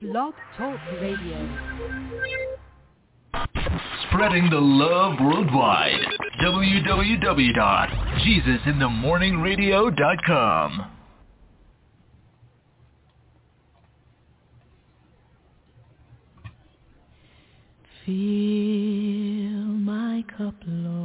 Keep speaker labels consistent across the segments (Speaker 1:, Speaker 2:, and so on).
Speaker 1: Blog Talk Radio.
Speaker 2: Spreading the love worldwide. www.jesusinthemorningradio.com.
Speaker 3: Feel my cup, Lord.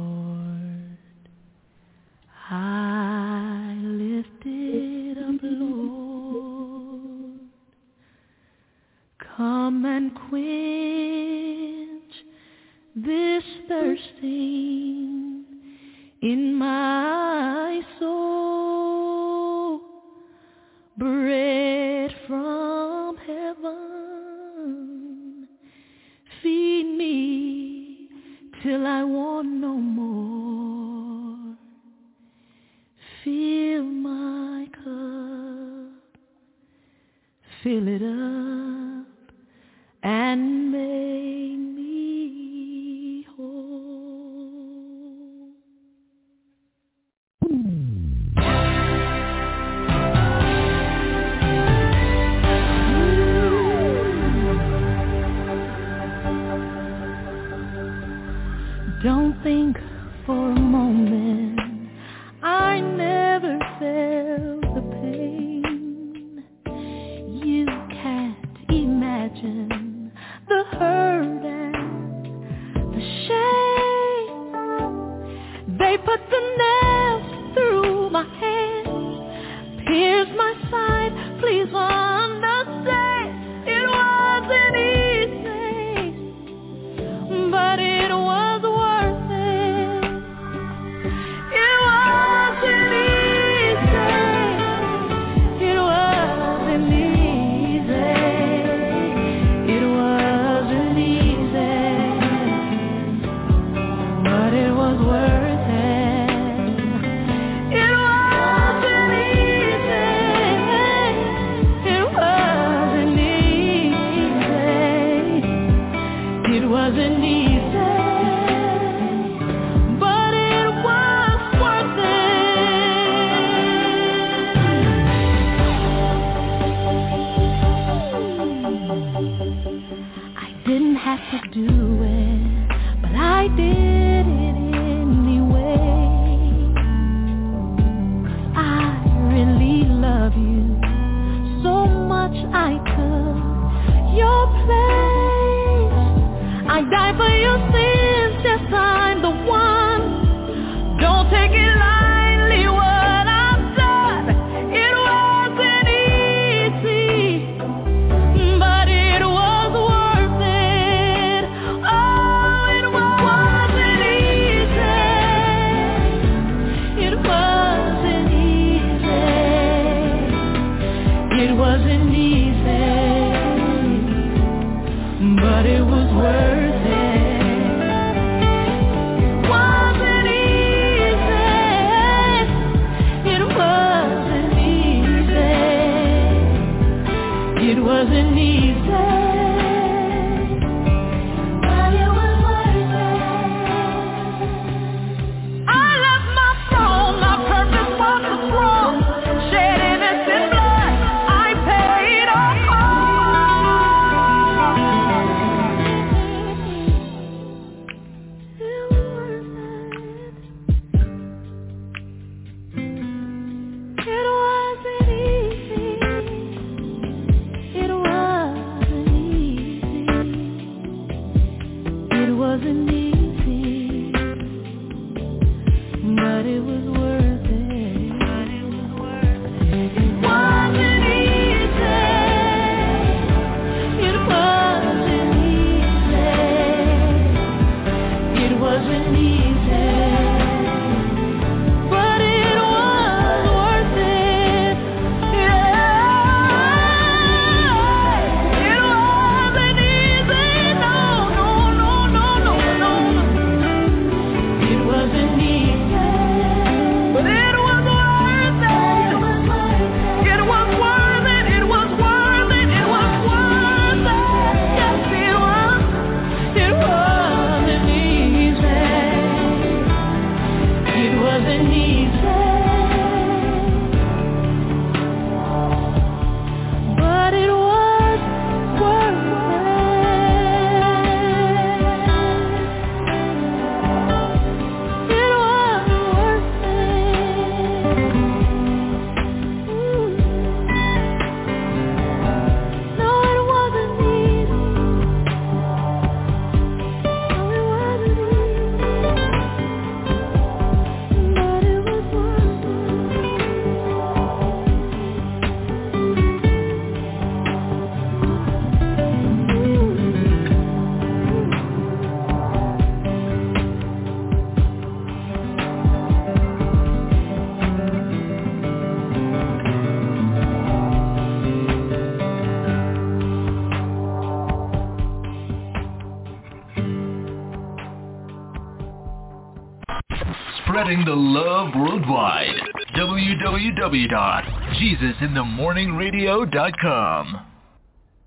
Speaker 2: www.jesusinthemorningradio.com.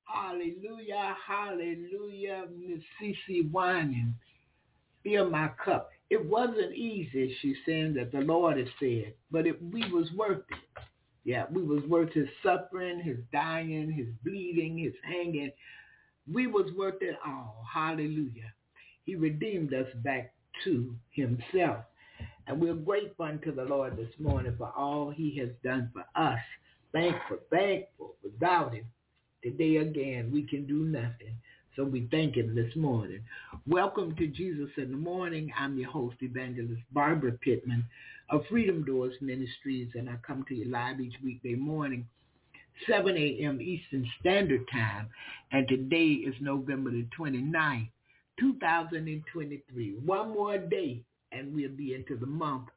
Speaker 4: Hallelujah, hallelujah, Miss Cece Winans. Fill my cup. It wasn't easy, she's saying, that the Lord has said, but it, we was worth it. Yeah, we was worth his suffering, his dying, his bleeding, his hanging. We was worth it all. Hallelujah. He redeemed us back to himself. And we're grateful unto the Lord this morning for all he has done for us. Thankful, thankful. Without him, today again, we can do nothing. So we thank him this morning. Welcome to Jesus in the Morning. I'm your host, Evangelist Barbara Pittman of Freedom Doors Ministries, and I come to you live each weekday morning, 7 a.m. Eastern Standard Time. And today is November the 29th, 2023. One more day, and we'll be into the month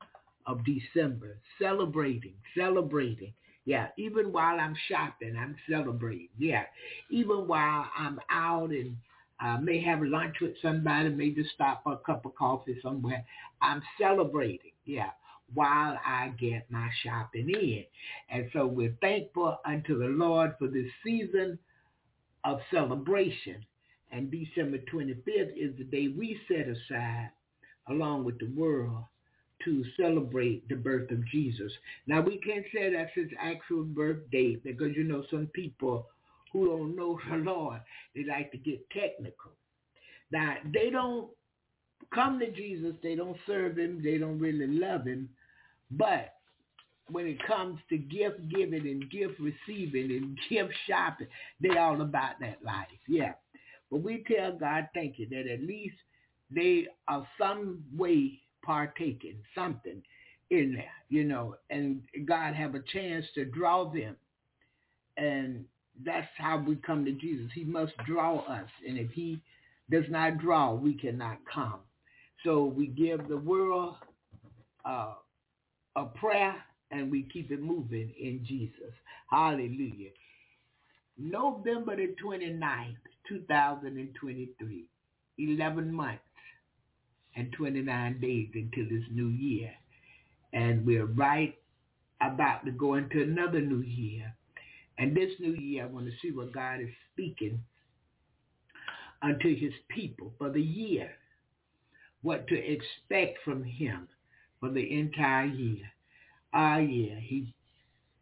Speaker 4: of December, celebrating, celebrating. Yeah, even while I'm shopping, I'm celebrating. Yeah, even while I'm out and uh, may have lunch with somebody, may just stop for a cup of coffee somewhere, I'm celebrating. Yeah, while I get my shopping in. And so we're thankful unto the Lord for this season of celebration. And December 25th is the day we set aside along with the world to celebrate the birth of Jesus. Now we can't say that's his actual birth date because you know some people who don't know the Lord, they like to get technical. Now they don't come to Jesus, they don't serve him, they don't really love him, but when it comes to gift giving and gift receiving and gift shopping, they all about that life. Yeah. But we tell God, thank you, that at least they are some way partaking something in there, you know, and God have a chance to draw them. And that's how we come to Jesus. He must draw us. And if he does not draw, we cannot come. So we give the world uh, a prayer and we keep it moving in Jesus. Hallelujah. November the 29th, 2023, 11 months and 29 days until this new year. And we're right about to go into another new year. And this new year, I want to see what God is speaking unto his people for the year, what to expect from him for the entire year. Ah, yeah, he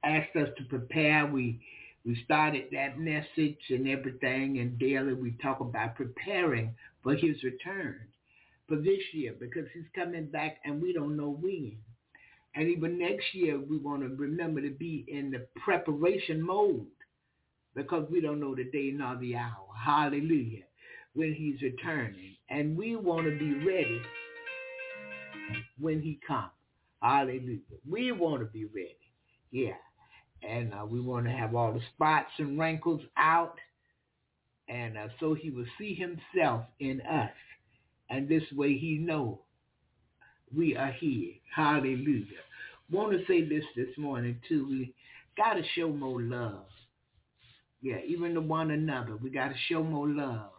Speaker 4: asked us to prepare. We we started that message and everything, and daily we talk about preparing for his return for this year because he's coming back and we don't know when. And even next year, we want to remember to be in the preparation mode because we don't know the day nor the hour. Hallelujah. When he's returning. And we want to be ready when he comes. Hallelujah. We want to be ready. Yeah. And uh, we want to have all the spots and wrinkles out. And uh, so he will see himself in us. And this way he know we are here. Hallelujah. Want to say this this morning too. We got to show more love. Yeah, even to one another. We got to show more love.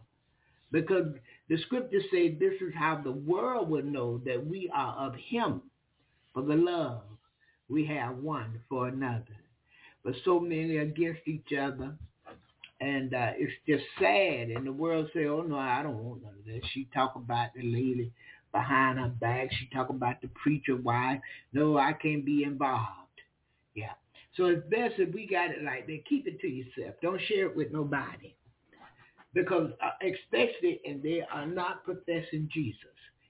Speaker 4: Because the scriptures say this is how the world will know that we are of him for the love we have one for another. But so many against each other. And uh, it's just sad. And the world say, oh, no, I don't want none of that. She talk about the lady behind her back. She talk about the preacher wife. No, I can't be involved. Yeah. So it's best if we got it like that. Keep it to yourself. Don't share it with nobody. Because uh, especially, and they are not professing Jesus.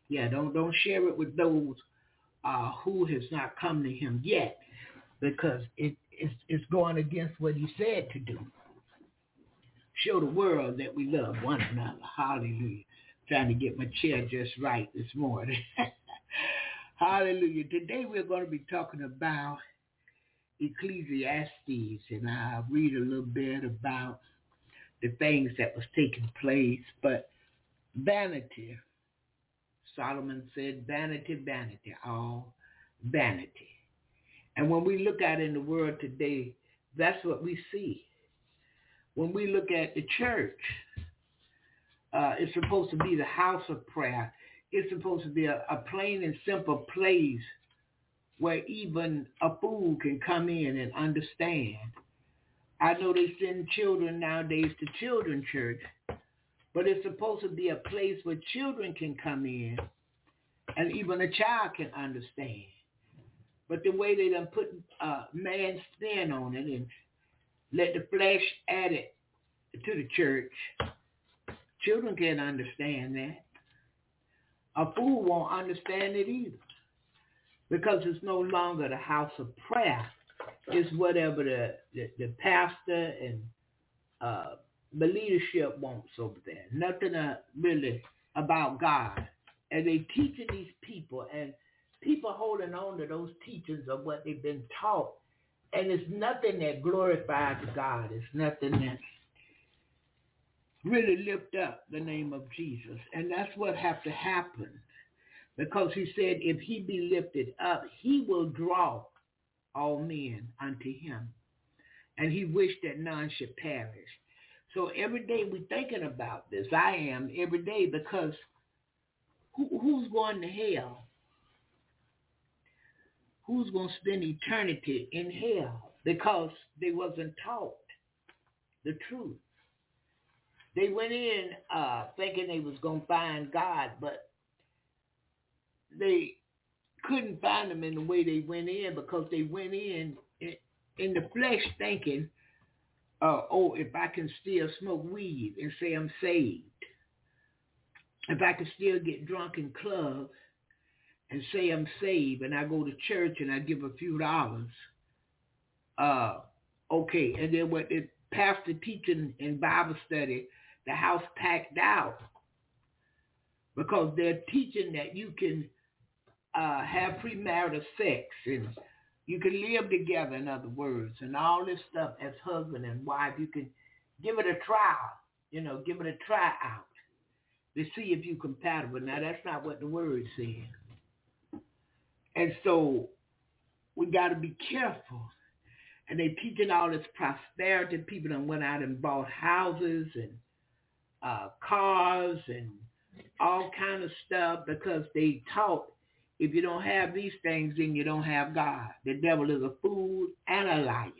Speaker 4: Yeah, don't don't share it with those uh, who has not come to him yet because it, it's, it's going against what he said to do. Show the world that we love one another. Hallelujah. Trying to get my chair just right this morning. Hallelujah. Today we're going to be talking about Ecclesiastes and I'll read a little bit about the things that was taking place. But vanity, Solomon said, vanity, vanity, all vanity. And when we look out in the world today, that's what we see. When we look at the church, uh, it's supposed to be the house of prayer. It's supposed to be a, a plain and simple place where even a fool can come in and understand. I know they send children nowadays to children church, but it's supposed to be a place where children can come in and even a child can understand. But the way they done put uh, man's spin on it and let the flesh add it to the church, children can't understand that. A fool won't understand it either because it's no longer the house of prayer. It's whatever the, the, the pastor and uh, the leadership wants over there. Nothing uh, really about God. And they teaching these people and people holding on to those teachings of what they've been taught. And it's nothing that glorifies God. It's nothing that really lift up the name of Jesus. And that's what have to happen. Because he said, if he be lifted up, he will draw all men unto him. And he wished that none should perish. So every day we're thinking about this. I am every day because who, who's going to hell? Who's going to spend eternity in hell because they wasn't taught the truth? They went in uh, thinking they was going to find God, but they couldn't find him in the way they went in because they went in in, the flesh thinking, uh, oh, if I can still smoke weed and say I'm saved, if I can still get drunk in clubs and say I'm saved and I go to church and I give a few dollars, uh, okay. And then what the pastor teaching in Bible study, the house packed out because they're teaching that you can uh, have premarital sex and you can live together, in other words, and all this stuff as husband and wife. You can give it a trial, you know, give it a try out to see if you're compatible. Now, that's not what the word says. And so we got to be careful. And they teaching all this prosperity. People done went out and bought houses and uh, cars and all kind of stuff because they taught if you don't have these things, then you don't have God. The devil is a fool and a liar.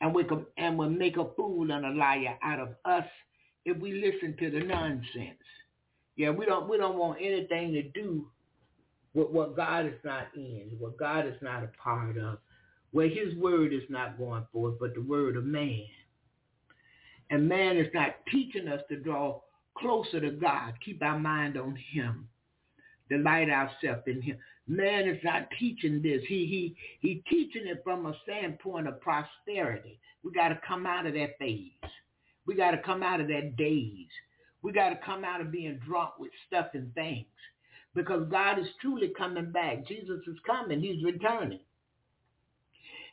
Speaker 4: And we can, and will make a fool and a liar out of us if we listen to the nonsense. Yeah, we don't we don't want anything to do what God is not in, what God is not a part of, where his word is not going forth, but the word of man. And man is not teaching us to draw closer to God, keep our mind on him delight ourselves in him. Man is not teaching this. He he he teaching it from a standpoint of prosperity. We got to come out of that phase. We got to come out of that daze. We got to come out of being drunk with stuff and things. Because God is truly coming back. Jesus is coming. He's returning.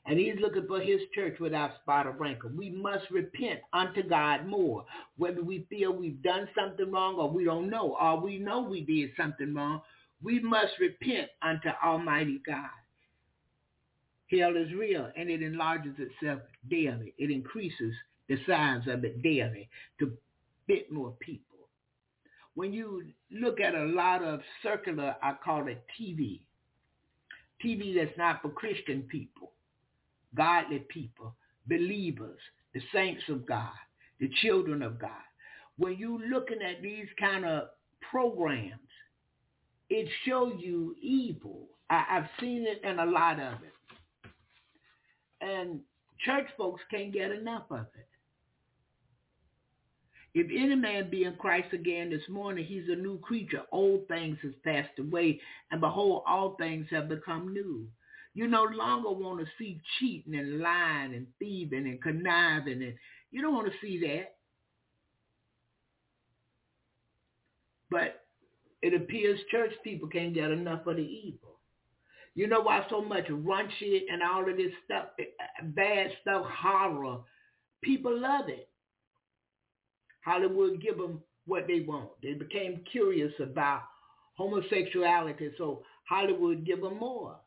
Speaker 4: And he's looking for his church without spot or wrinkle. We must repent unto God more. Whether we feel we've done something wrong or we don't know, or we know we did something wrong, we must repent unto Almighty God. Hell is real and it enlarges itself daily. It increases the size of it daily to fit more people. When you look at a lot of circular, I call it TV, TV that's not for Christian people, godly people, believers, the saints of God, the children of God. When you looking at these kind of programs, it shows you evil. I, I've seen it in a lot of it. And church folks can't get enough of it. If any man be in Christ again this morning, he's a new creature. Old things has passed away, and behold, all things have become new. You no longer want to see cheating and lying and thieving and conniving, and you don't want to see that. But it appears church people can't get enough of the evil. You know why so much raunchy and all of this stuff, eh, eh, bad stuff, horror. People love it. Hollywood give them what they want. They became curious about homosexuality, so Hollywood give them more.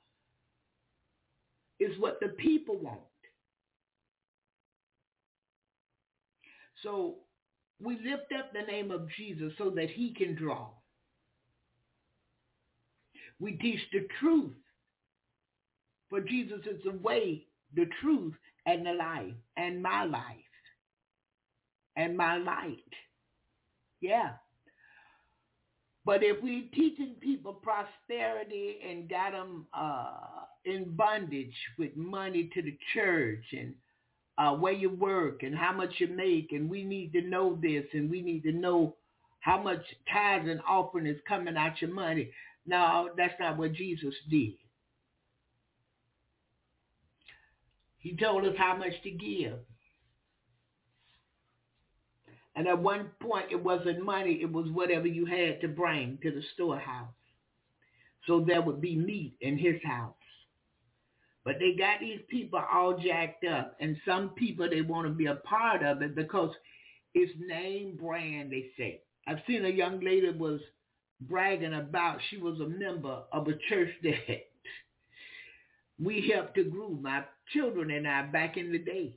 Speaker 4: It's what the people want. So we lift up the name of Jesus so that he can draw. We teach the truth For Jesus is the way, the truth, and the life, and my life, and my light. Yeah. But if we teaching people prosperity and got them uh, in bondage with money to the church and uh, where you work and how much you make, and we need to know this, and we need to know how much tithes and offering is coming out your money. No, that's not what Jesus did. He told us how much to give. And at one point, it wasn't money. It was whatever you had to bring to the storehouse. So there would be meat in his house. But they got these people all jacked up. And some people, they want to be a part of it because it's name brand, they say. I've seen a young lady was bragging about she was a member of a church that we helped to grow, my children and I, back in the day.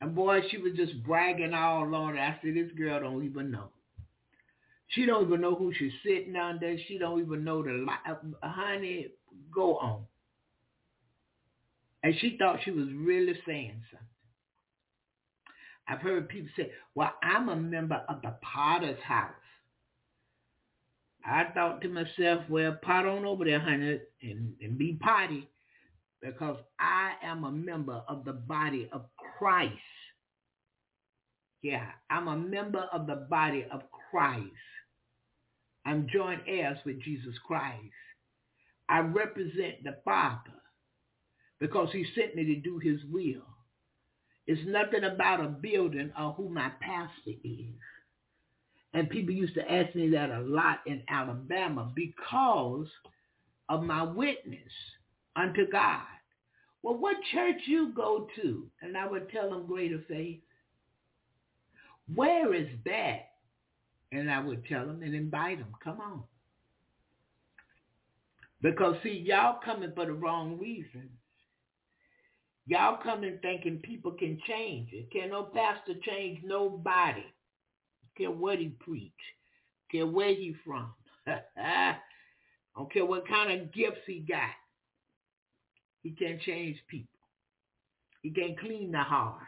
Speaker 4: And boy, she was just bragging all on it. I said, this girl don't even know. She don't even know who she's sitting under. She don't even know the life. Uh, honey, go on. And she thought she was really saying something. I've heard people say, well, I'm a member of the potter's house. I thought to myself, well, pot on over there, honey, and, and be potty because I am a member of the body of Christ. Yeah, I'm a member of the body of Christ. I'm joint heirs with Jesus Christ. I represent the Father because he sent me to do his will. It's nothing about a building or who my pastor is. And people used to ask me that a lot in Alabama because of my witness unto God. Well, what church you go to? And I would tell them greater faith. Where is that? And I would tell them and invite them. Come on. Because see, y'all coming for the wrong reasons. Y'all coming thinking people can change it. Can no pastor change nobody? Care what he preach. Care where he from. I don't care what kind of gifts he got. He can't change people. He can't clean the heart.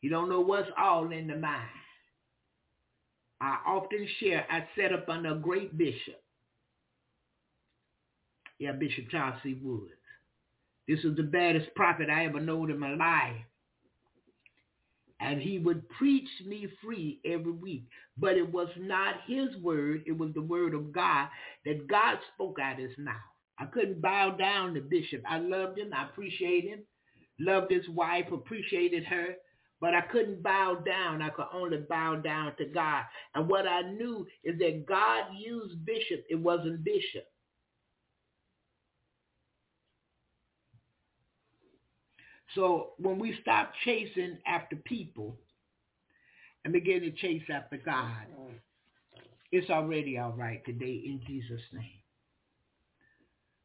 Speaker 4: He don't know what's all in the mind. I often share, I set up under a great bishop. Yeah, Bishop Charles C. Woods. This is the baddest prophet I ever known in my life. And he would preach me free every week. But it was not his word. It was the word of God that God spoke out his mouth. I couldn't bow down to Bishop. I loved him. I appreciated him. Loved his wife, appreciated her. But I couldn't bow down. I could only bow down to God. And what I knew is that God used Bishop. It wasn't Bishop. So when we stop chasing after people and begin to chase after God, mm. it's already all right today in Jesus' name.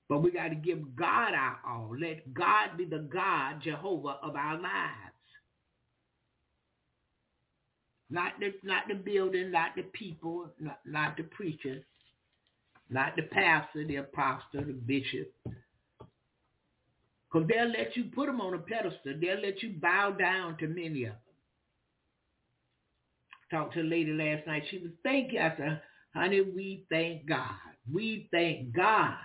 Speaker 4: But we got to give God our all. Let God be the God, Jehovah, of our lives. Not the, not the building, not the people, not, not the preacher, not the pastor, the apostle, the bishop, because they'll let you put them on a pedestal. They'll let you bow down to many of them. Talked to a lady last night. She was, thank you. I said, honey, we thank God. We thank God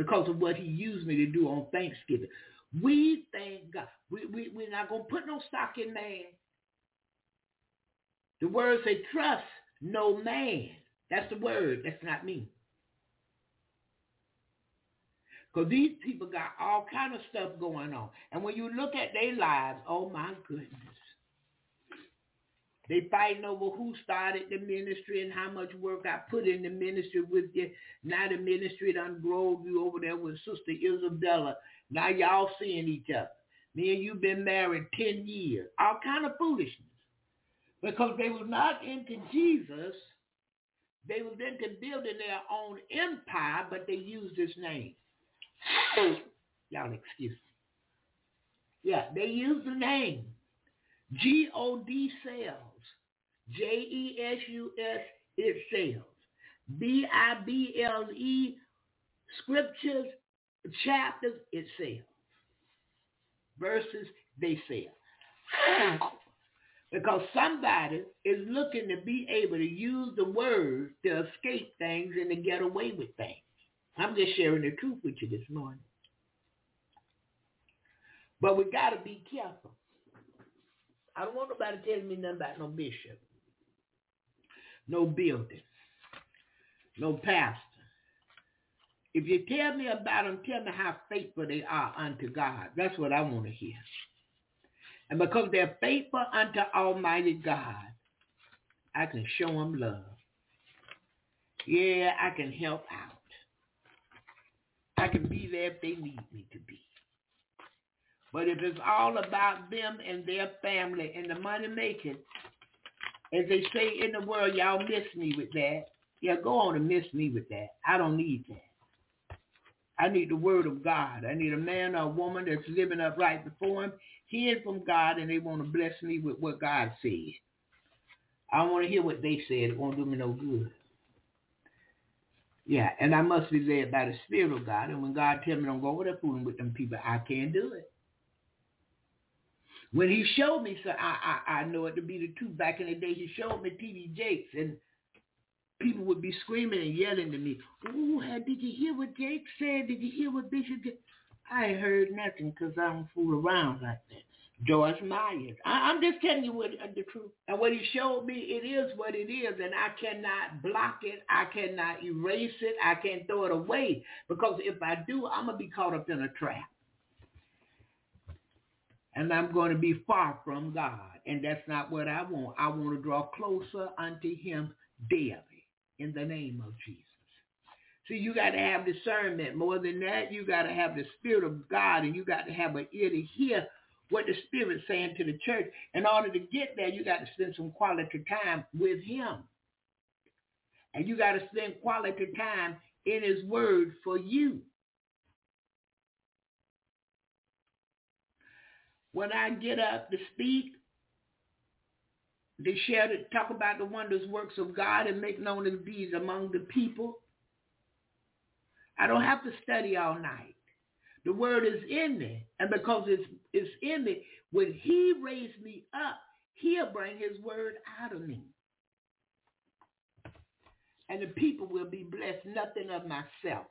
Speaker 4: because of what he used me to do on Thanksgiving. We thank God. We, we, we're not going to put no stock in man. The word say trust no man. That's the word. That's not me. Because these people got all kind of stuff going on. And when you look at their lives, oh my goodness. They fighting over who started the ministry and how much work I put in the ministry with you. Now the ministry done growed you over there with Sister Isabella. Now y'all seeing each other. Me and you been married 10 years. All kind of foolishness. Because they was not into Jesus. They was into building their own empire, but they used his name. Y'all excuse me. Yeah, they use the name. G-O-D sales. J-E-S-U-S, it sells. B-I-B-L-E, scriptures, chapters it itself. Verses they sell. Because somebody is looking to be able to use the word to escape things and to get away with things. I'm just sharing the truth with you this morning. But we got to be careful. I don't want nobody telling me nothing about no bishop, no building, no pastor. If you tell me about them, tell me how faithful they are unto God. That's what I want to hear. And because they're faithful unto Almighty God, I can show them love. Yeah, I can help out. I can be there if they need me to be. But if it's all about them and their family and the money making, as they say in the world, y'all miss me with that. Yeah, go on and miss me with that. I don't need that. I need the word of God. I need a man or a woman that's living upright before him, hearing from God, and they want to bless me with what God said. I want to hear what they said. It won't do me no good. Yeah, and I must be led by the Spirit of God. And when God tell me don't go over there fooling with them people, I can't do it. When he showed me, so I, I, I know it to be the truth. Back in the day, he showed me T.D. Jakes, and people would be screaming and yelling to me, "Ooh, did you hear what Jake said? Did you hear what Bishop did?" I heard nothing because I don't fool around like that. George Myers. I, I'm just telling you what uh, the truth. And what he showed me, it is what it is, and I cannot block it. I cannot erase it. I can't throw it away because if I do, I'm gonna be caught up in a trap and I'm going to be far from God. And that's not what I want. I want to draw closer unto him daily in the name of Jesus. See, you got to have discernment. More than that, you got to have the Spirit of God and you got to have an ear to hear what the Spirit's saying to the church. In order to get there, you got to spend some quality time with him. And you got to spend quality time in his word for you. When I get up to speak, to share, to talk about the wondrous works of God and make known his deeds among the people. I don't have to study all night. The word is in me. And because it's, it's in me, when he raised me up, he'll bring his word out of me. And the people will be blessed, nothing of myself.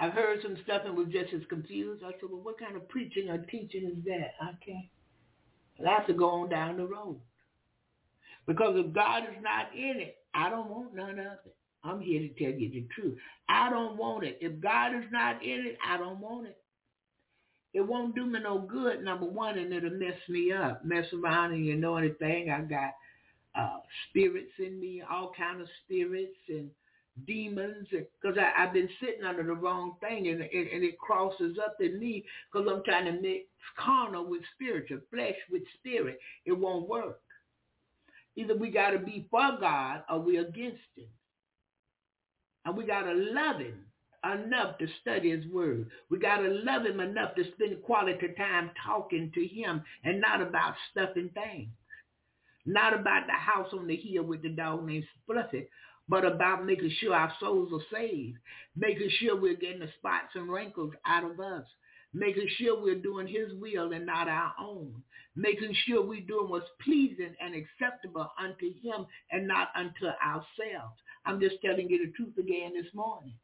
Speaker 4: I've heard some stuff and was just as confused. I said, well, what kind of preaching or teaching is that? I can't. I have to go on down the road. Because if God is not in it, I don't want none of it. I'm here to tell you the truth. I don't want it. If God is not in it, I don't want it. It won't do me no good, number one, and it'll mess me up. Mess around and you know anything. I got uh, spirits in me, all kind of spirits, and demons because I've been sitting under the wrong thing and, and, and it crosses up in me because I'm trying to mix carnal with spiritual, flesh with spirit. It won't work. Either we got to be for God or we against him. And we got to love him enough to study his word. We got to love him enough to spend quality time talking to him and not about stuff and things. Not about the house on the hill with the dog named Fluffy, but about making sure our souls are saved, making sure we're getting the spots and wrinkles out of us, making sure we're doing his will and not our own, making sure we're doing what's pleasing and acceptable unto him and not unto ourselves. I'm just telling you the truth again this morning.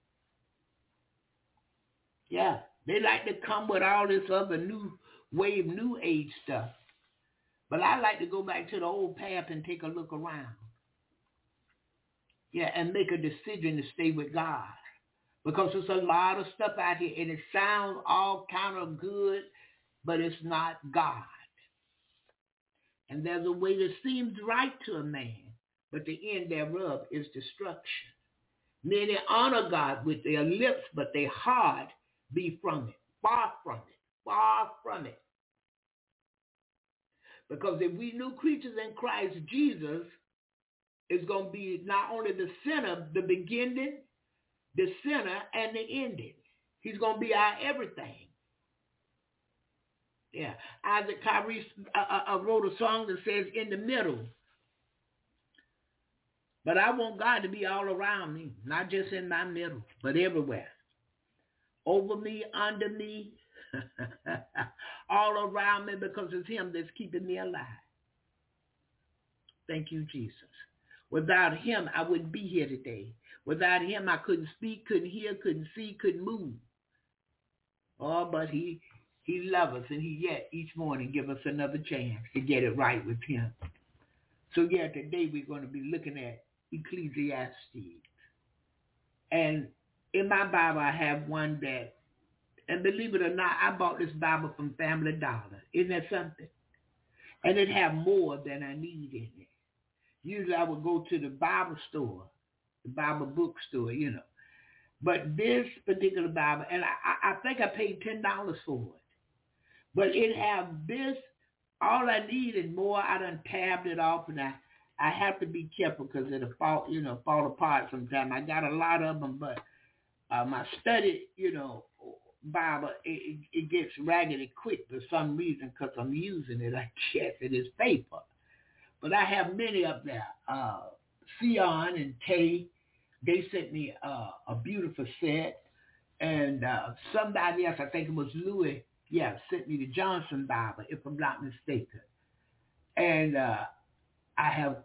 Speaker 4: Yeah, they like to come with all this other new wave, new age stuff. But I like to go back to the old path and take a look around. Yeah, and make a decision to stay with God. Because there's a lot of stuff out here and it sounds all kind of good, but it's not God. And there's a way that seems right to a man, but the end thereof is destruction. Many honor God with their lips, but their heart be from it, far from it, far from it. Because if we new creatures in Christ Jesus, is going to be not only the center, the beginning, the center, and the ending. He's going to be our everything. Yeah. Isaac Carree uh, uh, uh, wrote a song that says, in the middle. But I want God to be all around me, not just in my middle, but everywhere. over me, under me, all around me because it's him that's keeping me alive. Thank you, Jesus. Without him, I wouldn't be here today. Without him, I couldn't speak, couldn't hear, couldn't see, couldn't move. Oh, but he he loves us and he yet each morning give us another chance to get it right with him. So yeah, today we're going to be looking at Ecclesiastes. And in my Bible, I have one that, and believe it or not, I bought this Bible from Family Dollar. Isn't that something? And it have more than I need in it. Usually I would go to the Bible store, the Bible bookstore, you know. But this particular Bible, and I, I think I paid ten dollars for it. But it have this, all I need and more. I done tabbed it off, and I I have to be careful because it'll fall, you know, fall apart sometime. I got a lot of them, but uh, my study, you know, Bible, it, it gets raggedy quick for some reason because I'm using it. I guess it is paper. But I have many up there. Uh, Sion and Tay, they sent me uh, a beautiful set. And uh, somebody else, I think it was Louis, yeah, sent me the Johnson Bible, if I'm not mistaken. And uh, I have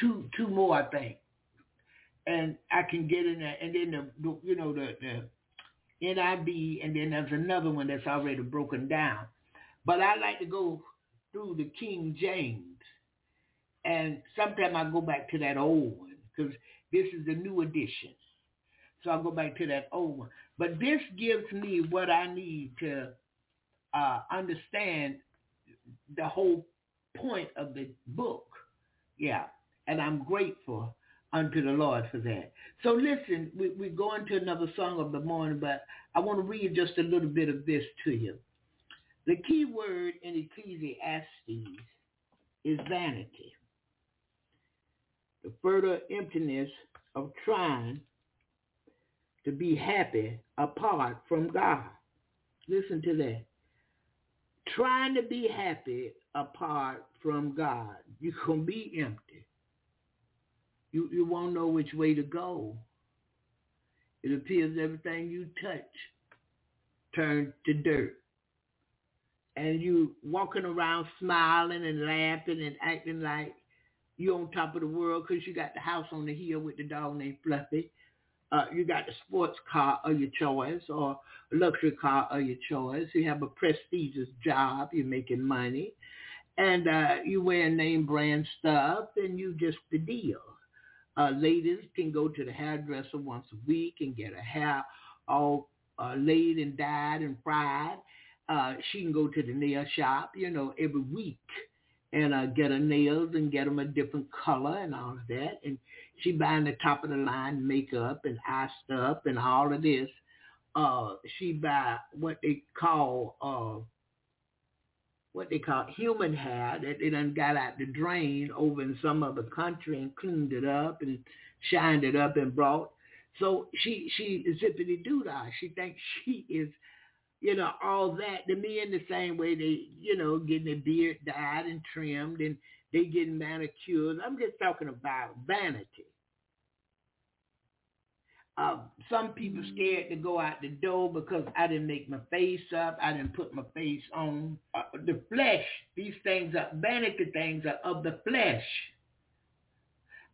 Speaker 4: two two more, I think. And I can get in there. And then, the, you know, the, the NIV, and then there's another one that's already broken down. But I like to go through the King James. And sometimes I go back to that old one because this is the new edition. So I'll go back to that old one. But this gives me what I need to uh, understand the whole point of the book. Yeah. And I'm grateful unto the Lord for that. So listen, we, we're going to another song of the morning, but I want to read just a little bit of this to you. The key word in Ecclesiastes is vanity. The further emptiness of trying to be happy apart from God. Listen to that. Trying to be happy apart from God. You're going to be empty. You, you won't know which way to go. It appears everything you touch turns to dirt. And you walking around smiling and laughing and acting like you're on top of the world because you got the house on the hill with the dog named Fluffy. Uh, you got the sports car of your choice or luxury car of your choice. You have a prestigious job. You're making money. And uh, you wear name brand stuff and you just the deal. Uh, ladies can go to the hairdresser once a week and get her hair all uh, laid and dyed and fried. Uh, she can go to the nail shop, you know, every week and uh, get her nails and get them a different color and all of that. And she buying the top of the line makeup and eye stuff and all of this. Uh, she buy what they call uh, what they call human hair that they done got out the drain over in some other country and cleaned it up and shined it up and brought. So she she zippity doo dah. She thinks she is, you know, all that. to me in the same way they, you know, getting their beard dyed and trimmed and they getting manicures. I'm just talking about vanity. Uh, some people scared to go out the door because I didn't make my face up. I didn't put my face on. Uh, the flesh, these things are vanity things are of the flesh.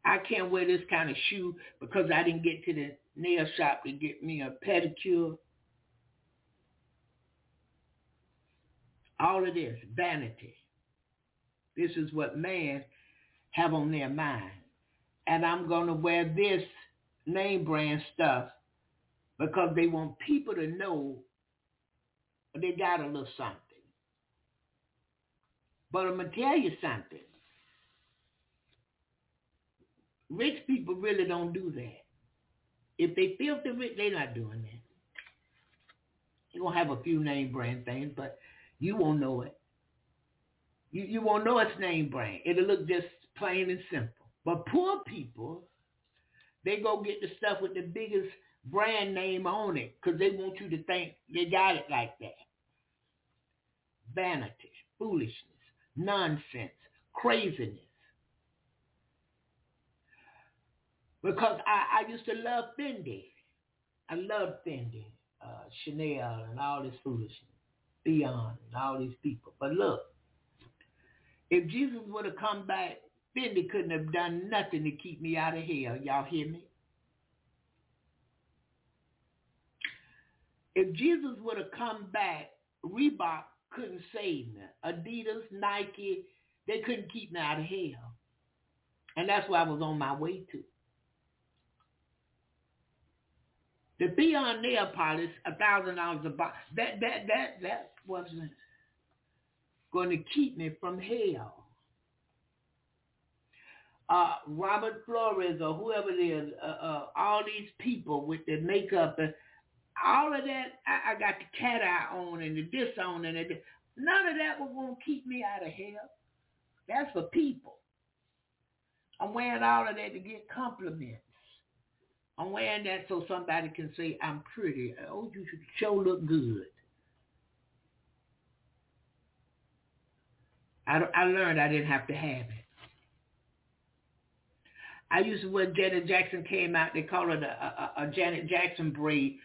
Speaker 4: I can't wear this kind of shoe because I didn't get to the nail shop to get me a pedicure. All of this, vanity. This is what man have on their mind. And I'm going to wear this name brand stuff because they want people to know they got a little something. But I'm going to tell you something. Rich people really don't do that. If they feel they're rich, they're not doing that. You're going to have a few name brand things, but you won't know it. You, you won't know it's name brand. It'll look just plain and simple. But poor people they go get the stuff with the biggest brand name on it because they want you to think they got it like that. Vanity, foolishness, nonsense, craziness. Because I, I used to love Fendi. I love Fendi, uh, Chanel, and all this foolishness, Beyond, and all these people. But look, if Jesus would have come back, Fendi couldn't have done nothing to keep me out of hell. Y'all hear me? If Jesus would have come back, Reebok couldn't save me. Adidas, Nike, they couldn't keep me out of hell. And that's where I was on my way to. The Beyond nail polish, a thousand dollars a box. That that that that wasn't going to keep me from hell. Uh, Robert Flores or whoever it is, uh, uh, all these people with their makeup and all of that, I, I got the cat eye on and the this on and the, none of that was going to keep me out of hell. That's for people. I'm wearing all of that to get compliments. I'm wearing that so somebody can say I'm pretty. Oh, you should show look good. I, I learned I didn't have to have it. I used to when Janet Jackson came out, they call it a, a, a Janet Jackson braid,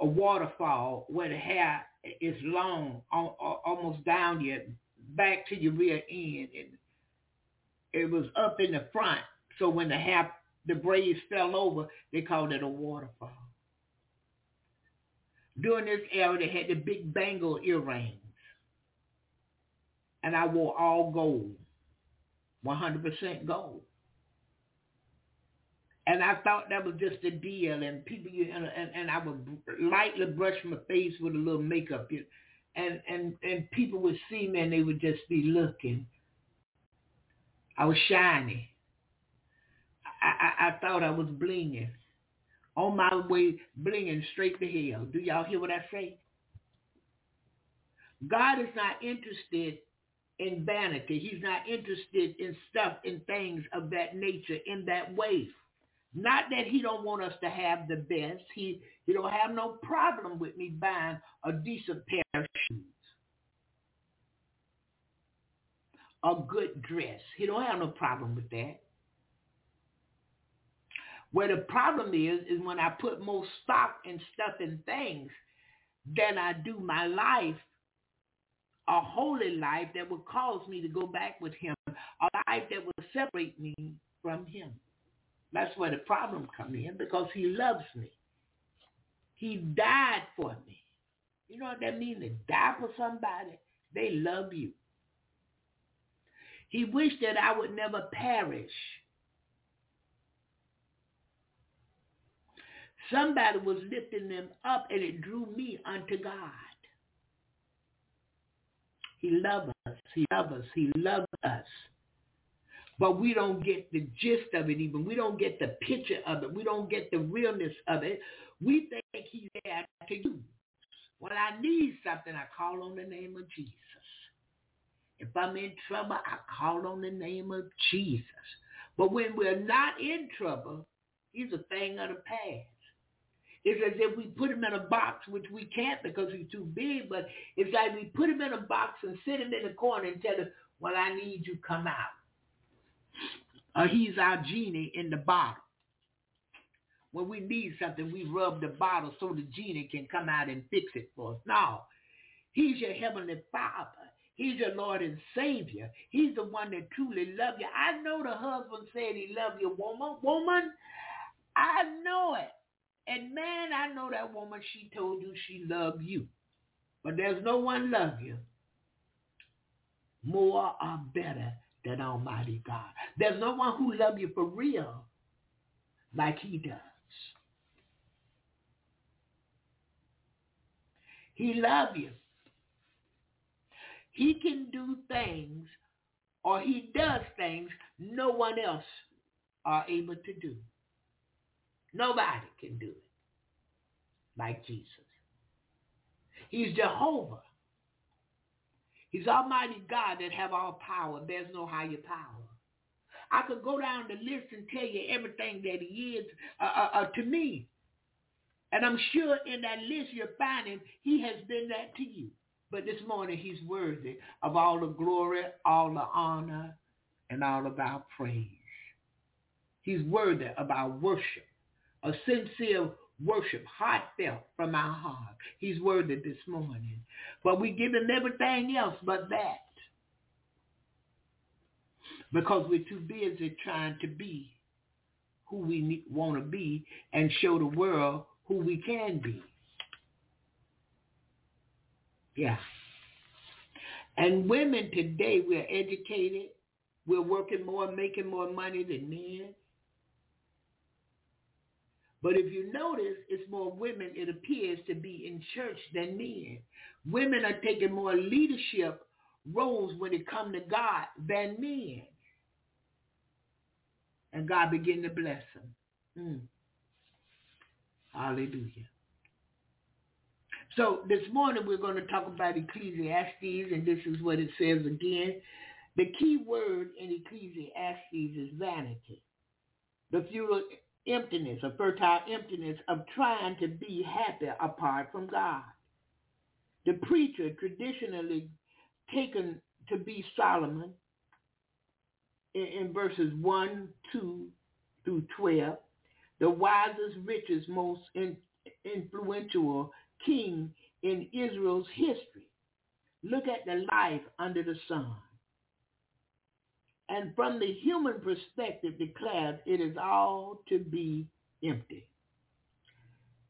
Speaker 4: a waterfall where the hair is long, almost down your back to your rear end, and it was up in the front. So when the hair, the braids fell over, they called it a waterfall. During this era, they had the big bangle earrings, and I wore all gold, 100% gold. And I thought that was just a deal, and people, and, and, and I would lightly brush my face with a little makeup, and and and people would see me, and they would just be looking. I was shiny. I, I, thought I was blinging, on my way blinging straight to hell. Do y'all hear what I say? God is not interested in vanity. He's not interested in stuff, and things of that nature, in that way. Not that he don't want us to have the best. He he don't have no problem with me buying a decent pair of shoes. A good dress. He don't have no problem with that. Where the problem is, is when I put more stock in stuff and things than I do my life, a holy life that would cause me to go back with him, a life that would separate me from him. That's where the problem come in because he loves me. He died for me. You know what that means? To die for somebody? They love you. He wished that I would never perish. Somebody was lifting them up and it drew me unto God. He loves us. He loves us. He loves us but we don't get the gist of it even. We don't get the picture of it. We don't get the realness of it. We think he's there to you. When I need something, I call on the name of Jesus. If I'm in trouble, I call on the name of Jesus. But when we're not in trouble, he's a thing of the past. It's as if we put him in a box, which we can't because he's too big, but it's like we put him in a box and sit him in a corner and tell him, well, I need you come out uh, he's our genie in the bottle. When we need something, we rub the bottle so the genie can come out and fix it for us. No, he's your heavenly father. He's your Lord and Savior. He's the one that truly loves you. I know the husband said he loved you, woman. Woman, I know it. And man, I know that woman, she told you she loved you. But there's no one love you more or better than Almighty God. There's no one who loves you for real like he does. He loves you. He can do things or he does things no one else are able to do. Nobody can do it like Jesus. He's Jehovah. He's Almighty God that have all power. There's no higher power. I could go down the list and tell you everything that he is uh, uh, uh, to me. And I'm sure in that list you'll find him. He has been that to you. But this morning he's worthy of all the glory, all the honor, and all of our praise. He's worthy of our worship. A sincere worship heartfelt from our heart. He's worthy this morning. But we give him everything else but that. Because we're too busy trying to be who we want to be and show the world who we can be. Yeah. And women today, we're educated. We're working more, making more money than men. But if you notice, it's more women, it appears, to be in church than men. Women are taking more leadership roles when it comes to God than men. And God begin to bless them. Mm. Hallelujah. So this morning we're going to talk about Ecclesiastes, and this is what it says again. The key word in Ecclesiastes is vanity. The futile emptiness, a fertile emptiness of trying to be happy apart from God. The preacher traditionally taken to be Solomon in, in verses 1, 2 through 12, the wisest, richest, most in, influential king in Israel's history. Look at the life under the sun. And from the human perspective declared it is all to be empty.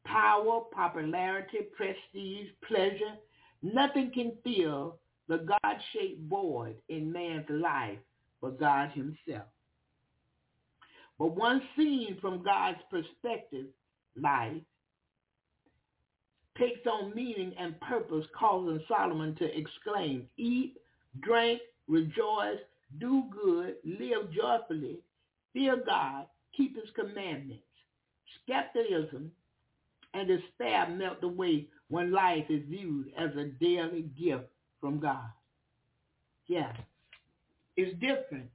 Speaker 4: Power, popularity, prestige, pleasure, nothing can fill the God-shaped void in man's life but God himself. But one seen from God's perspective, life takes on meaning and purpose, causing Solomon to exclaim, eat, drink, rejoice, do good, live joyfully, fear God, keep his commandments. Skepticism and despair melt away when life is viewed as a daily gift from God. Yeah, it's different.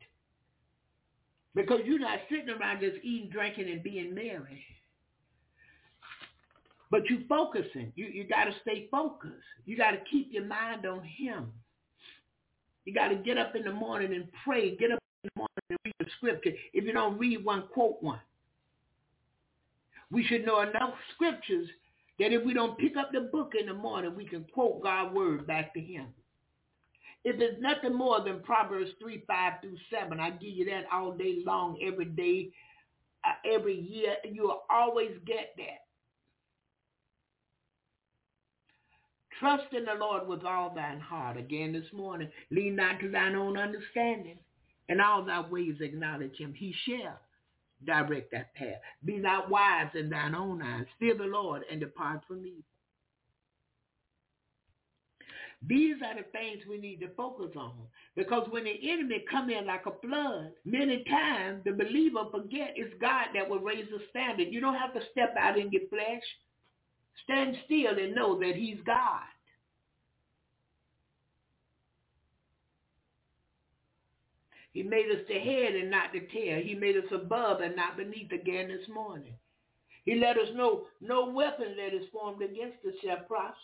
Speaker 4: Because you're not sitting around just eating, drinking, and being merry. But you're focusing. You you got to stay focused. You got to keep your mind on him. You got to get up in the morning and pray. Get up in the morning and read the scripture. If you don't read one, quote one. We should know enough scriptures that if we don't pick up the book in the morning, we can quote God's word back to him. If there's nothing more than Proverbs 3, 5 through 7, I give you that all day long, every day, uh, every year. You'll always get that. Trust in the Lord with all thine heart. Again this morning, lean not to thine own understanding. In all thy ways acknowledge him. He shall direct that path. Be not wise in thine own eyes. Fear the Lord and depart from evil. These are the things we need to focus on. Because when the enemy come in like a flood, many times the believer forget it's God that will raise the standard. You don't have to step out in your flesh. Stand still and know that he's God. He made us the head and not the tail. He made us above and not beneath again this morning. He let us know no weapon that is formed against us shall prosper.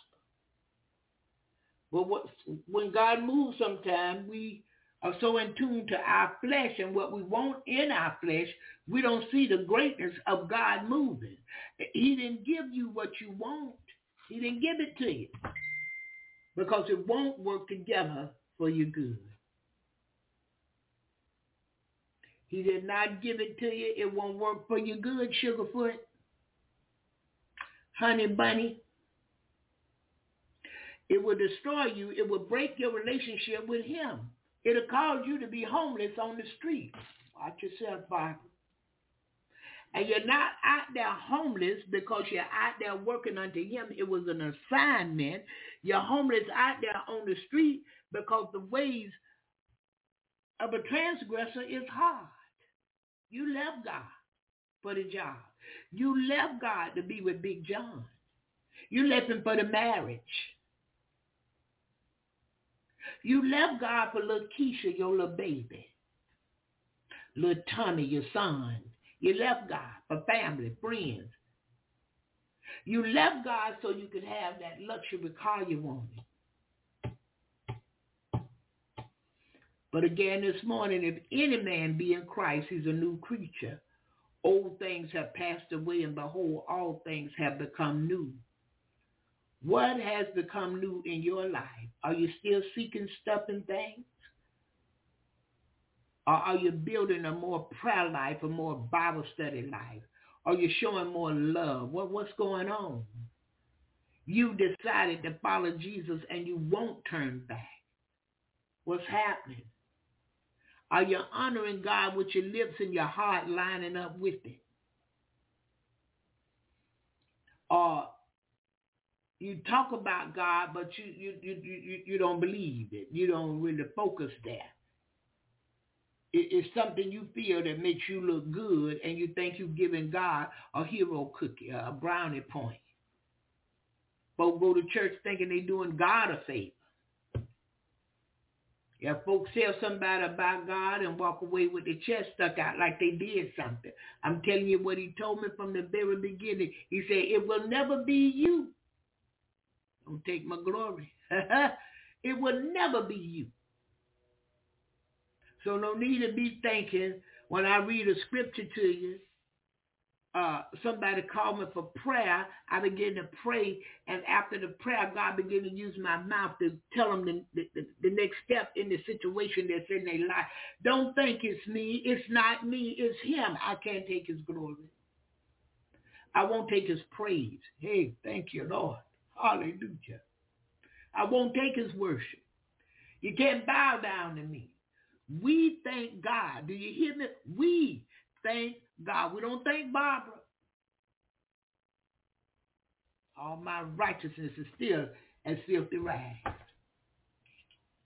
Speaker 4: But what, when God moves sometimes, we are so in tune to our flesh and what we want in our flesh, we don't see the greatness of God moving. He didn't give you what you want. He didn't give it to you because it won't work together for your good. He did not give it to you. It won't work for your good, Sugarfoot. Honey Bunny. It will destroy you. It will break your relationship with him. It'll cause you to be homeless on the street. Watch yourself, Bible. And you're not out there homeless because you're out there working unto him. It was an assignment. You're homeless out there on the street because the ways of a transgressor is hard. You left God for the job. You left God to be with Big John. You left him for the marriage. You left God for little Keisha, your little baby. Little Tommy, your son. You left God for family, friends. You left God so you could have that luxury car you wanted. But again this morning, if any man be in Christ, he's a new creature. Old things have passed away, and behold, all things have become new. What has become new in your life? Are you still seeking stuff and things? Or are you building a more prayer life, a more Bible study life? Are you showing more love? What, what's going on? You decided to follow Jesus and you won't turn back. What's happening? Are you honoring God with your lips and your heart lining up with it? Or you talk about God, but you you you you, you don't believe it. You don't really focus there. It, it's something you feel that makes you look good, and you think you've given God a hero cookie, a brownie point. Folks go to church thinking they're doing God a favor. Yeah, folks tell somebody about God and walk away with their chest stuck out like they did something. I'm telling you what he told me from the very beginning. He said, it will never be you. Don't take my glory. it will never be you. So no need to be thinking when I read a scripture to you, uh, somebody called me for prayer, I began to pray, and after the prayer, God began to use my mouth to tell them the, the, the next step in the situation that's in their life. Don't think it's me. It's not me. It's him. I can't take his glory. I won't take his praise. Hey, thank you, Lord. Hallelujah. I won't take his worship. You can't bow down to me. We thank God. Do you hear me? We thank God. We don't thank Barbara. All my righteousness is still as filthy rags.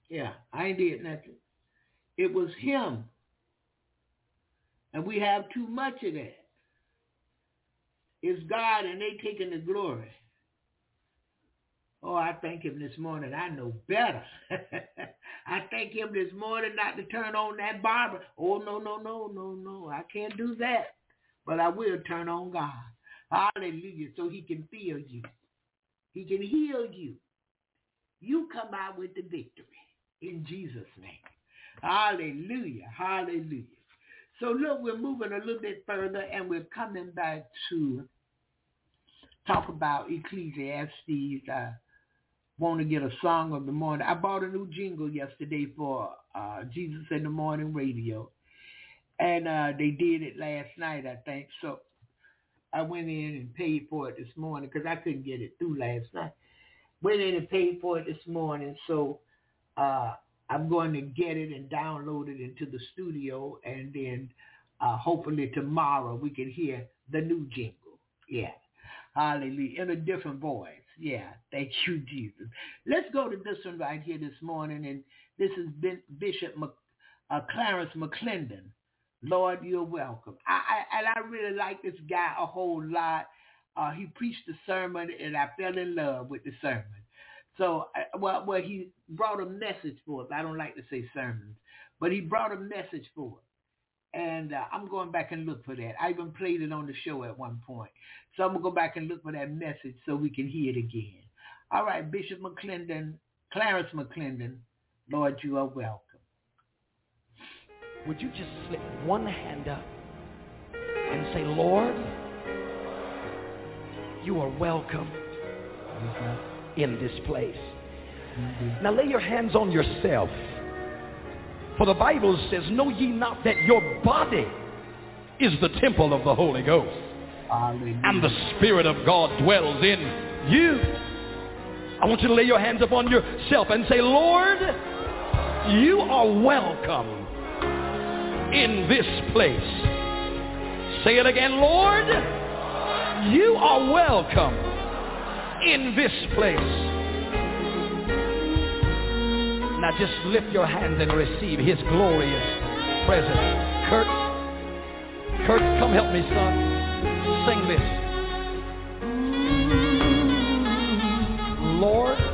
Speaker 4: Yeah, I ain't did nothing. It was him. And we have too much of that. It's God and they taking the glory. Oh, I thank him this morning. I know better. I thank him this morning not to turn on that barber. Oh, no, no, no, no, no. I can't do that. But I will turn on God. Hallelujah. So he can feel you. He can heal you. You come out with the victory in Jesus' name. Hallelujah. Hallelujah. So look, we're moving a little bit further and we're coming back to talk about Ecclesiastes. Uh, want to get a song of the morning. I bought a new jingle yesterday for uh, Jesus in the Morning Radio. And uh, they did it last night, I think. So I went in and paid for it this morning because I couldn't get it through last night. Went in and paid for it this morning. So uh, I'm going to get it and download it into the studio. And then uh, hopefully tomorrow we can hear the new jingle. Yeah. Hallelujah. In a different voice. Yeah, thank you, Jesus. Let's go to this one right here this morning, and this is Bishop Mc, uh, Clarence McClendon. Lord, you're welcome. I, I, and I really like this guy a whole lot. Uh, he preached a sermon, and I fell in love with the sermon. So, uh, well, well, he brought a message for us. I don't like to say sermons, but he brought a message for us and uh, I'm going back and look for that. I even played it on the show at one point. So I'm going to go back and look for that message so we can hear it again. All right, Bishop McClendon, Clarence McClendon, Lord, you are welcome.
Speaker 5: Would you just slip one hand up and say, Lord, you are welcome mm-hmm. in this place. Mm-hmm. Now lay your hands on yourself. For the Bible says, know ye not that your body is the temple of the Holy Ghost. Hallelujah. And the Spirit of God dwells in you. I want you to lay your hands upon yourself and say, Lord, you are welcome in this place. Say it again, Lord, you are welcome in this place. Now just lift your hands and receive his glorious presence. Kurt, Kurt, come help me, son. Sing this. Lord, Lord,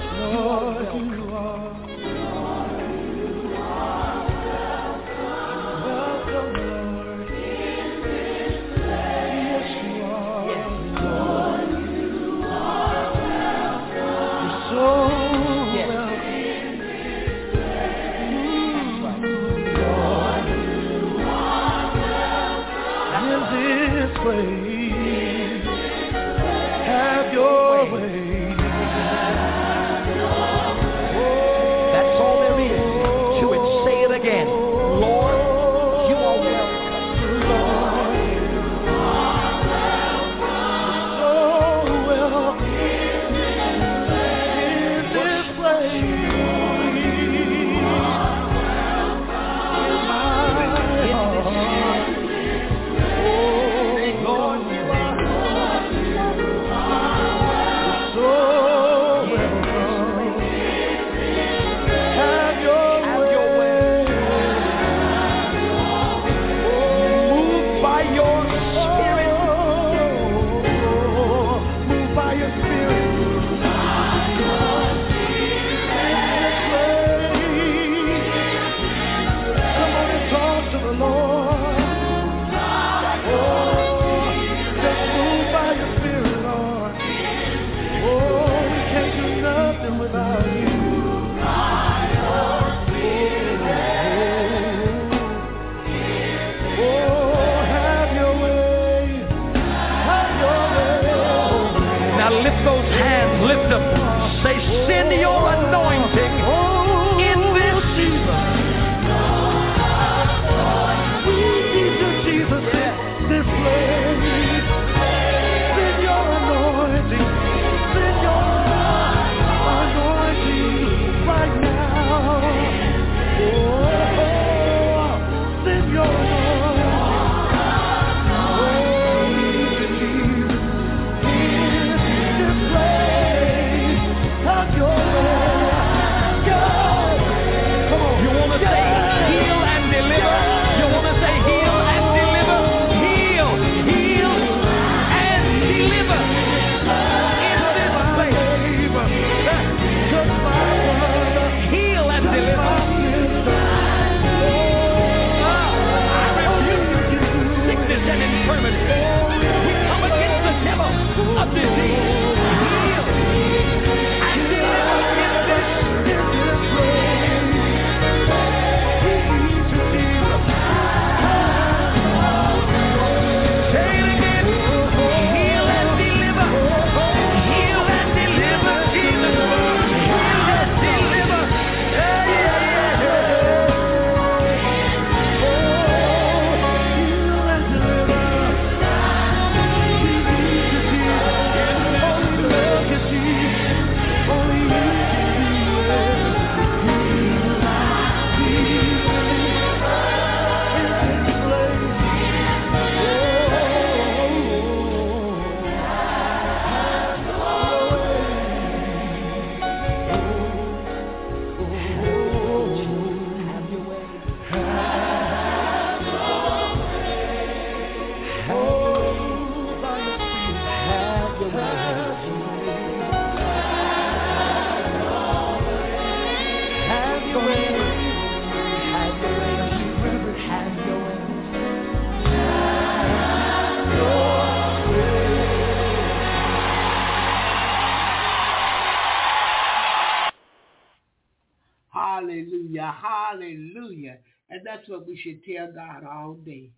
Speaker 4: God all day,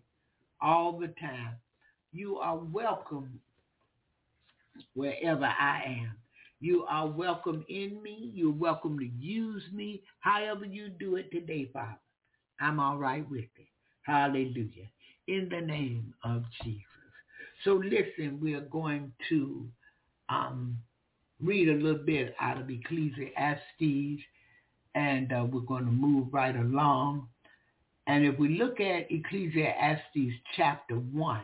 Speaker 4: all the time. You are welcome wherever I am. You are welcome in me. You're welcome to use me however you do it today, Father. I'm all right with it. Hallelujah. In the name of Jesus. So listen, we are going to um, read a little bit out of Ecclesiastes and uh, we're going to move right along. And if we look at Ecclesiastes chapter 1,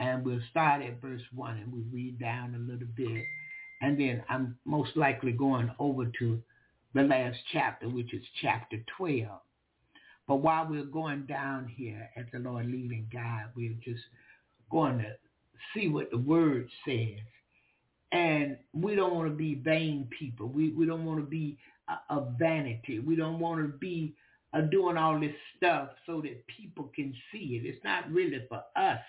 Speaker 4: and we'll start at verse 1 and we read down a little bit. And then I'm most likely going over to the last chapter, which is chapter 12. But while we're going down here at the Lord leading God, we're just going to see what the word says. And we don't want to be vain people. We, we don't want to be a, a vanity. We don't want to be uh, doing all this stuff so that people can see it. It's not really for us.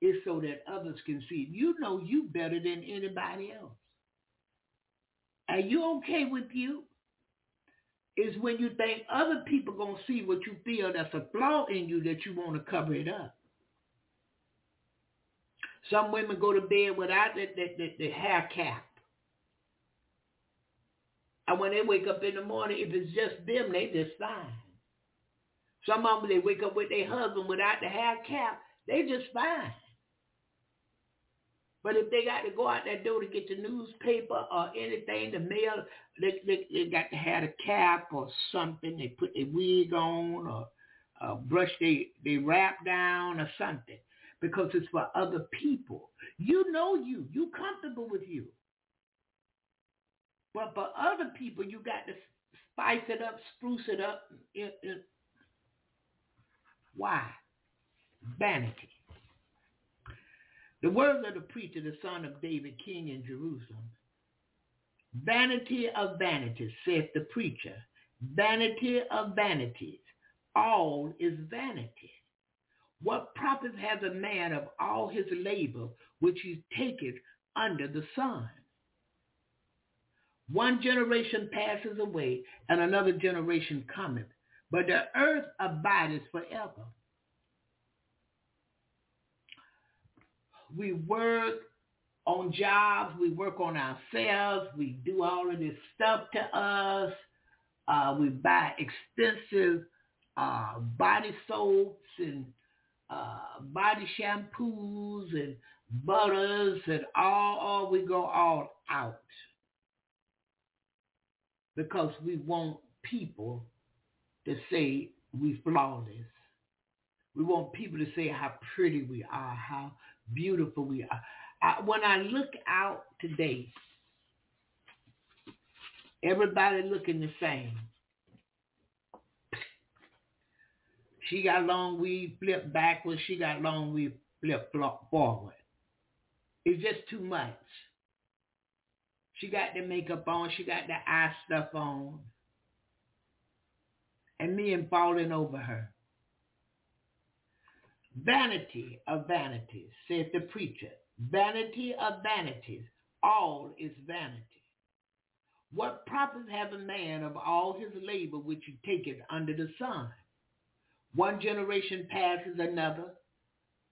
Speaker 4: It's so that others can see it. You know you better than anybody else. Are you okay with you? Is when you think other people to see what you feel that's a flaw in you that you want to cover it up. Some women go to bed without the, the, the, the hair cap. And when they wake up in the morning, if it's just them, they just fine. Some of them, they wake up with their husband without the hair cap, they just fine. But if they got to go out that door to get the newspaper or anything, the mail, they, they, they got to have a cap or something. They put their wig on or uh, brush they, they wrap down or something because it's for other people. You know you. You comfortable with you. But for other people, you got to spice it up, spruce it up. Why? Vanity. The words of the preacher, the son of David, king in Jerusalem. Vanity of vanities, saith the preacher. Vanity of vanities. All is vanity. What profit has a man of all his labor which he taketh under the sun? One generation passes away and another generation cometh, but the earth abideth forever. We work on jobs, we work on ourselves, we do all of this stuff to us. Uh, we buy expensive uh, body soaps and uh, body shampoos and butters and all, all we go all out because we want people to say we flawless. We want people to say how pretty we are, how beautiful we are. I, when I look out today, everybody looking the same. She got long weave flip backwards. She got long weave flip forward. It's just too much. She got the makeup on. She got the eye stuff on. And men falling over her. Vanity of vanities, said the preacher. Vanity of vanities. All is vanity. What profit have a man of all his labor which he taketh under the sun? One generation passes another.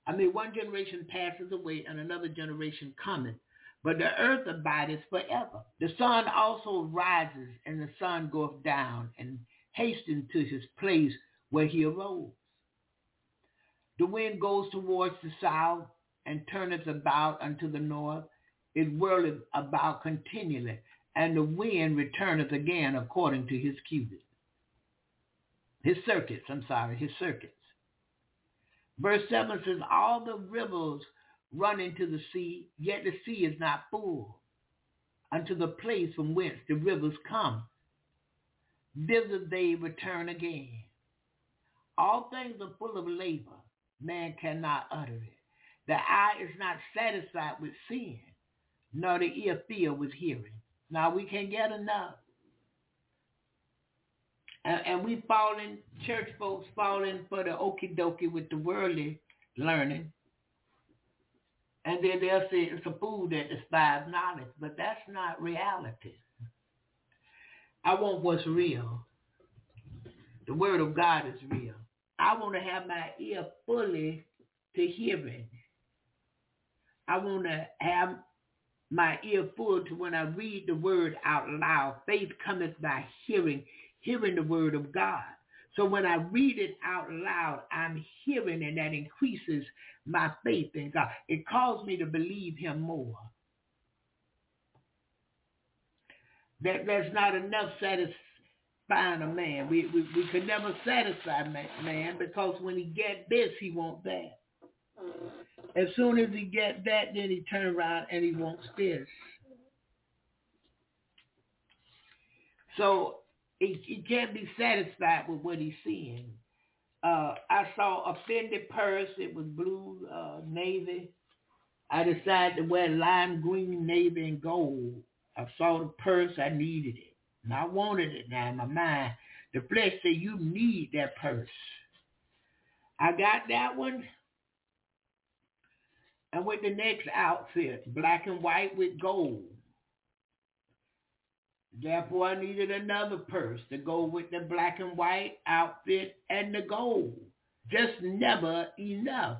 Speaker 4: I mean, one generation passes away and another generation cometh. But the earth abideth forever. The sun also rises and the sun goeth down and hastens to his place where he arose. The wind goes towards the south and turneth about unto the north. It whirleth about continually, and the wind returneth again according to his cubit. His circuits, I'm sorry, his circuits. Verse 7 says, all the rivers run into the sea, yet the sea is not full unto the place from whence the rivers come. Thither they return again. All things are full of labor. Man cannot utter it. The eye is not satisfied with seeing, nor the ear filled with hearing. Now we can't get enough. And, and we falling, church folks falling for the okie dokie with the worldly learning. And then they'll say it's a fool that despises knowledge, but that's not reality. I want what's real. The word of God is real. I want to have my ear fully to hearing. I want to have my ear full to when I read the word out loud. Faith cometh by hearing, hearing the word of God. So when I read it out loud, I'm hearing and that increases my faith in God. It calls me to believe him more. That there's not enough satisfying a man. We, we, we could never satisfy man, because when he get this, he want that. As soon as he get that, then he turn around and he wants this. So he, he can't be satisfied with what he's seeing. Uh, I saw a Fendi purse. It was blue, uh, navy. I decided to wear lime green, navy, and gold. I saw the purse. I needed it. And I wanted it now in my mind. The flesh said, you need that purse. I got that one. And with the next outfit, black and white with gold. Therefore, I needed another purse to go with the black and white outfit and the gold. Just never enough.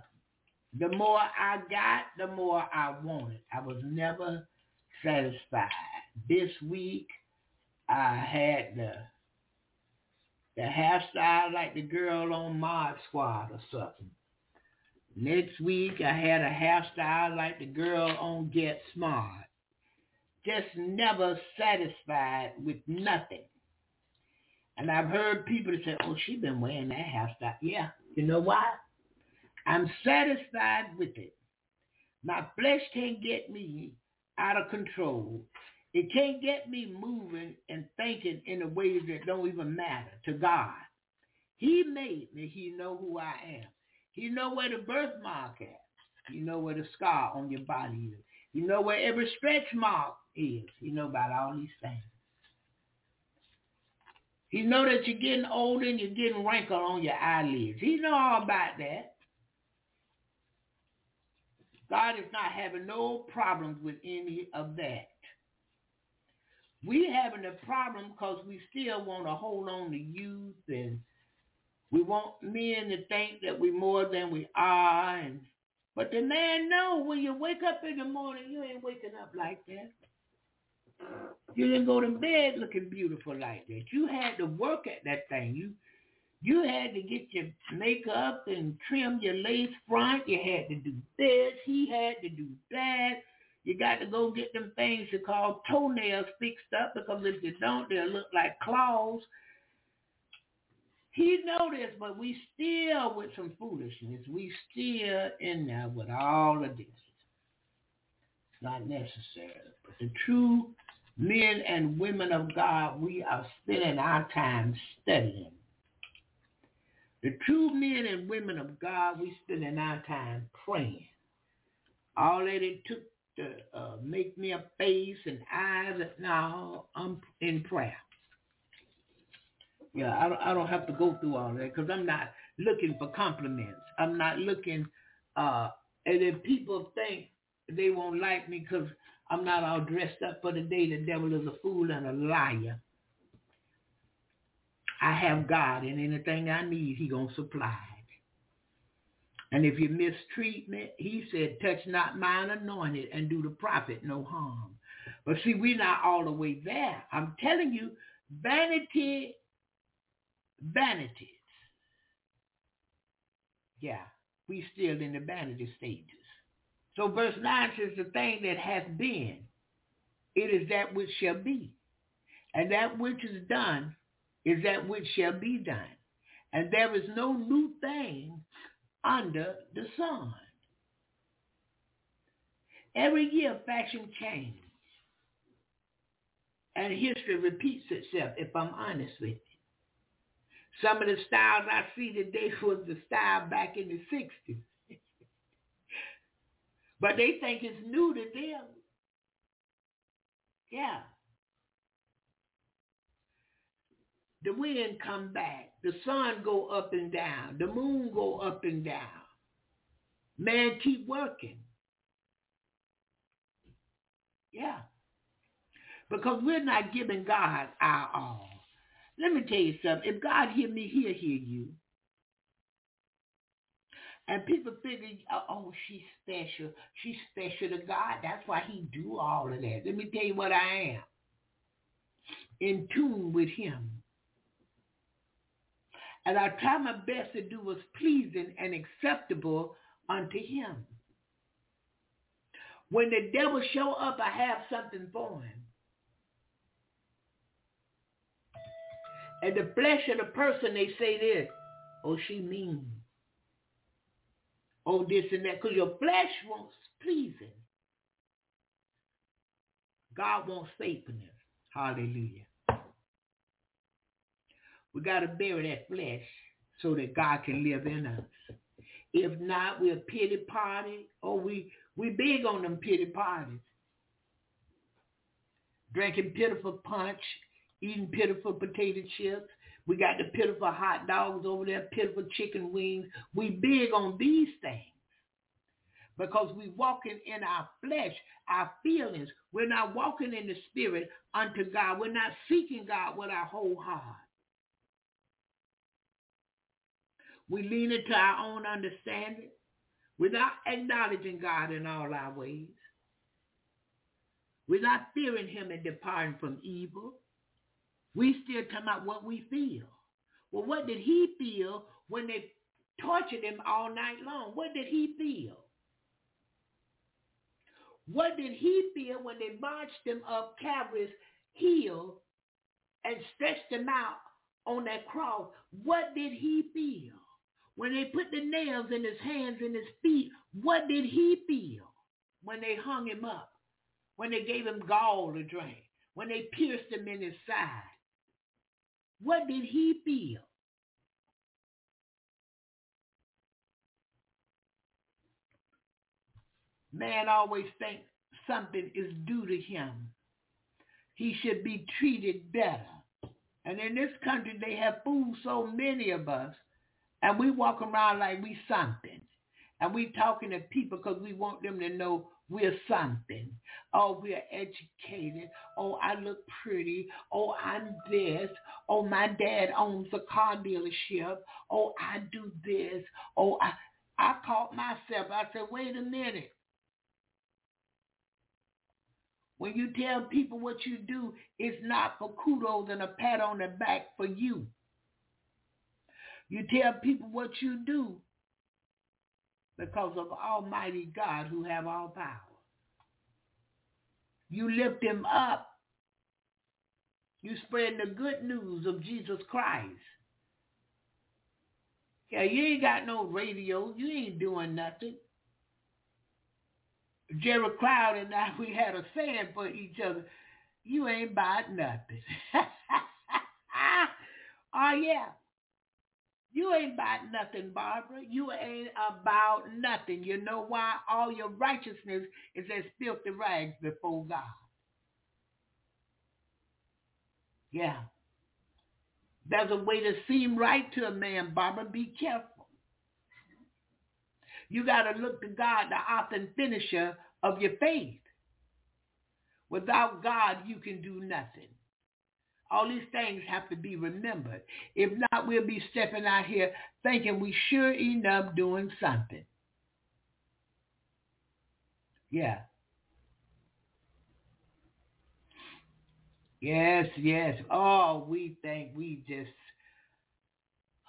Speaker 4: The more I got, the more I wanted. I was never satisfied. This week, I had the the hairstyle like the girl on Mod Squad or something. Next week, I had a hairstyle like the girl on Get Smart just never satisfied with nothing. And I've heard people say, oh, she's been wearing that hairstyle. Yeah, you know why? I'm satisfied with it. My flesh can't get me out of control. It can't get me moving and thinking in a ways that don't even matter to God. He made me. He know who I am. He know where the birthmark is. He know where the scar on your body is. You know where every stretch mark is. He know about all these things. He know that you're getting older and you're getting wrinkled on your eyelids. He know all about that. God is not having no problems with any of that. We having a problem because we still want to hold on to youth and we want men to think that we're more than we are. And But the man know when you wake up in the morning, you ain't waking up like that. You didn't go to bed looking beautiful like that. You had to work at that thing. You you had to get your makeup and trim your lace front. You had to do this. He had to do that. You got to go get them things you call toenails fixed up because if you don't, they'll look like claws. He this, but we still with some foolishness. We still in there with all of this. Not necessary. But the true men and women of God, we are spending our time studying. The true men and women of God, we spending our time praying. All that it took to uh, make me a face and eyes, now I'm in prayer. Yeah, I don't, I don't have to go through all that because I'm not looking for compliments. I'm not looking, uh, and if people think they won't like me because I'm not all dressed up for the day. The devil is a fool and a liar. I have God, and anything I need, he going to supply it. And if you mistreat me, he said, touch not mine anointed and do the prophet no harm. But see, we're not all the way there. I'm telling you, vanity, vanities. Yeah, we still in the vanity stages. So verse 9 says, the thing that hath been, it is that which shall be. And that which is done is that which shall be done. And there is no new thing under the sun. Every year fashion changes. And history repeats itself, if I'm honest with you. Some of the styles I see today was the style back in the 60s. But they think it's new to them. Yeah. The wind come back. The sun go up and down. The moon go up and down. Man keep working. Yeah. Because we're not giving God our all. Let me tell you something. If God hear me, he'll hear you. And people figure, oh, oh she's special. She's special to God. That's why he do all of that. Let me tell you what I am. In tune with him. And I try my best to do what's pleasing and acceptable unto him. When the devil show up, I have something for him. And the flesh of the person, they say this, oh, she mean. Oh, this and that. Because your flesh wants pleasing. God wants faithfulness. Hallelujah. We got to bury that flesh so that God can live in us. If not, we're a pity party or oh, we, we big on them pity parties. Drinking pitiful punch, eating pitiful potato chips. We got the pitiful hot dogs over there, pitiful chicken wings. We big on these things because we walking in our flesh, our feelings. We're not walking in the spirit unto God. We're not seeking God with our whole heart. We lean into our own understanding without acknowledging God in all our ways. We're fearing him and departing from evil. We still talking about what we feel. Well, what did he feel when they tortured him all night long? What did he feel? What did he feel when they marched him up Calvary's hill and stretched him out on that cross? What did he feel? When they put the nails in his hands and his feet, what did he feel when they hung him up? When they gave him gall to drink? When they pierced him in his side? What did he feel? Man always thinks something is due to him. He should be treated better. And in this country, they have fooled so many of us and we walk around like we something. And we talking to people because we want them to know we're something. Oh, we're educated. Oh, I look pretty. Oh, I'm this. Oh, my dad owns a car dealership. Oh, I do this. Oh, I, I caught myself. I said, wait a minute. When you tell people what you do, it's not for kudos and a pat on the back for you. You tell people what you do because of Almighty God who have all power. You lift them up. You spread the good news of Jesus Christ. Yeah, you ain't got no radio. You ain't doing nothing. Jerry Cloud and I, we had a saying for each other. You ain't about nothing. oh, yeah. You ain't about nothing, Barbara. You ain't about nothing. You know why? All your righteousness is as filthy rags before God. Yeah. There's a way to seem right to a man, Barbara. Be careful. You got to look to God, the author and finisher of your faith. Without God, you can do nothing. All these things have to be remembered. If not, we'll be stepping out here thinking we sure enough doing something. Yeah. Yes, yes. Oh, we think we just,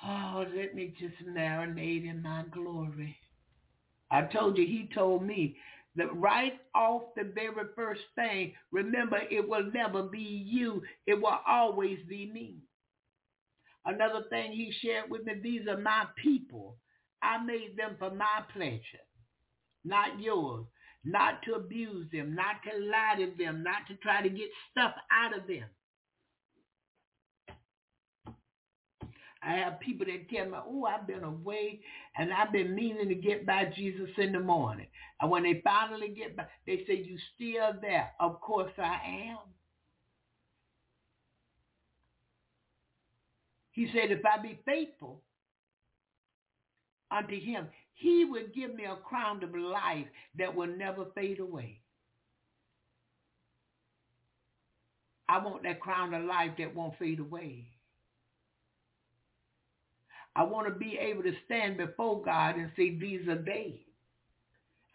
Speaker 4: oh, let me just marinate in my glory. I told you, he told me right off the very first thing, remember it will never be you. It will always be me. Another thing he shared with me, these are my people. I made them for my pleasure, not yours. Not to abuse them, not to lie to them, not to try to get stuff out of them. I have people that tell me, oh, I've been away and I've been meaning to get by Jesus in the morning. And when they finally get by, they say, you still there? Of course I am. He said, if I be faithful unto him, he will give me a crown of life that will never fade away. I want that crown of life that won't fade away. I want to be able to stand before God and say, these are they.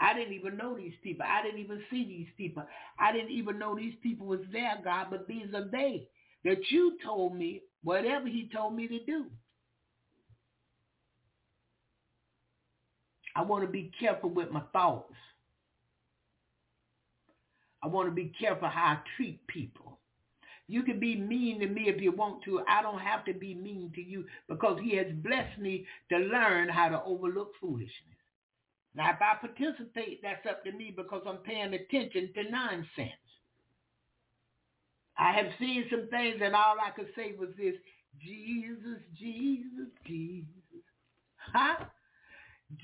Speaker 4: I didn't even know these people. I didn't even see these people. I didn't even know these people was there, God, but these are they that you told me whatever he told me to do. I want to be careful with my thoughts. I want to be careful how I treat people. You can be mean to me if you want to. I don't have to be mean to you because he has blessed me to learn how to overlook foolishness. Now, if I participate, that's up to me because I'm paying attention to nonsense. I have seen some things and all I could say was this, Jesus, Jesus, Jesus. Huh?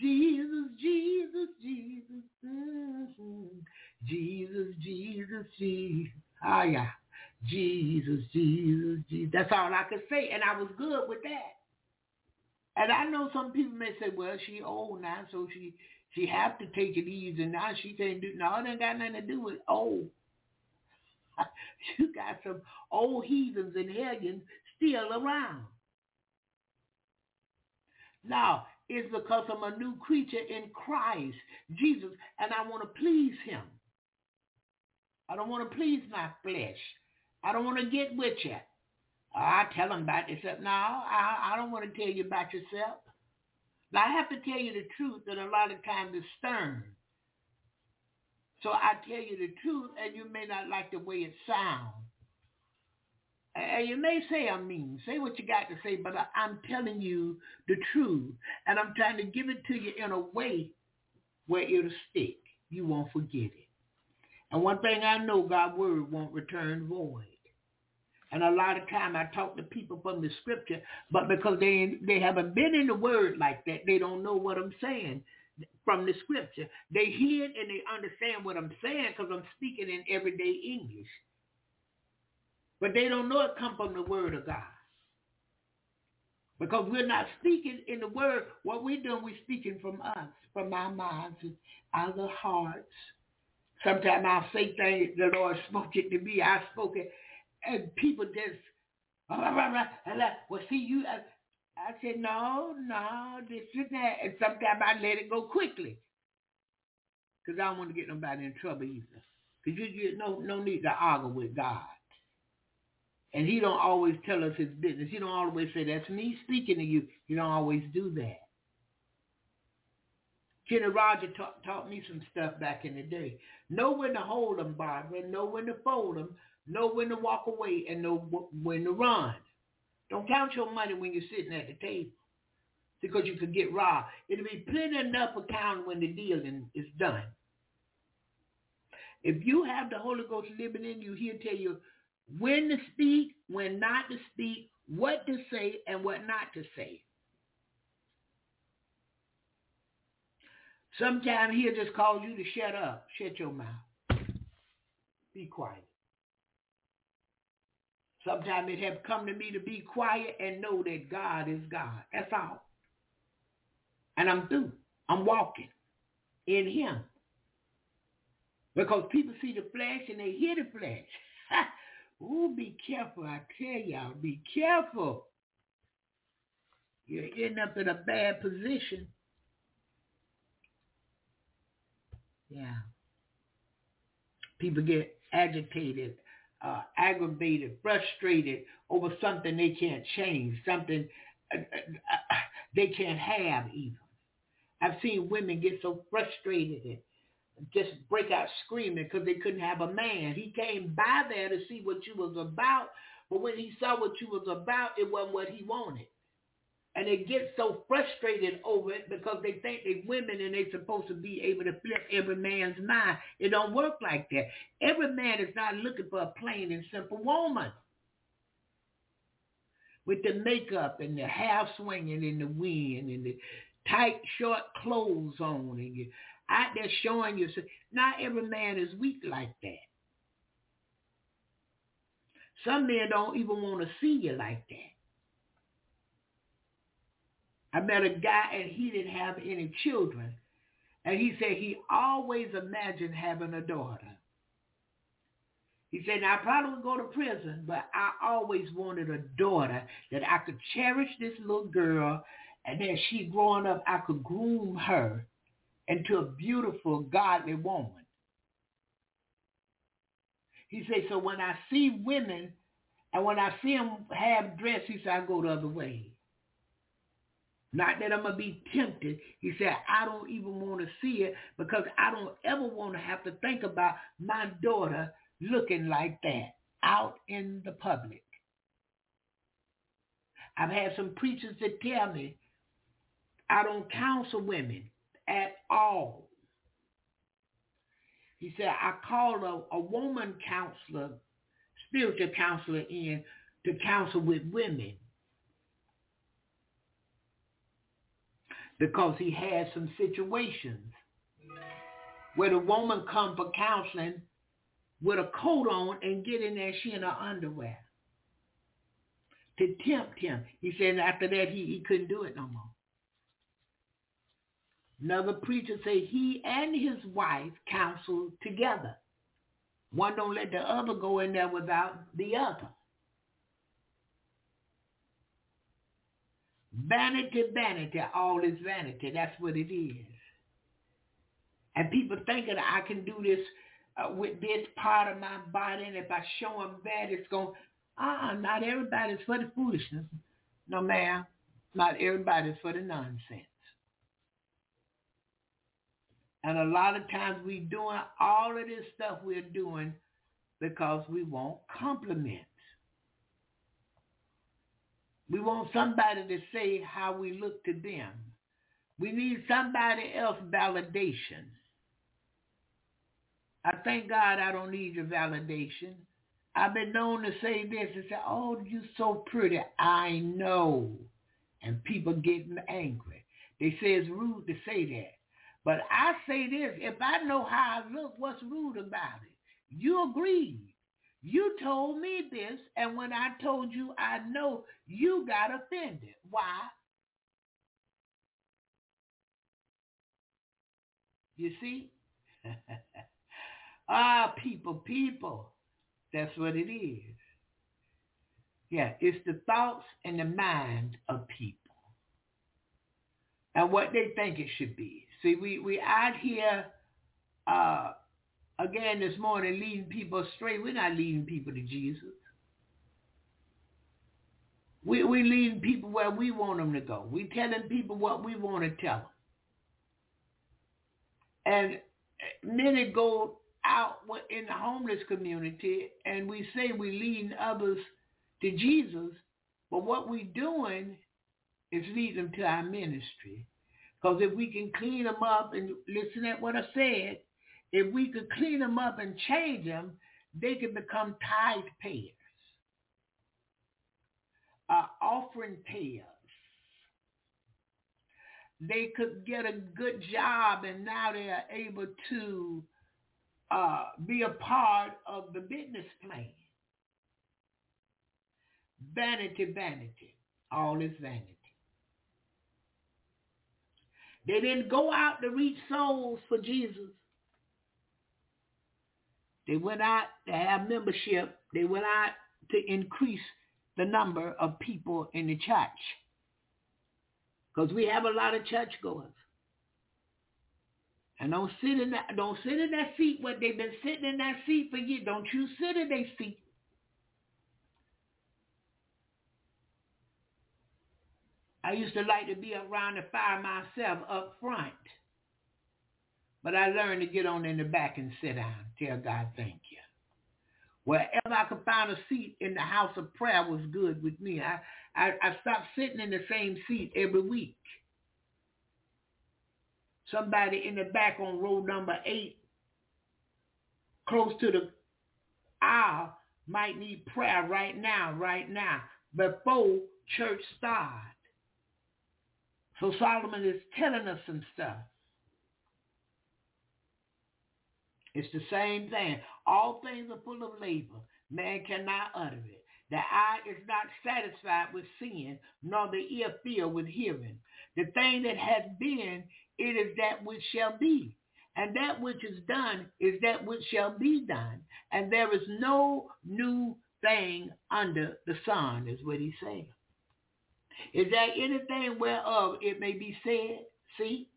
Speaker 4: Jesus, Jesus, Jesus. Mm-hmm. Jesus, Jesus, Jesus. Ah, yeah. Jesus, Jesus, Jesus. That's all I could say. And I was good with that. And I know some people may say, well, she old now, so she she have to take it easy now. She can't do no, it ain't got nothing to do with old. you got some old heathens and hellions still around. Now, it's because I'm a new creature in Christ, Jesus, and I want to please him. I don't want to please my flesh. I don't want to get with you. I tell them about yourself. No, I, I don't want to tell you about yourself. Now, I have to tell you the truth that a lot of times is stern. So I tell you the truth, and you may not like the way it sounds. And you may say I'm mean. Say what you got to say, but I'm telling you the truth. And I'm trying to give it to you in a way where it'll stick. You won't forget it. And one thing I know, God's word won't return void. And a lot of time I talk to people from the scripture, but because they they haven't been in the word like that, they don't know what I'm saying from the scripture. They hear it and they understand what I'm saying because I'm speaking in everyday English. But they don't know it come from the word of God. Because we're not speaking in the word. What we're doing, we're speaking from us, from our minds and our hearts. Sometimes I'll say things, the Lord spoke it to me. I spoke it. And people just, well, see, you, I, I said, no, no, this is that. And sometimes I let it go quickly. Because I don't want to get nobody in trouble either. Because you, you no, no need to argue with God. And he don't always tell us his business. He don't always say, that's me speaking to you. He don't always do that. Kenny Roger taught, taught me some stuff back in the day. Know when to hold them, Barbara. Know when to fold them. Know when to walk away and know when to run. Don't count your money when you're sitting at the table because you could get robbed. It'll be plenty enough account when the dealing is done. If you have the Holy Ghost living in you, he'll tell you when to speak, when not to speak, what to say, and what not to say. Sometimes he'll just call you to shut up. Shut your mouth. Be quiet. Sometimes it have come to me to be quiet and know that God is God. That's all. And I'm through. I'm walking in him. Because people see the flesh and they hear the flesh. Ooh, be careful. I tell y'all, be careful. You're ending up in a bad position. Yeah. People get agitated, uh, aggravated, frustrated over something they can't change, something uh, uh, uh they can't have even. I've seen women get so frustrated and just break out screaming because they couldn't have a man. He came by there to see what you was about, but when he saw what you was about, it wasn't what he wanted. And they get so frustrated over it because they think they're women and they're supposed to be able to flip every man's mind. It don't work like that. Every man is not looking for a plain and simple woman. With the makeup and the hair swinging in the wind and the tight short clothes on and you out there showing you. Not every man is weak like that. Some men don't even want to see you like that. I met a guy and he didn't have any children. And he said he always imagined having a daughter. He said, now I probably would go to prison, but I always wanted a daughter that I could cherish this little girl And as she growing up, I could groom her into a beautiful, godly woman. He said, so when I see women and when I see them have dress, he said, I go the other way. Not that I'm going to be tempted. He said, I don't even want to see it because I don't ever want to have to think about my daughter looking like that out in the public. I've had some preachers that tell me I don't counsel women at all. He said, I called a, a woman counselor, spiritual counselor in to counsel with women. Because he had some situations where the woman come for counseling with a coat on and get in there, she in her underwear. To tempt him. He said after that he, he couldn't do it no more. Another preacher say he and his wife counsel together. One don't let the other go in there without the other. Vanity, vanity, all is vanity. That's what it is. And people thinking I can do this uh, with this part of my body, and if I show them that, it's going, ah, not everybody's for the foolishness. No, ma'am. Not everybody's for the nonsense. And a lot of times we're doing all of this stuff we're doing because we want compliments. We want somebody to say how we look to them. We need somebody else validation. I thank God I don't need your validation. I've been known to say this and say, oh, you're so pretty. I know. And people get angry. They say it's rude to say that. But I say this, if I know how I look, what's rude about it? You agreed. You told me this, and when I told you I know, you got offended. Why? You see? ah, people, people. That's what it is. Yeah, it's the thoughts and the mind of people and what they think it should be. See, we, we out here uh, again this morning leading people astray. We're not leading people to Jesus. We, we leading people where we want them to go. We're telling people what we want to tell them. And many go out in the homeless community and we say we leading others to Jesus, but what we're doing is leading them to our ministry. Because if we can clean them up and listen at what I said, if we could clean them up and change them, they could become tithe payers, uh, offering payers. They could get a good job and now they are able to uh, be a part of the business plan. Vanity, vanity. All is vanity. They didn't go out to reach souls for Jesus. They went out to have membership. They went out to increase the number of people in the church. Because we have a lot of churchgoers. And don't sit in that don't sit in that seat where they've been sitting in that seat for years. Don't you sit in that seat. I used to like to be around the fire myself up front. But I learned to get on in the back and sit down. Tell God thank you. Wherever I could find a seat in the house of prayer was good with me. I, I, I stopped sitting in the same seat every week. Somebody in the back on row number eight, close to the aisle, might need prayer right now, right now, before church starts. So Solomon is telling us some stuff. It's the same thing. All things are full of labor. Man cannot utter it. The eye is not satisfied with seeing, nor the ear filled with hearing. The thing that has been, it is that which shall be. And that which is done is that which shall be done. And there is no new thing under the sun, is what he's saying. Is there anything whereof it may be said? See,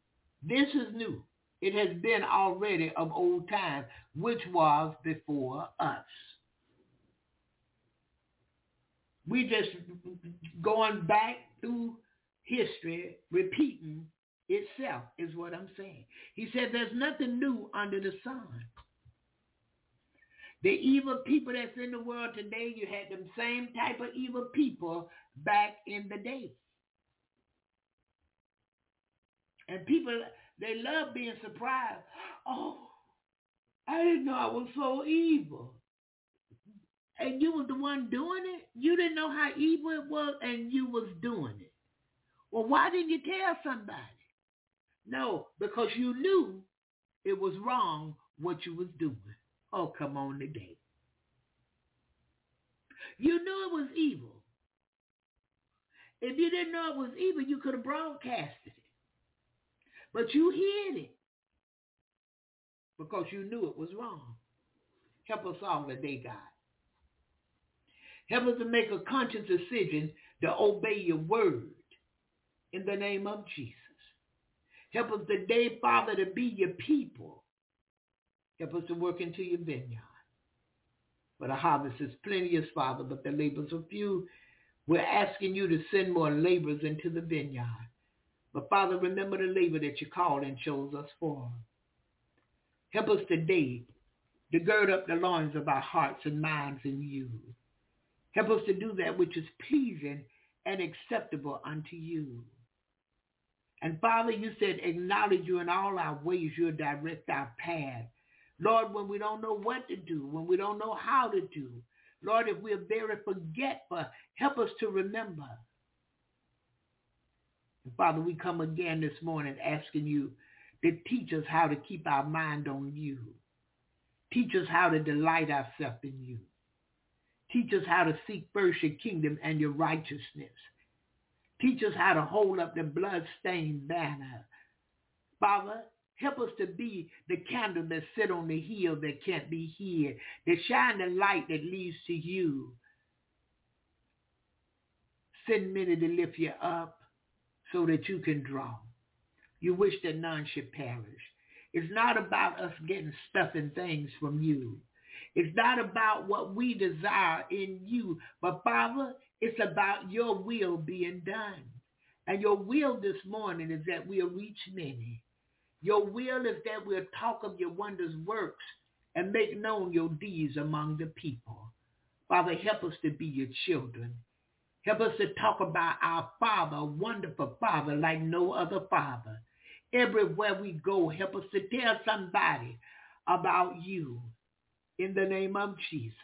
Speaker 4: this is new. It has been already of old time, which was before us. We just going back through history, repeating itself is what I'm saying. He said there's nothing new under the sun. The evil people that's in the world today, you had them same type of evil people back in the day. And people, they love being surprised. Oh, I didn't know I was so evil. And you was the one doing it. You didn't know how evil it was, and you was doing it. Well, why didn't you tell somebody? No, because you knew it was wrong what you was doing. Oh, come on today. You knew it was evil. If you didn't know it was evil, you could have broadcasted it. But you hid it because you knew it was wrong. Help us all today, God. Help us to make a conscious decision to obey your word in the name of Jesus. Help us today, Father, to be your people. Help us to work into your vineyard. For the harvest is plenteous, Father, but the labors are few. We're asking you to send more laborers into the vineyard. But Father, remember the labor that you called and chose us for. Help us today to gird up the loins of our hearts and minds in you. Help us to do that which is pleasing and acceptable unto you. And Father, you said, acknowledge you in all our ways. You'll direct our path. Lord, when we don't know what to do, when we don't know how to do, Lord, if we're very forgetful, help us to remember. Father, we come again this morning asking you to teach us how to keep our mind on you. Teach us how to delight ourselves in you. Teach us how to seek first your kingdom and your righteousness. Teach us how to hold up the blood-stained banner. Father, help us to be the candle that sit on the hill that can't be hid, to shine the light that leads to you. Send many to lift you up so that you can draw. You wish that none should perish. It's not about us getting stuff and things from you. It's not about what we desire in you, but Father, it's about your will being done. And your will this morning is that we'll reach many. Your will is that we'll talk of your wondrous works and make known your deeds among the people. Father, help us to be your children. Help us to talk about our Father, wonderful Father like no other Father. Everywhere we go, help us to tell somebody about you in the name of Jesus.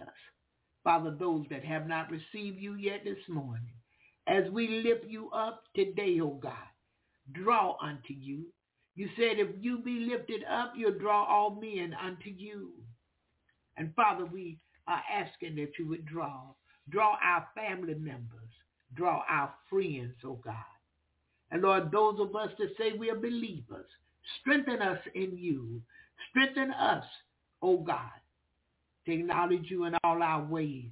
Speaker 4: Father, those that have not received you yet this morning, as we lift you up today, O oh God, draw unto you. You said if you be lifted up, you'll draw all men unto you. And Father, we are asking that you would draw. Draw our family members. Draw our friends, oh God. And Lord, those of us that say we are believers, strengthen us in you. Strengthen us, oh God, to acknowledge you in all our ways,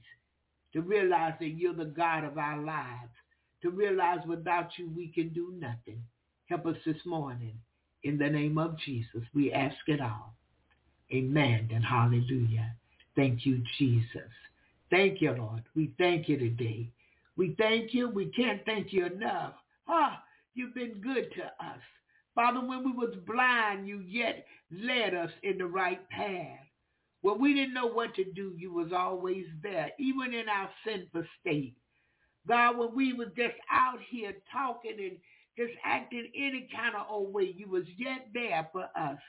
Speaker 4: to realize that you're the God of our lives, to realize without you we can do nothing. Help us this morning. In the name of Jesus, we ask it all. Amen and hallelujah. Thank you, Jesus. Thank you, Lord. We thank you today. We thank you. We can't thank you enough. Ah, you've been good to us. Father, when we was blind, you yet led us in the right path. When we didn't know what to do, you was always there, even in our sinful state. God, when we was just out here talking and just acting any kind of old way, you was yet there for us.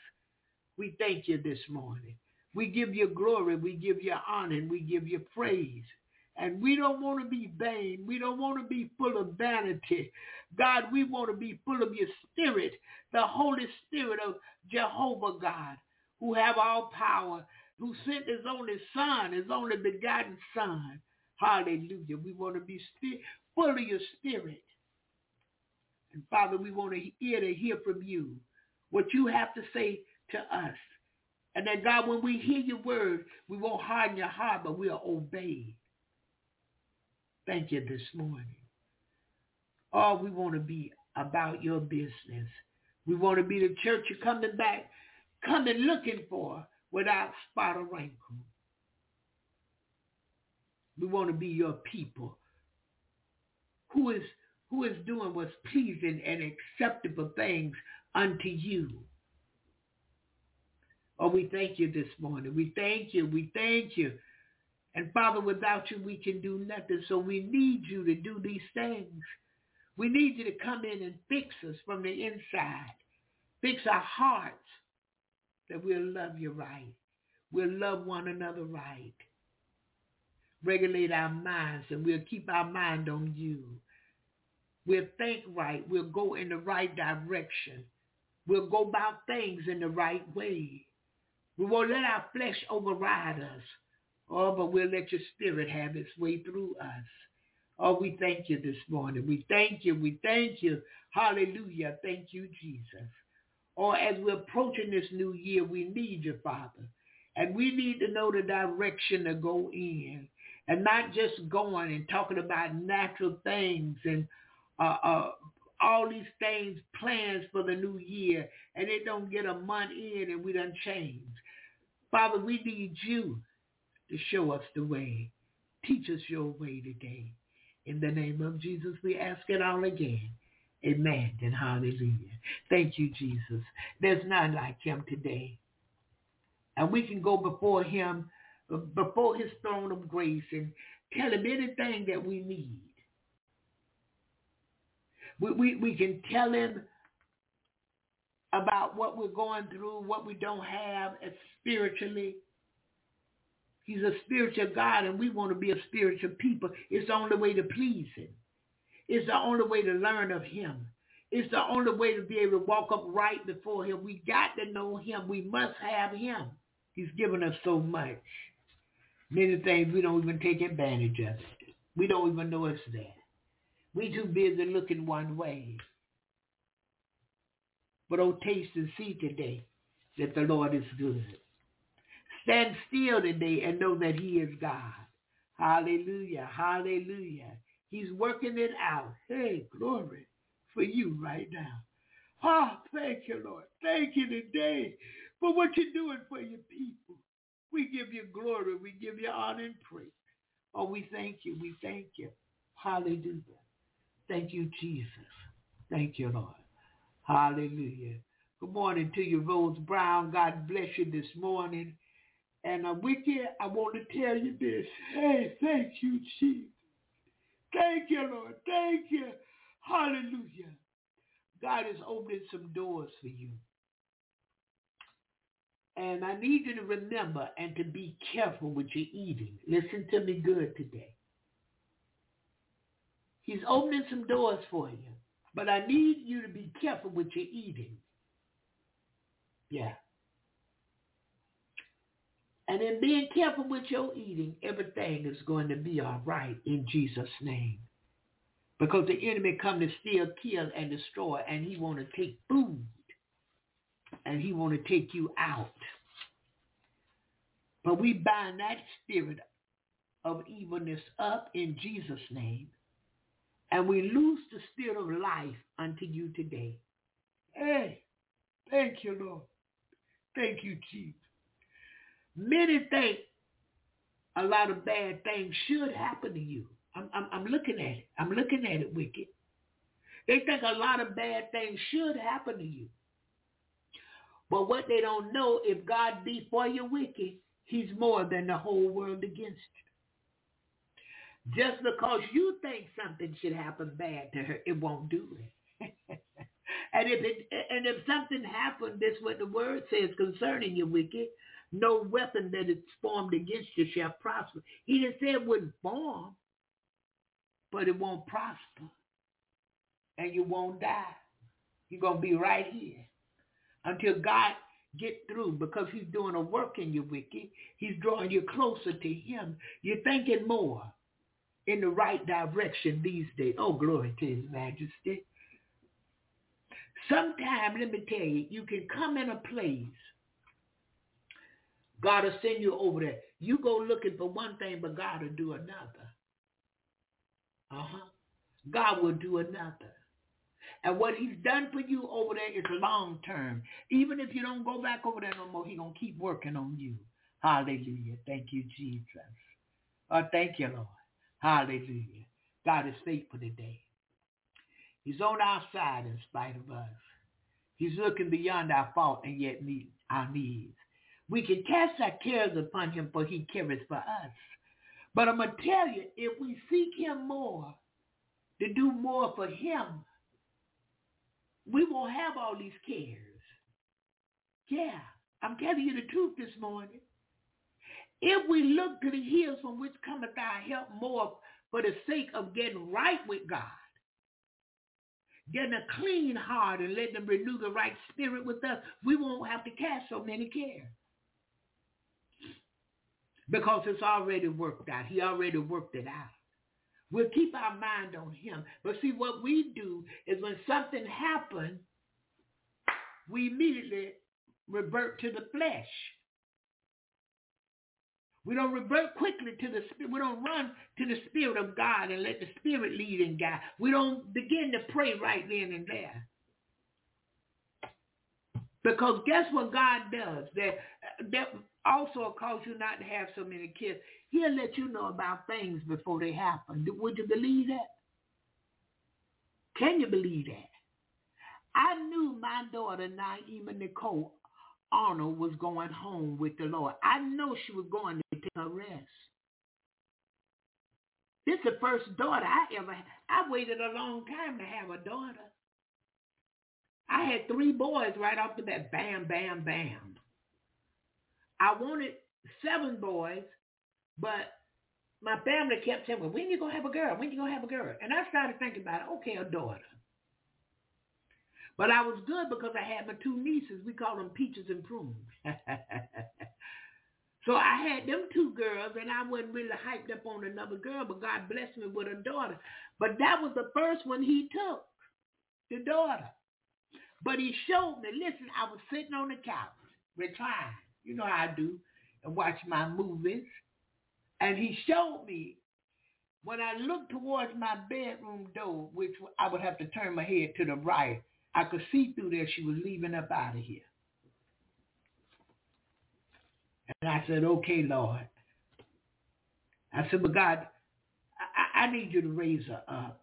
Speaker 4: We thank you this morning. We give you glory, we give you honor, and we give you praise. And we don't want to be vain. We don't want to be full of vanity. God, we want to be full of your spirit, the Holy Spirit of Jehovah God, who have all power, who sent his only son, his only begotten son. Hallelujah. We want to be full of your spirit. And Father, we want to hear to hear from you what you have to say to us. And that God, when we hear your word, we won't harden your heart, but we'll obey. Thank you this morning. Oh, we want to be about your business. We want to be the church you're coming back, coming looking for without spot or wrinkle. We want to be your people who is who is doing what's pleasing and acceptable things unto you. Oh, we thank you this morning. We thank you. We thank you. And Father, without you, we can do nothing. So we need you to do these things. We need you to come in and fix us from the inside. Fix our hearts that we'll love you right. We'll love one another right. Regulate our minds and we'll keep our mind on you. We'll think right. We'll go in the right direction. We'll go about things in the right way. We won't let our flesh override us. Oh, but we'll let your spirit have its way through us. Oh, we thank you this morning. We thank you. We thank you. Hallelujah. Thank you, Jesus. Or oh, as we're approaching this new year, we need you, Father. And we need to know the direction to go in and not just going and talking about natural things and uh, uh, all these things, plans for the new year, and it don't get a month in and we done change. Father, we need you to show us the way. Teach us your way today. In the name of Jesus, we ask it all again. Amen and hallelujah. Thank you, Jesus. There's none like him today. And we can go before him, before his throne of grace and tell him anything that we need. We, we, we can tell him about what we're going through, what we don't have spiritually. He's a spiritual God and we want to be a spiritual people. It's the only way to please him. It's the only way to learn of him. It's the only way to be able to walk up right before him. We got to know him. We must have him. He's given us so much. Many things we don't even take advantage of. We don't even know it's there. We too busy looking one way. But oh, taste and see today that the Lord is good. Stand still today and know that he is God. Hallelujah. Hallelujah. He's working it out. Hey, glory for you right now. Oh, thank you, Lord. Thank you today for what you're doing for your people. We give you glory. We give you honor and praise. Oh, we thank you. We thank you. Hallelujah. Thank you, Jesus. Thank you, Lord. Hallelujah. Good morning to you, Rose Brown. God bless you this morning. And uh, you, I want to tell you this. Hey, thank you, Jesus. Thank you, Lord. Thank you. Hallelujah. God is opening some doors for you. And I need you to remember and to be careful with your eating. Listen to me good today. He's opening some doors for you. But I need you to be careful with your eating. Yeah. And in being careful with your eating, everything is going to be all right in Jesus' name. Because the enemy come to steal, kill, and destroy, and he want to take food. And he want to take you out. But we bind that spirit of evilness up in Jesus' name. And we lose the spirit of life unto you today. Hey, thank you, Lord. Thank you, Jesus. Many think a lot of bad things should happen to you. I'm, I'm, I'm looking at it. I'm looking at it wicked. They think a lot of bad things should happen to you. But what they don't know, if God be for you wicked, he's more than the whole world against you. Just because you think something should happen bad to her, it won't do it. and if it and if something happened, this what the word says concerning you, wicked. No weapon that is formed against you shall prosper. He didn't say it wouldn't form, but it won't prosper. And you won't die. You're going to be right here until God get through because he's doing a work in you, wicked. He's drawing you closer to him. You're thinking more in the right direction these days. Oh, glory to his majesty. Sometime, let me tell you, you can come in a place. God will send you over there. You go looking for one thing, but God will do another. Uh-huh. God will do another. And what he's done for you over there is long term. Even if you don't go back over there no more, he's going to keep working on you. Hallelujah. Thank you, Jesus. Oh, thank you, Lord. Hallelujah. God is faithful today. He's on our side in spite of us. He's looking beyond our fault and yet meet our needs. We can cast our cares upon him for he cares for us. But I'm going to tell you, if we seek him more, to do more for him, we won't have all these cares. Yeah, I'm telling you the truth this morning. If we look to the hills from which cometh our help more for the sake of getting right with God, getting a clean heart and letting them renew the right spirit with us, we won't have to cast so many cares. Because it's already worked out. He already worked it out. We'll keep our mind on him. But see, what we do is when something happens, we immediately revert to the flesh. We don't revert quickly to the spirit. We don't run to the spirit of God and let the spirit lead and guide. We don't begin to pray right then and there. Because guess what God does? That that also cause you not to have so many kids. He'll let you know about things before they happen. Would you believe that? Can you believe that? I knew my daughter, Naima Nicole Arnold, was going home with the Lord. I know she was going take a rest. This is the first daughter I ever had. I waited a long time to have a daughter. I had three boys right off the bat. Bam, bam, bam. I wanted seven boys, but my family kept saying, well, when you going to have a girl? When you going to have a girl? And I started thinking about it. Okay, a daughter. But I was good because I had my two nieces. We call them peaches and prunes. so I had them two girls, and I wasn't really hyped up on another girl, but God blessed me with a daughter. But that was the first one he took, the daughter. But he showed me, listen, I was sitting on the couch, reclined. You know how I do, and watch my movies. And he showed me when I looked towards my bedroom door, which I would have to turn my head to the right, I could see through there she was leaving up out of here. And I said, okay, Lord. I said, but God, I, I need you to raise her up.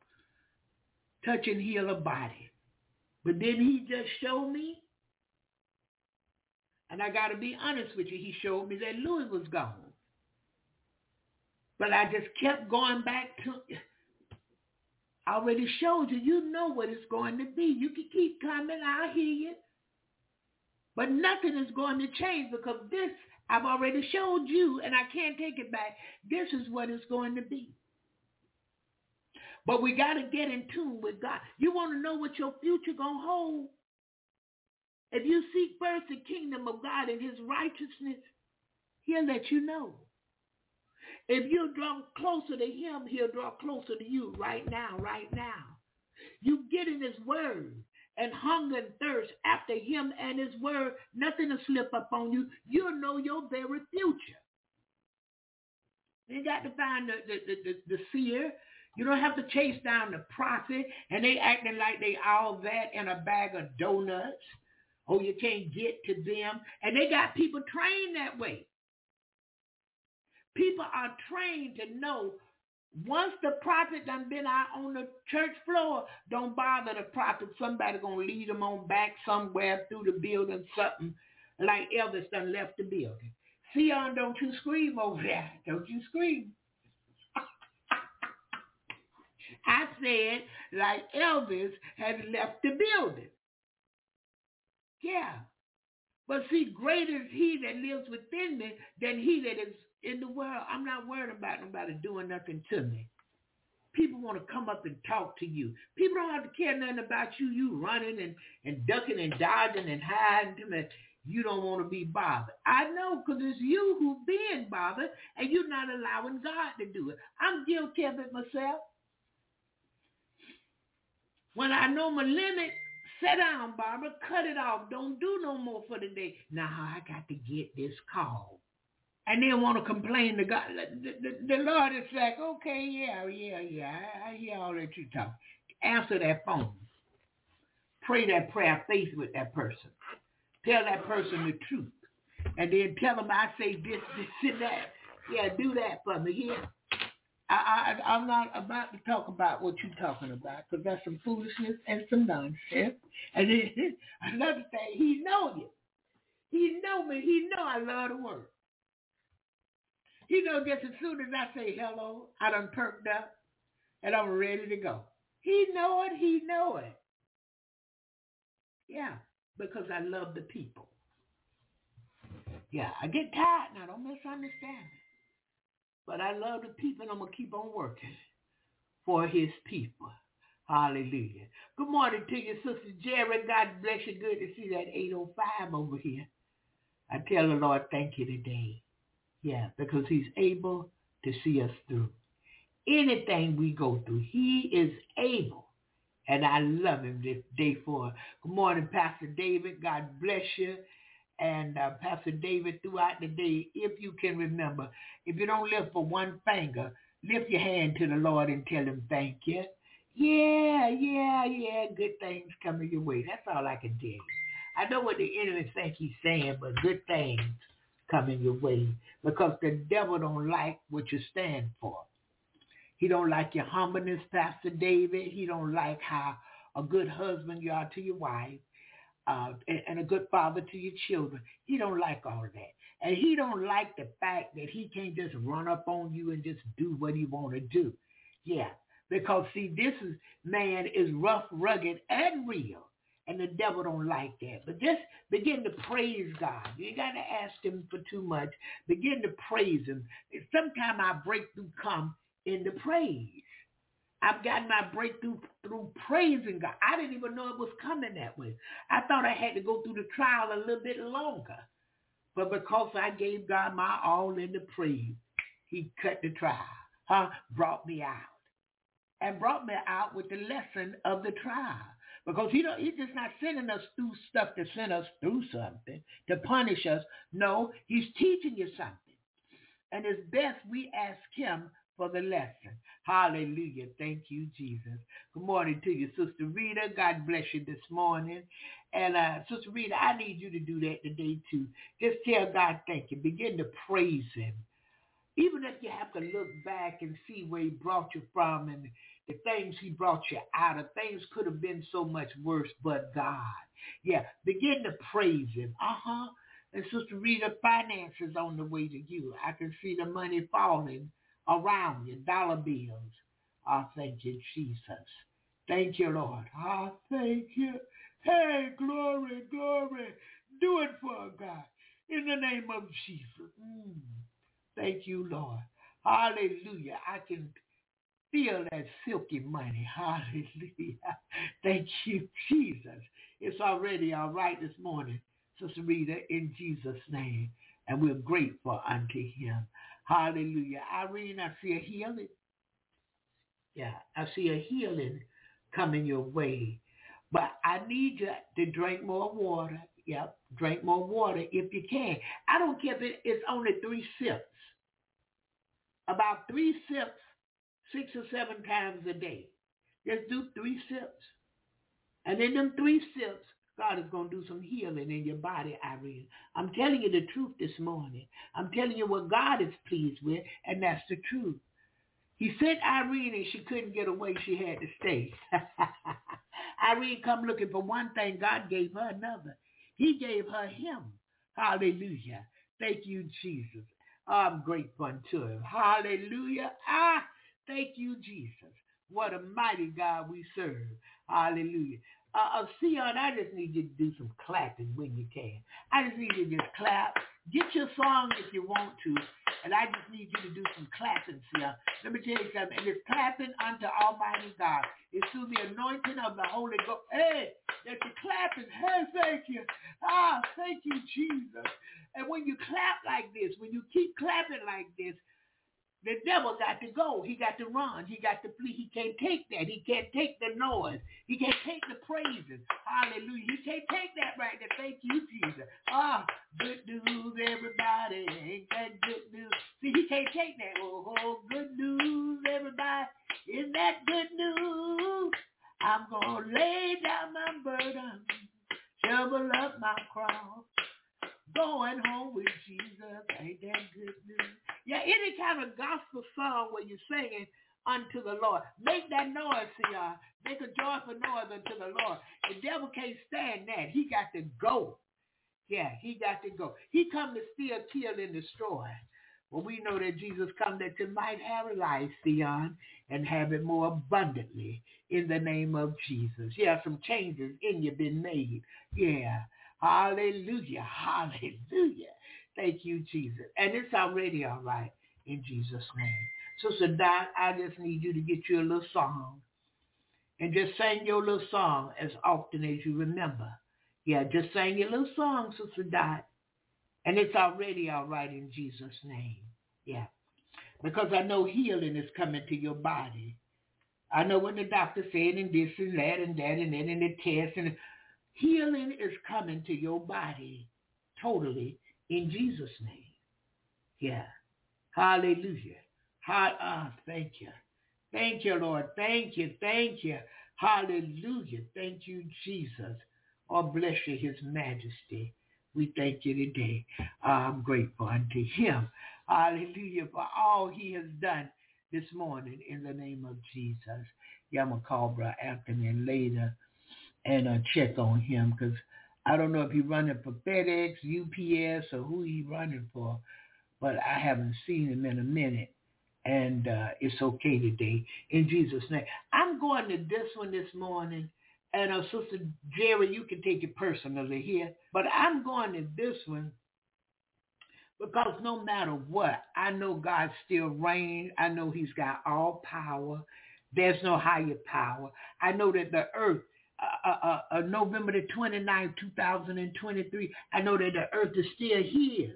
Speaker 4: Touch and heal her body. But then he just showed me, and I got to be honest with you, he showed me that Louis was gone. But I just kept going back to, I already showed you, you know what it's going to be. You can keep coming, I'll hear you. But nothing is going to change because this, I've already showed you and I can't take it back. This is what it's going to be. But we got to get in tune with God. You want to know what your future going to hold? If you seek first the kingdom of God and his righteousness, he'll let you know. If you draw closer to him, he'll draw closer to you right now, right now. You get in his word and hunger and thirst after him and his word, nothing will slip up on you. You'll know your very future. You got to find the, the, the, the, the seer. You don't have to chase down the prophet and they acting like they all that in a bag of donuts. Oh, you can't get to them. And they got people trained that way. People are trained to know once the prophet done been out on the church floor, don't bother the prophet. Somebody gonna lead them on back somewhere through the building, something like Elvis done left the building. Sion, don't you scream over there. Don't you scream. I said like Elvis had left the building. Yeah. But see, greater is he that lives within me than he that is in the world. I'm not worried about nobody doing nothing to me. People want to come up and talk to you. People don't have to care nothing about you. You running and, and ducking and dodging and hiding and you don't want to be bothered. I know because it's you who being bothered and you're not allowing God to do it. I'm guilty of it myself. When I know my limit, sit down, Barbara, cut it off. Don't do no more for the day. Now I got to get this call. And then want to complain to God. The, the, the Lord is like, okay, yeah, yeah, yeah, I, I hear all that you talk. Answer that phone. Pray that prayer faith with that person. Tell that person the truth. And then tell them I say this, this, and that. Yeah, do that for me here. I, I, I'm not about to talk about what you're talking about because that's some foolishness and some nonsense. And then another thing, he know you. He know me. He know I love the word. He know just as soon as I say hello, I done perked up and I'm ready to go. He know it. He know it. Yeah, because I love the people. Yeah, I get tired now. I don't misunderstand me. But I love the people and I'm going to keep on working for his people. Hallelujah. Good morning to you, Sister Jerry. God bless you. Good to see that 805 over here. I tell the Lord thank you today. Yeah, because he's able to see us through. Anything we go through, he is able. And I love him this day for. Good morning, Pastor David. God bless you and uh, Pastor David throughout the day, if you can remember, if you don't lift for one finger, lift your hand to the Lord and tell him thank you. Yeah, yeah, yeah, good things coming your way. That's all I can tell you. I know what the enemy think he's saying, but good things coming your way because the devil don't like what you stand for. He don't like your humbleness, Pastor David. He don't like how a good husband you are to your wife uh, and, and a good father to your children. He don't like all that. And he don't like the fact that he can't just run up on you and just do what he want to do. Yeah, because see, this is man is rough, rugged, and real. And the devil don't like that. But just begin to praise God. You got to ask him for too much. Begin to praise him. Sometimes our breakthrough come in the praise. I've gotten my breakthrough through praising God. I didn't even know it was coming that way. I thought I had to go through the trial a little bit longer. But because I gave God my all in the praise, he cut the trial, huh? brought me out. And brought me out with the lesson of the trial. Because he don't, he's just not sending us through stuff to send us through something, to punish us. No, he's teaching you something. And it's best we ask him for the lesson. Hallelujah. Thank you, Jesus. Good morning to you, Sister Rita. God bless you this morning. And uh, Sister Rita, I need you to do that today too. Just tell God thank you. Begin to praise him. Even if you have to look back and see where he brought you from and the things he brought you out of, things could have been so much worse, but God. Yeah, begin to praise him. Uh-huh. And Sister Rita, finances on the way to you. I can see the money falling around you, dollar bills. I thank you, Jesus. Thank you, Lord. I thank you. Hey, glory, glory. Do it for God. In the name of Jesus. Mm. Thank you, Lord. Hallelujah. I can feel that silky money. Hallelujah. Thank you, Jesus. It's already all right this morning, Sister Rita, in Jesus' name. And we're grateful unto him. Hallelujah. Irene, I see a healing. Yeah, I see a healing coming your way. But I need you to drink more water. Yep, drink more water if you can. I don't care if it's only three sips. About three sips, six or seven times a day. Just do three sips. And in them three sips, God is going to do some healing in your body, Irene. I'm telling you the truth this morning. I'm telling you what God is pleased with, and that's the truth. He sent Irene and she couldn't get away. She had to stay. Irene come looking for one thing. God gave her another. He gave her him. Hallelujah. Thank you, Jesus. I'm grateful to him. Hallelujah. Ah, thank you, Jesus. What a mighty God we serve. Hallelujah. Uh, uh, Sion, I just need you to do some clapping when you can. I just need you to just clap. Get your song if you want to, and I just need you to do some clapping, Sion. Let me tell you something. And it's clapping unto Almighty God. It's through the anointing of the Holy Ghost. Hey, that you're clapping. Hey, thank you. Ah, thank you, Jesus. And when you clap like this, when you keep clapping like this, the devil got to go. He got to run. He got to flee. He can't take that. He can't take the noise. He can't take the praises. Hallelujah. He can't take that right there. Thank you, Jesus. Ah, good news, everybody. Ain't that good news? See, he can't take that. Oh, oh, good news, everybody. Is that good news? I'm gonna lay down my burden, shovel up my cross, going home with Jesus. Ain't that good news? Yeah, a gospel song where you're singing unto the Lord. Make that noise, y'all. Make a joyful noise unto the Lord. The devil can't stand that. He got to go. Yeah, he got to go. He come to steal, kill, and destroy. Well, we know that Jesus come that you might have life, Sion, and have it more abundantly in the name of Jesus. Yeah, some changes in you been made. Yeah. Hallelujah. Hallelujah. Thank you, Jesus. And it's already all right in Jesus' name. Sister Dot, I just need you to get you a little song and just sing your little song as often as you remember. Yeah, just sing your little song, Sister Dot. And it's already all right in Jesus' name. Yeah. Because I know healing is coming to your body. I know what the doctor said and this and that and that and then and the test and healing is coming to your body totally in Jesus' name. Yeah. Hallelujah. Ah, thank you. Thank you, Lord. Thank you. Thank you. Hallelujah. Thank you, Jesus. Oh, bless you, his majesty. We thank you today. I'm grateful unto him. Hallelujah for all he has done this morning in the name of Jesus. Yeah, I'm going to call Brother Anthony later and uh, check on him because I don't know if he's running for FedEx, UPS, or who he's running for, but I haven't seen him in a minute. And uh, it's okay today in Jesus' name. I'm going to this one this morning and uh, Sister Jerry, you can take it personally here, but I'm going to this one because no matter what, I know God still reigns. I know he's got all power. There's no higher power. I know that the earth, uh, uh, uh, uh November the 29th, 2023, I know that the earth is still his,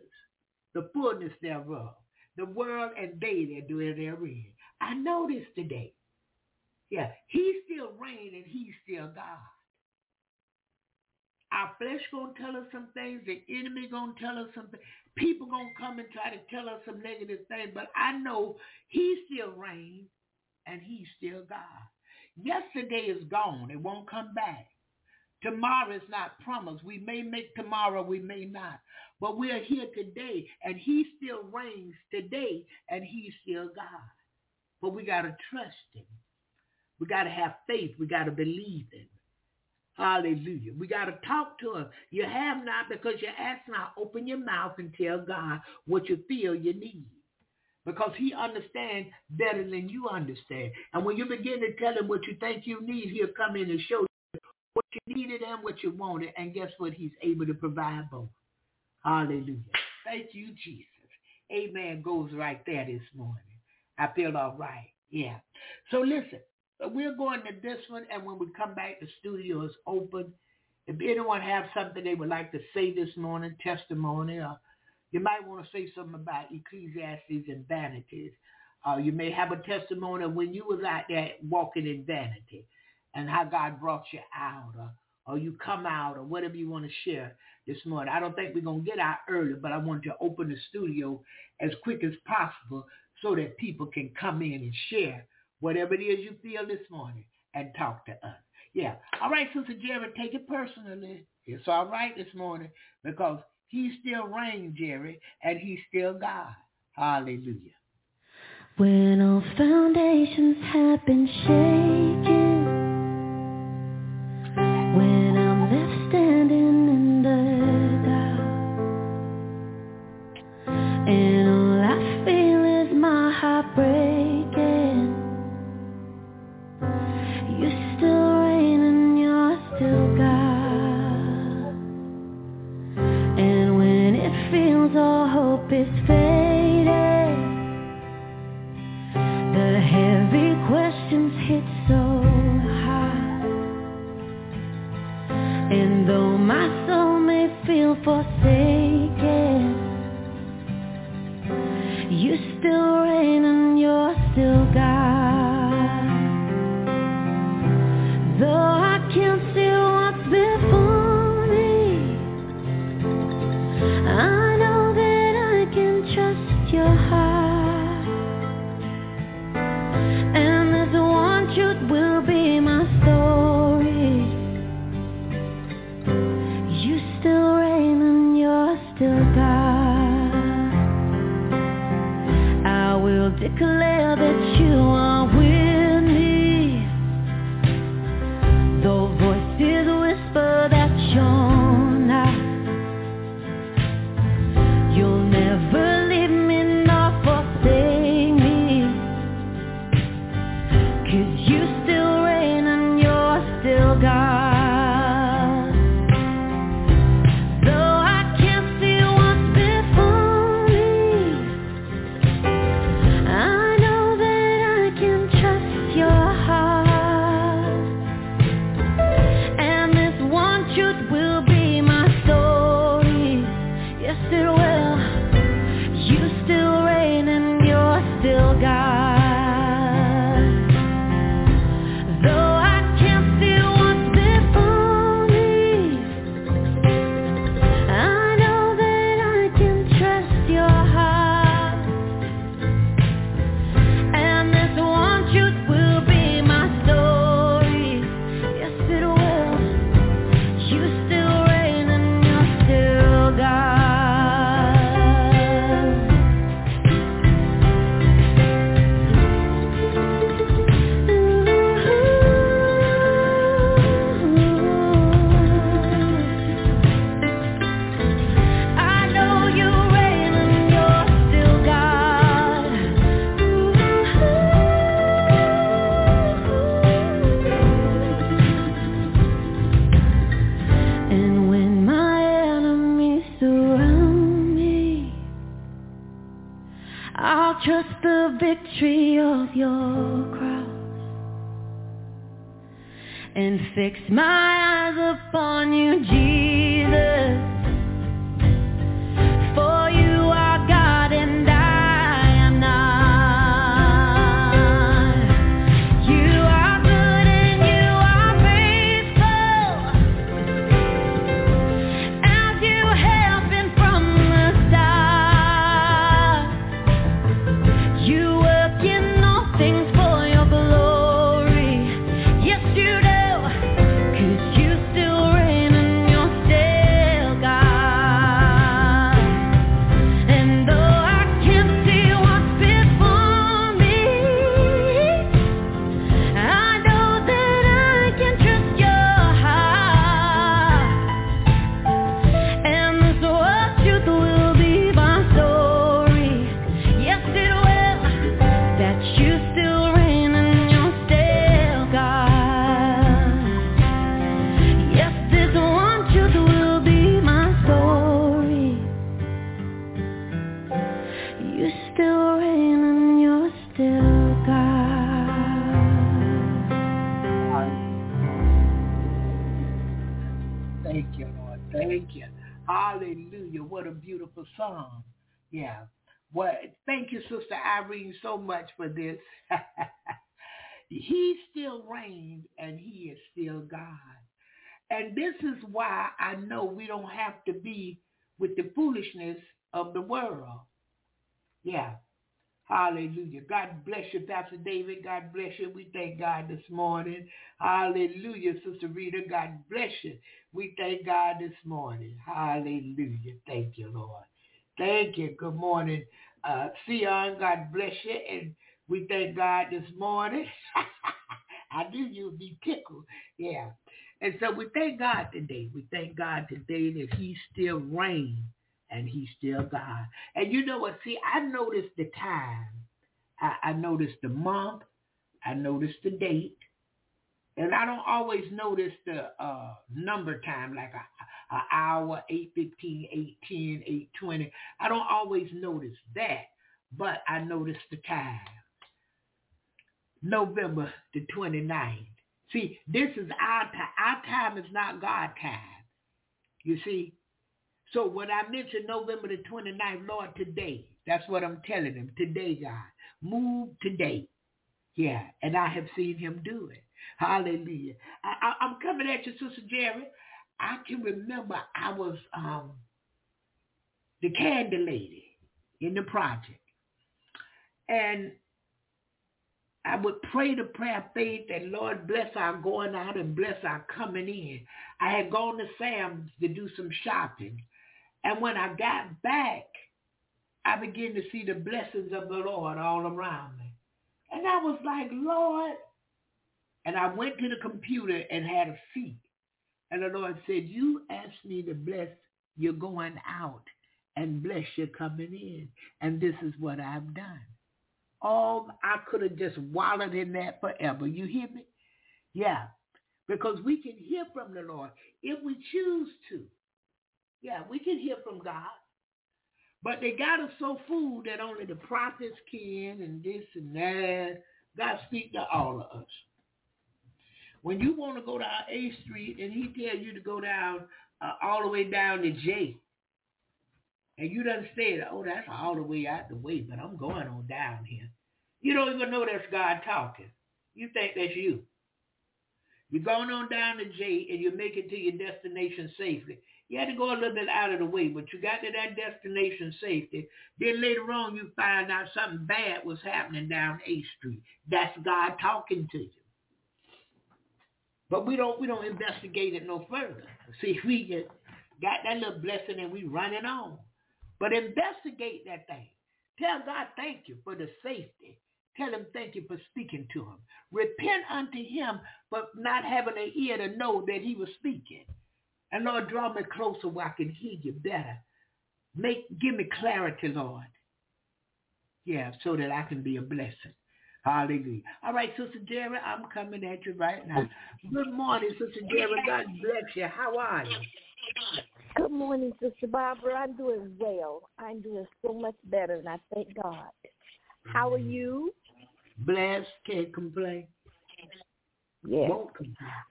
Speaker 4: the fullness thereof, the world and they that dwell therein. I know this today. Yeah, he still reigns and he's still God. Our flesh gonna tell us some things. The enemy gonna tell us something. People gonna come and try to tell us some negative things. But I know he still reigns and he's still God. Yesterday is gone. It won't come back. Tomorrow is not promised. We may make tomorrow, we may not. But we are here today, and he still reigns today, and he's still God. But we got to trust him. We got to have faith. We got to believe in. Hallelujah. We got to talk to him. You have not because you ask not. Open your mouth and tell God what you feel you need. Because he understands better than you understand. And when you begin to tell him what you think you need, he'll come in and show you what you needed and what you wanted. And guess what? He's able to provide both. Hallelujah. Thank you, Jesus. Amen goes right there this morning. I feel all right. Yeah. So listen, we're going to this one, and when we come back, the studio is open. If anyone have something they would like to say this morning, testimony, or you might want to say something about Ecclesiastes and vanities. Uh, you may have a testimony when you was out there walking in vanity and how God brought you out or you come out or whatever you want to share this morning. I don't think we're going to get out early, but I want to open the studio as quick as possible so that people can come in and share whatever it is you feel this morning and talk to us. Yeah. All right, Sister Jerry, take it personally. It's all right this morning because he still reigns, Jerry, and he's still God. Hallelujah.
Speaker 3: When all foundations have been shaken declare that you are fix my
Speaker 4: much for this. he still reigns and he is still God. And this is why I know we don't have to be with the foolishness of the world. Yeah. Hallelujah. God bless you, Pastor David. God bless you. We thank God this morning. Hallelujah, Sister Rita. God bless you. We thank God this morning. Hallelujah. Thank you, Lord. Thank you. Good morning, uh, Sion. God bless you. And we thank God this morning. I knew you'd be tickled. Yeah. And so we thank God today. We thank God today that he still reigns and he's still God. And you know what? See, I noticed the time. I, I noticed the month. I noticed the date. And I don't always notice the uh, number time, like a, a hour, 8.15, 8.10, 8.20. I don't always notice that, but I notice the time. November the 29th. See, this is our time. Our time is not God time. You see? So when I mention November the 29th, Lord, today, that's what I'm telling him. Today, God. Move today. Yeah, and I have seen him do it. Hallelujah. I, I, I'm coming at you, Sister Jerry. I can remember I was um, the candy lady in the project. And I would pray the prayer of faith that Lord bless our going out and bless our coming in. I had gone to Sam's to do some shopping. And when I got back, I began to see the blessings of the Lord all around me. And I was like, Lord. And I went to the computer and had a seat. And the Lord said, you asked me to bless your going out and bless your coming in. And this is what I've done. Oh, I could have just wallowed in that forever. You hear me? Yeah. Because we can hear from the Lord if we choose to. Yeah, we can hear from God. But they got us so fooled that only the prophets can and this and that. God speak to all of us. When you want to go down A Street and he tell you to go down uh, all the way down to J, and you done said, oh, that's all the way out the way, but I'm going on down here. You don't even know that's God talking. You think that's you. You're going on down to J and you make it to your destination safely. You had to go a little bit out of the way, but you got to that destination safety. Then later on you find out something bad was happening down A Street. That's God talking to you. But we don't we don't investigate it no further. See, we get got that little blessing and we running on. But investigate that thing. Tell God thank you for the safety. Tell him thank you for speaking to him. Repent unto him for not having an ear to know that he was speaking. And Lord, draw me closer where I can hear you better. Make give me clarity, Lord. Yeah, so that I can be a blessing. Hallelujah. All right, Sister Jerry, I'm coming at you right now. Good morning, Sister Jerry. God bless you. How are you?
Speaker 6: Good morning, Sister Barbara. I'm doing well. I'm doing so much better, and I thank God. How are mm-hmm. you?
Speaker 4: Blessed, can't complain.
Speaker 6: Yes.
Speaker 4: Won't.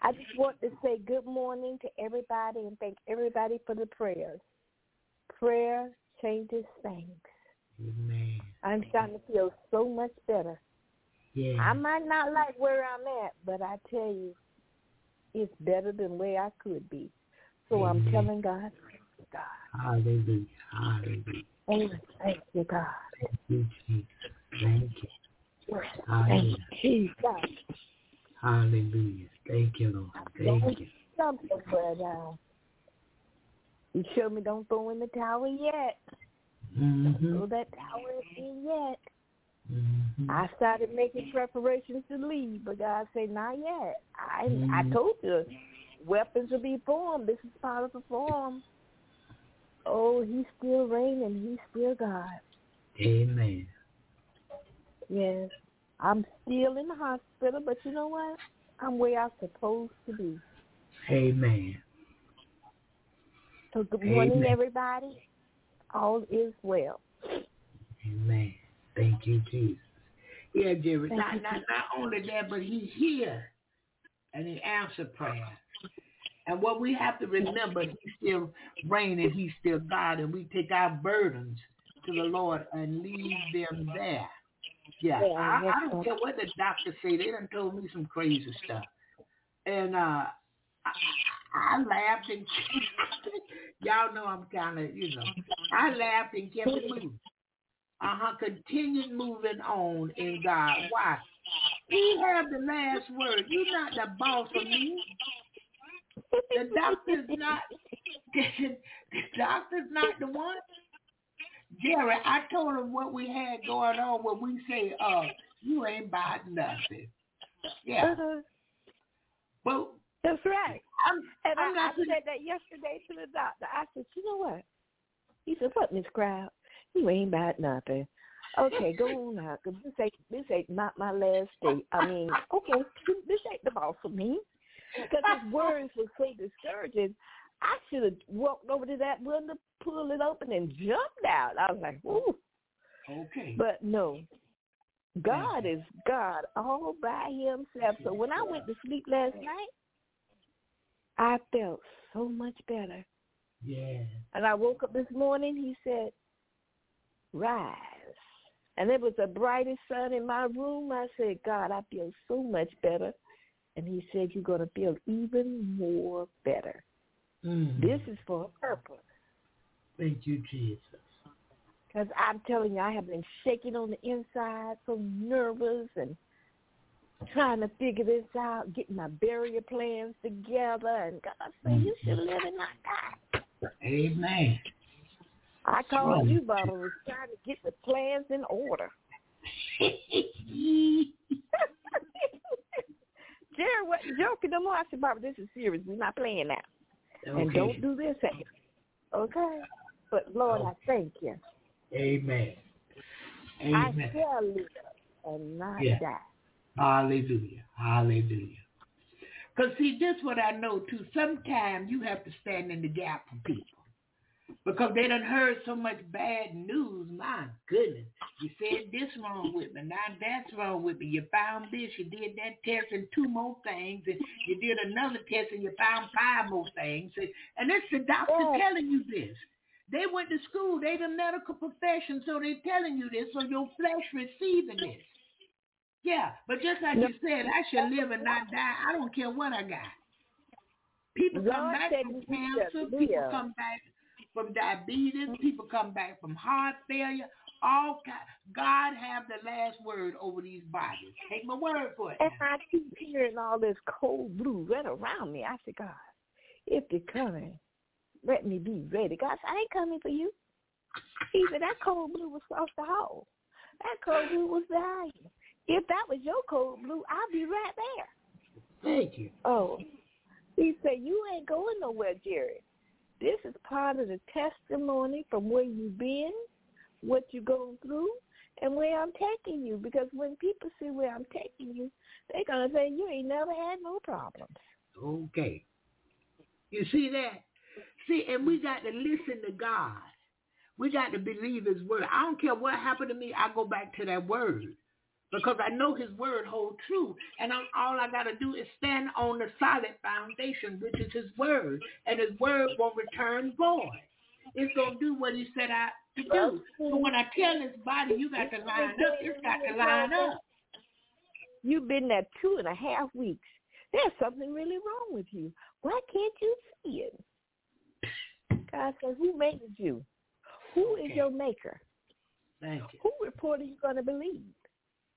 Speaker 6: I just want to say good morning to everybody and thank everybody for the prayers. Prayer changes things.
Speaker 4: Amen.
Speaker 6: I'm starting to feel so much better.
Speaker 4: Yeah.
Speaker 6: I might not like where I'm at, but I tell you, it's better than where I could be. So I'm telling God, God,
Speaker 4: Hallelujah. Hallelujah.
Speaker 6: oh, thank you, God.
Speaker 4: Thank you, Jesus. Thank you.
Speaker 6: Thank
Speaker 4: Hallelujah.
Speaker 6: you, God.
Speaker 4: Hallelujah. Thank you, Lord. Thank you.
Speaker 6: Something, but uh, you showed me don't throw in the towel yet.
Speaker 4: Mm-hmm.
Speaker 6: Throw that towel in yet.
Speaker 4: Mm-hmm.
Speaker 6: I started making preparations to leave, but God said, not yet. I I
Speaker 4: Mhm.
Speaker 6: told you, weapons will be formed. This is part of the form. Oh, he's still reigning. He's still God.
Speaker 4: Amen.
Speaker 6: Yes. I'm still in the hospital, but you know what? I'm where I'm supposed to be.
Speaker 4: Amen.
Speaker 6: So good morning,
Speaker 4: Amen.
Speaker 6: everybody. All is well.
Speaker 4: Amen. Thank you, Jesus. Yeah, Jerry. Not,
Speaker 6: you,
Speaker 4: not, not only that, but he's here and he answered prayer. And what we have to remember, he's still reigning, he's still God, and we take our burdens to the Lord and leave them there. Yeah,
Speaker 6: Yeah,
Speaker 4: I, I don't care what the doctors say. They done told me some crazy stuff. And uh I, I laughed and y'all know I'm kind of, you know, I laughed and kept it moving. Uh-huh, continued moving on in God. Why? He have the last word. You're not the boss of me. The doctor's not, the doctor's not the one. Jerry, I told him what we had going on when we say, uh, you ain't about nothing. Yeah.
Speaker 6: Uh-huh.
Speaker 4: But
Speaker 6: That's right.
Speaker 4: I'm,
Speaker 6: And
Speaker 4: I'm
Speaker 6: I,
Speaker 4: not
Speaker 6: I said that yesterday to the doctor. I said, you know what? He said, what, Miss Crowd? You ain't about nothing. Okay, go on now, 'cause this ain't this ain't not my last day. I mean, okay, this ain't the boss of me. Because his words were so discouraging. I should have walked over to that window, pulled it open, and jumped out. I was like, ooh.
Speaker 4: okay.
Speaker 6: But no, God mm-hmm. is God all by himself. So when I went to sleep last night, I felt so much better.
Speaker 4: yeah.
Speaker 6: And I woke up this morning, he said, rise. And there was the brightest sun in my room. I said, God, I feel so much better. And he said, you're going to feel even more better.
Speaker 4: Mm.
Speaker 6: This is for a purpose.
Speaker 4: Thank you, Jesus.
Speaker 6: Because I'm telling you, I have been shaking on the inside, so nervous and trying to figure this out, getting my burial plans together. And God said, you should live and not die.
Speaker 4: Amen.
Speaker 6: I called you, Barbara, was trying to get the plans in order. Jerry, what joking no more? I said, Barbara, this is serious. We're not playing now. And don't do this at Okay? But Lord, I thank you.
Speaker 4: Amen.
Speaker 6: I
Speaker 4: Amen.
Speaker 6: shall live and not
Speaker 4: Yeah.
Speaker 6: die.
Speaker 4: Hallelujah. Hallelujah. Because see, this what I know too. Sometimes you have to stand in the gap for people. Because they done heard so much bad news. My goodness. You said this wrong with me. Now that's wrong with me. You found this. You did that test and two more things. And you did another test and you found five more things. And, and it's the doctor
Speaker 6: Yeah.
Speaker 4: telling you this. They went to school. They the medical profession. So they're telling you this. So your flesh receiving this. Yeah, but just like you said, I should live and not die. I don't care what I got. People come back from cancer. People come back from diabetes. Mm-hmm. People come back from heart failure. All God have the last word over these bodies. Take my word for it.
Speaker 6: And I keep hearing all this code blue right around me. I said, God, if they're coming, let me be ready. God said, I ain't coming for you. He said, that code blue was off the hole. That code blue was dying. If that was your code blue, I'd be right there.
Speaker 4: Thank you.
Speaker 6: Oh, he said, you ain't going nowhere, Jerry. This is part of the testimony from where you've been, what you're going through, and where I'm taking you. Because when people see where I'm taking you, they're going to say, you ain't never had no problems.
Speaker 4: Okay. You see that? See, and we got to listen to God. We got to believe his word. I don't care what happened to me. I go back to that word because I know his word hold true. And I'm, all I got to do is stand on the solid foundation, which is his word. And his word won't return void. It's going to do what he set out to do. So when I tell this body, you got to line up, it's got to line up.
Speaker 6: You've been there two and a half weeks. There's something really wrong with you. Why can't you see it? God says, who made you? Who is your maker?
Speaker 4: Thank you.
Speaker 6: Who report are you going to believe?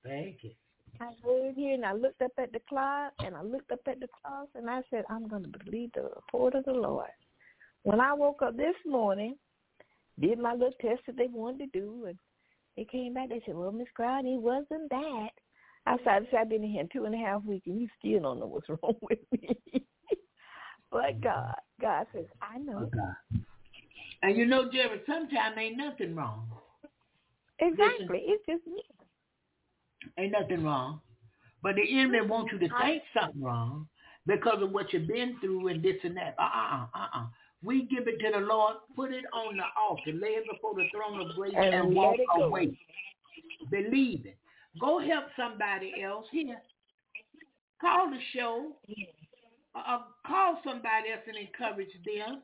Speaker 4: Thank you.
Speaker 6: I heard here and I looked up at the clock and I looked up at the cross and I said, I'm going to believe the report of the Lord. When I woke up this morning, did my little test that they wanted to do, and they came back. They said, well, Miss Crowd, it wasn't that. I said, I said, I've been in here two and a half weeks and you still don't know what's wrong with me. but mm-hmm. God, God says, I know.
Speaker 4: Oh, okay. And you know, Jerry, sometimes ain't nothing wrong.
Speaker 6: Exactly. It's just me.
Speaker 4: Ain't nothing wrong. But the enemy wants you to think something wrong because of what you've been through and this and that. Uh-uh, uh-uh. We give it to the Lord, put it on the altar, lay it before the throne of grace
Speaker 6: And
Speaker 4: and, walk
Speaker 6: it
Speaker 4: away. Believe it. Go help somebody else here. Call the show. Uh, call somebody else and encourage them.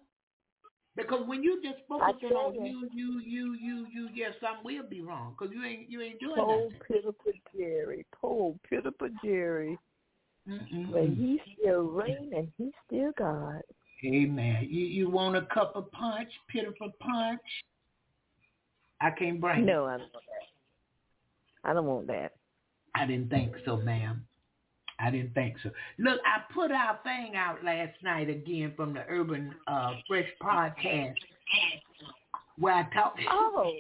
Speaker 4: Because when you just
Speaker 6: tell
Speaker 4: on
Speaker 6: you.
Speaker 4: you, you, you, you, yes, something will be wrong. Because you ain't, you ain't doing
Speaker 6: Poor
Speaker 4: nothing.
Speaker 6: Jerry. Poor pitiful Jerry.
Speaker 4: Mm-mm-mm.
Speaker 6: But he's still reign and he's still God.
Speaker 4: Amen. You you want a cup of punch, pitiful punch? I can't bring it.
Speaker 6: No, I don't want that. I don't want that.
Speaker 4: I didn't think so, ma'am. I didn't think so. Look, I put our thing out last night again from the Urban uh, Fresh podcast where I talked
Speaker 6: Oh,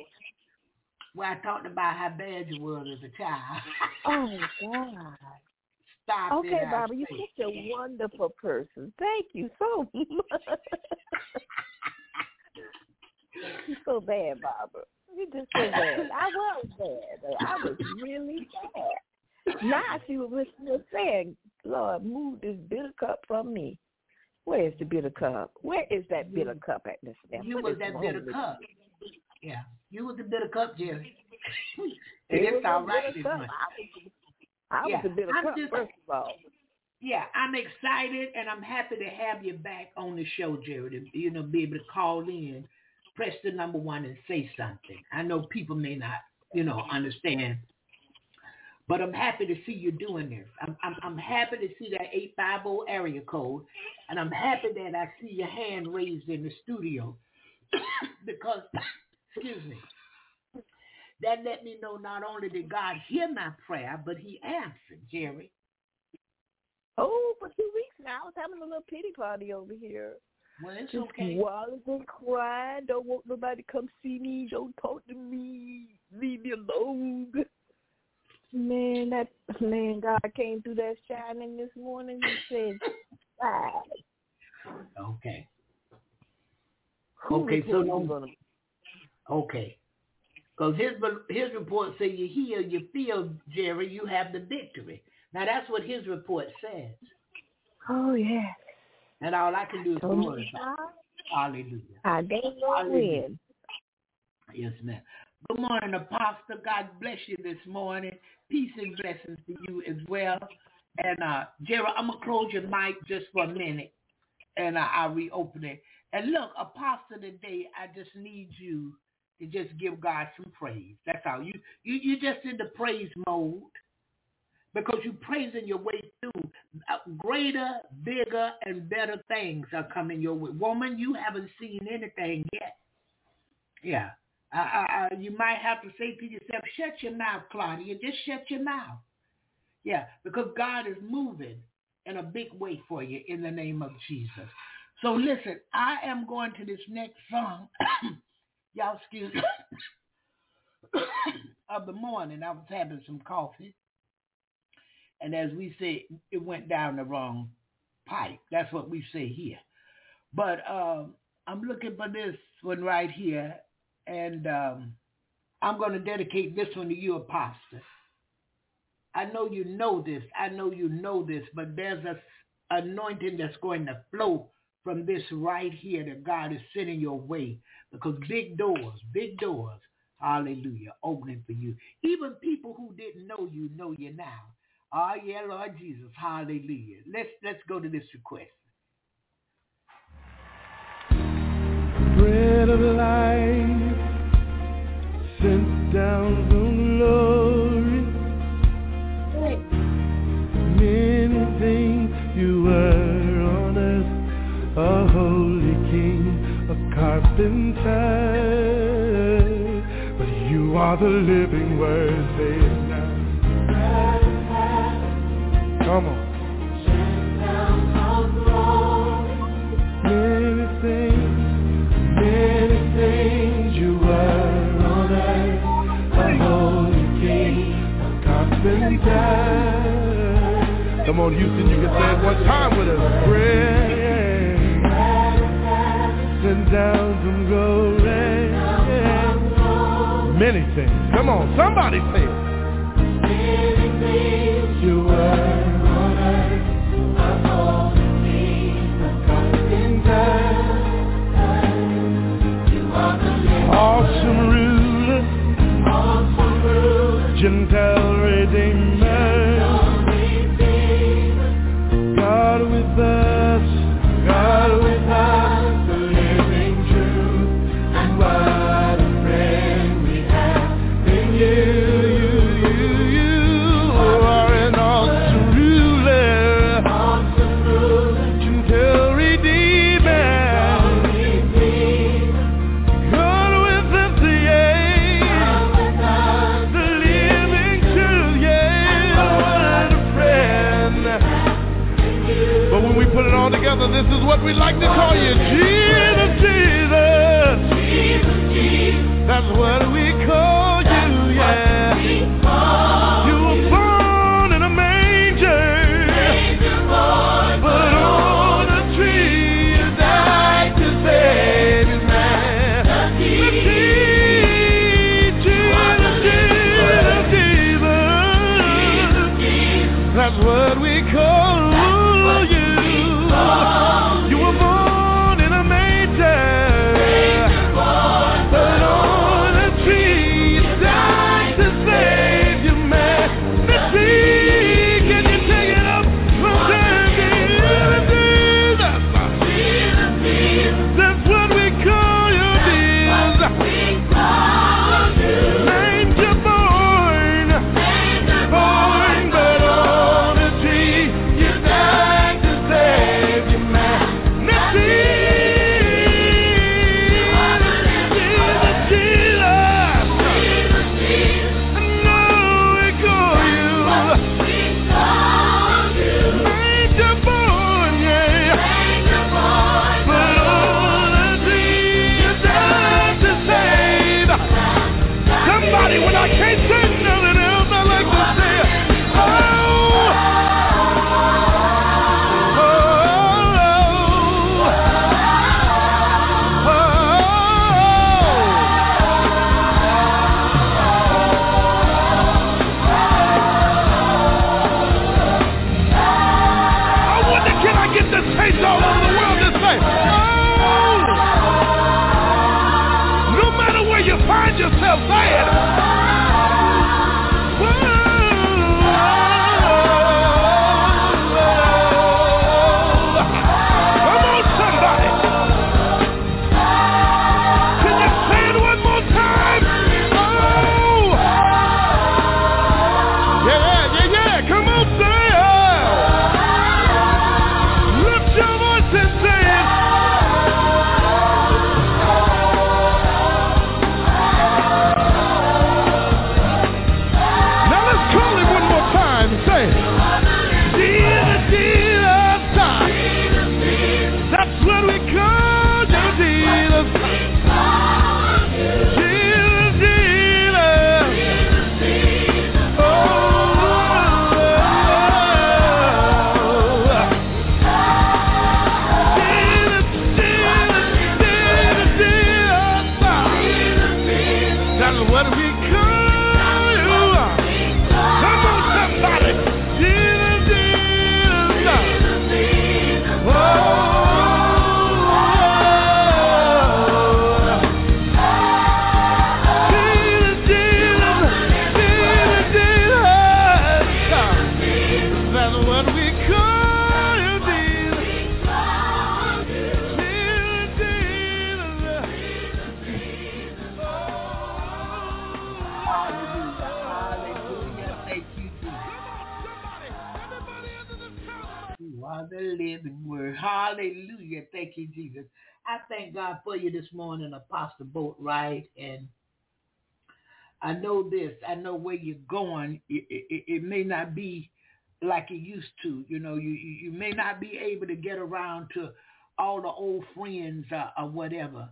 Speaker 4: where I talked about how bad you was as a child.
Speaker 6: oh God.
Speaker 4: Stop
Speaker 6: Okay,
Speaker 4: it.
Speaker 6: Barbara, you're such a wonderful person. Thank you so much. you're so bad, Barbara. You're just so bad. I was bad. I was really bad. Now I see what Mr. saying. Lord, move this bitter cup from me. Where is the bitter cup? Where is that bitter cup at this now?
Speaker 4: You was that bitter cup. Yeah. You was the bitter cup, Jerry.
Speaker 6: you?
Speaker 4: and
Speaker 6: It
Speaker 4: it's
Speaker 6: was
Speaker 4: all
Speaker 6: a
Speaker 4: right
Speaker 6: bitter
Speaker 4: this
Speaker 6: cup.
Speaker 4: month.
Speaker 6: I was, I was
Speaker 4: Yeah,
Speaker 6: a bitter
Speaker 4: I'm
Speaker 6: cup,
Speaker 4: just-
Speaker 6: first of all.
Speaker 4: yeah, I'm excited and I'm happy to have you back on the show, Jerry. To, you know, be able to call in, press the number one and say something. I know people may not, you know, understand, but I'm happy to see you doing this. I'm I'm, I'm happy to see that eight five zero area code, and I'm happy that I see your hand raised in the studio because, excuse me. That let me know not only did God hear my prayer, but He answered, Jerry.
Speaker 6: Oh, for two weeks now. I was having a little pity party over here.
Speaker 4: Well, it's
Speaker 6: Just
Speaker 4: okay.
Speaker 6: wallowing and crying. Don't want nobody to come see me. Don't talk to me. Leave me alone. Man, that man, God came through that shining this morning and said, "Ah,
Speaker 4: Okay. Okay, so no- Okay. Because his his report says you heal, you feel, Jerry, you have the victory. Now that's what his report says.
Speaker 6: Oh yeah.
Speaker 4: And all I can do is glorify. Hallelujah.
Speaker 6: I
Speaker 4: Hallelujah. Yes, ma'am. Good morning, Apostle. God bless you this morning. Peace and blessings to you as well. And uh, Jerry, I'm gonna close your mic just for a minute, and uh, I'll reopen it. And look, Apostle, today I just need you to just give God some praise. That's all. You you you just in the praise mode because you praising your way through. Uh, greater, bigger, and better things are coming your way. Woman, you haven't seen anything yet. Yeah. Uh, uh, uh, you might have to say to yourself, shut your mouth, Claudia. Just shut your mouth. Yeah, because God is moving in a big way for you in the name of Jesus. So listen, I am going to this next song. Y'all excuse of the morning. I was having some coffee. And as we say, it went down the wrong pipe. That's what we say here. But um, I'm looking for this one right here. And um, I'm going to dedicate this one to you, Apostle. I know you know this. I know you know this, but there's a anointing that's going to flow from this right here that God is sending your way because big doors, big doors, hallelujah, opening for you. Even people who didn't know you know you now. Oh yeah, Lord Jesus, hallelujah. Let's let's go to this request.
Speaker 7: bread of life sent down a carpenter. But you are the living word, say it now. Come on. Many things Many things you were on earth, a holy king, a carpenter. Come on, Houston, you can say it one time with us. Bread sent down Many things. Come on, somebody say it. God
Speaker 4: for you this morning, Apostle Boatwright. And I know this. I know where you're going. It, it, it may not be like it used to. You know, you, you may not be able to get around to all the old friends uh, or whatever.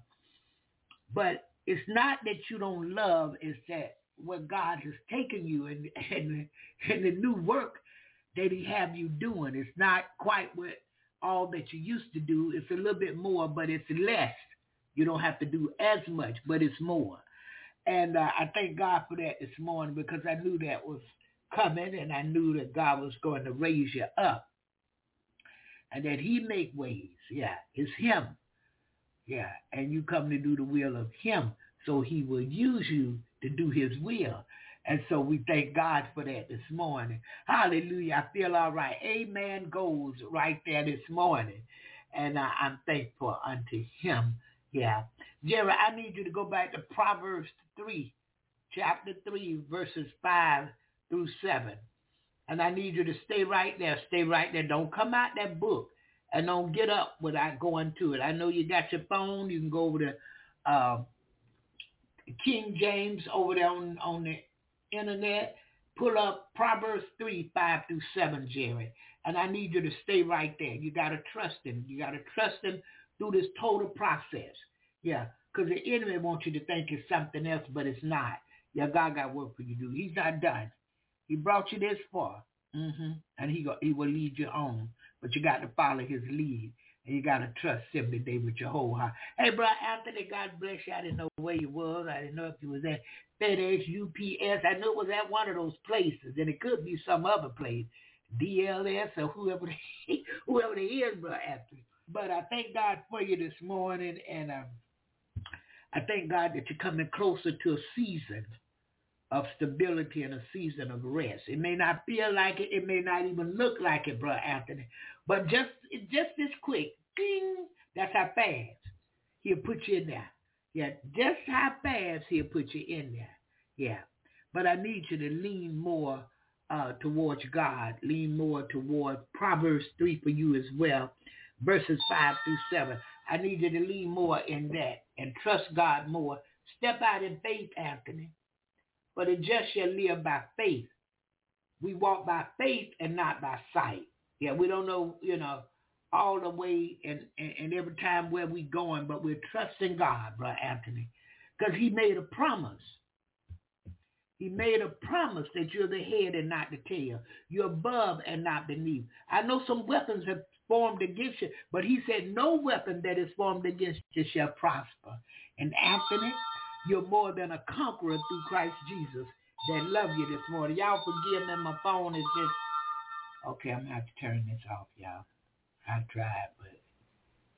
Speaker 4: But it's not that you don't love, it's that where God has taken you and, and, and the new work that he have you doing. It's not quite what all that you used to do. It's a little bit more, but it's less. You don't have to do as much, but it's more. And uh, I thank God for that this morning because I knew that was coming and I knew that God was going to raise you up and that he make ways. Yeah, it's him. Yeah, and you come to do the will of him. So he will use you to do his will. And so we thank God for that this morning. Hallelujah. I feel all right. Amen goes right there this morning. And uh, I'm thankful unto him. Yeah. Jerry, I need you to go back to Proverbs 3, chapter 3, verses 5 through 7. And I need you to stay right there. Stay right there. Don't come out that book and don't get up without going to it. I know you got your phone. You can go over to uh, King James over there on, on the internet. Pull up Proverbs 3, 5 through 7, Jerry. And I need you to stay right there. You got to trust him. You got to trust him through this total process. Yeah, because the enemy wants you to think it's something else, but it's not. Yeah, God got work for you to do. He's not done. He brought you this far, hmm and he go, he will lead you on. But you got to follow his lead, and you got to trust him today with your whole heart. Hey, bro, Anthony, God bless you. I didn't know where you was. I didn't know if you was at FedEx, UPS. I knew it was at one of those places, and it could be some other place, DLS or whoever they, whoever they is, bro, Anthony. But I thank God for you this morning, and um, I thank God that you're coming closer to a season of stability and a season of rest. It may not feel like it. It may not even look like it, bro, Anthony. But just just this quick, ding, that's how fast he'll put you in there. Yeah, just how fast he'll put you in there. Yeah. But I need you to lean more uh, towards God, lean more toward Proverbs 3 for you as well, verses 5 through 7. I need you to lean more in that and trust God more. Step out in faith, Anthony. For the just shall live by faith. We walk by faith and not by sight. Yeah, we don't know, you know, all the way and, and, and every time where we going, but we're trusting God, Brother Anthony, because he made a promise. He made a promise that you're the head and not the tail. You're above and not beneath. I know some weapons have formed against you, but he said no weapon that is formed against you shall prosper. And Anthony, you're more than a conqueror through Christ Jesus that love you this morning. Y'all forgive me, my phone is just, okay, I'm going to have to turn this off, y'all. I tried, but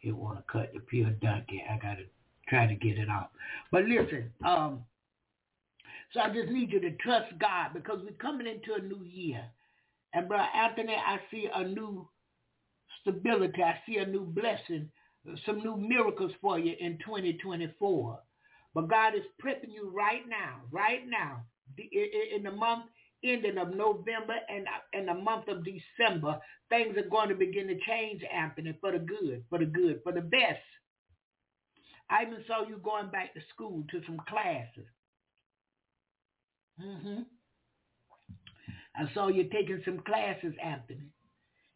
Speaker 4: it want to cut the pure donkey. I got to try to get it off. But listen, um, So I just need you to trust God because we're coming into a new year. And Brother Anthony, I see a new stability. I see a new blessing, some new miracles for you in 2024. But God is prepping you right now, right now, in the month ending of November and in the month of December, things are going to begin to change, Anthony, for the good, for the good, for the best. I even saw you going back to school to some classes. hmm I saw you taking some classes, Anthony.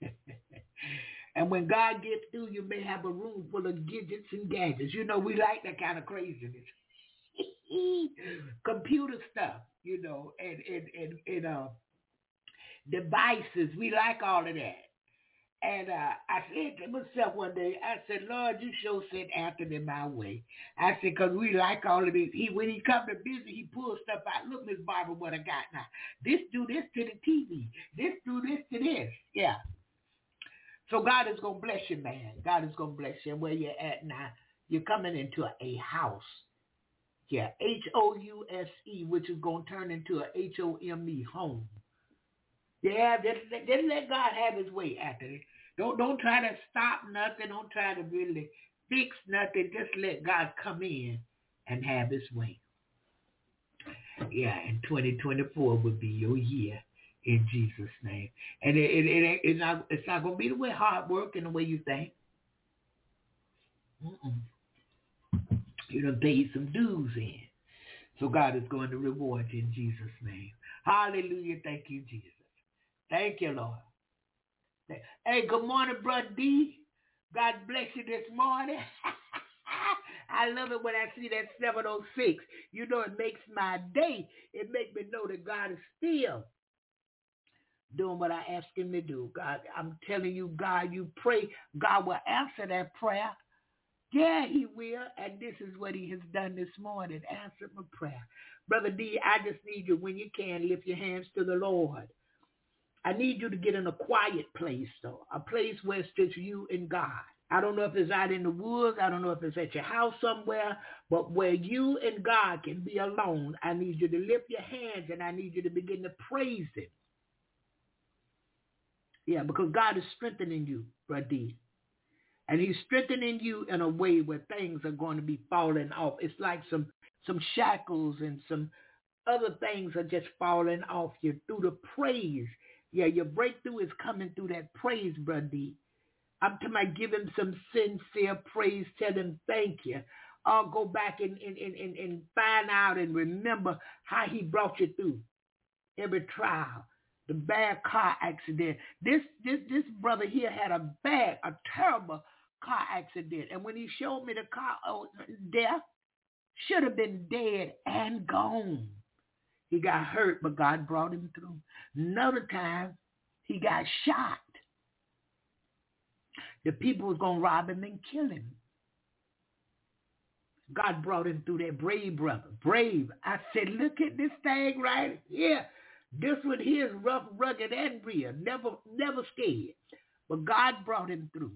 Speaker 4: and when God gets through, you may have a room full of gadgets and gadgets. You know, we like that kind of craziness. Computer stuff, you know, and, and, and, and uh, devices. We like all of that. And uh, I said to myself one day, I said, Lord, you sure sent Anthony my way. I said, because we like all of this. He, when he come to visit, he pulls stuff out. Look, Miss Barbara, what I got now. This do this to the TV. This do this to this. Yeah. So God is going to bless you, man. God is going to bless you. Where you're at now, you're coming into a, house. Yeah, H-O-U-S-E, which is going to turn into a H-O-M-E, home. Yeah, just, just let God have his way after it. Don't don't try to stop nothing. Don't try to really fix nothing. Just let God come in and have his way. Yeah, and 2024 will be your year in Jesus' name. And it, it, it, it's not it's not going to be the way hard work and the way you think. Mm-mm. You done paid some dues in. So God is going to reward you in Jesus' name. Hallelujah. Thank you, Jesus. Thank you, Lord. Hey, good morning, Brother D. God bless you this morning. I love it when I see that 706. You know, it makes my day. It makes me know that God is still doing what I ask him to do. God, I'm telling you, God, you pray, God will answer that prayer. Yeah, he will. And this is what he has done this morning. Answer my prayer. Brother D, I just need you when you can lift your hands to the Lord. I need you to get in a quiet place, though, a place where it's just you and God. I don't know if it's out in the woods. I don't know if it's at your house somewhere, but where you and God can be alone, I need you to lift your hands and I need you to begin to praise him. Yeah, because God is strengthening you, Brother And he's strengthening you in a way where things are going to be falling off. It's like some some shackles and some other things are just falling off you through the praise yeah, your breakthrough is coming through that praise, Brother. I'm talking about give him some sincere praise. Tell him thank you. I'll go back and, and, and, and find out and remember how he brought you through every trial, the bad car accident. This this this brother here had a bad, a terrible car accident. And when he showed me the car oh, death, should have been dead and gone. He got hurt, but God brought him through. Another time, he got shot. The people was to rob him and kill him. God brought him through that brave brother. Brave. I said, look at this thing right here. This one here is rough, rugged, and real. Never, never scared. But God brought him through.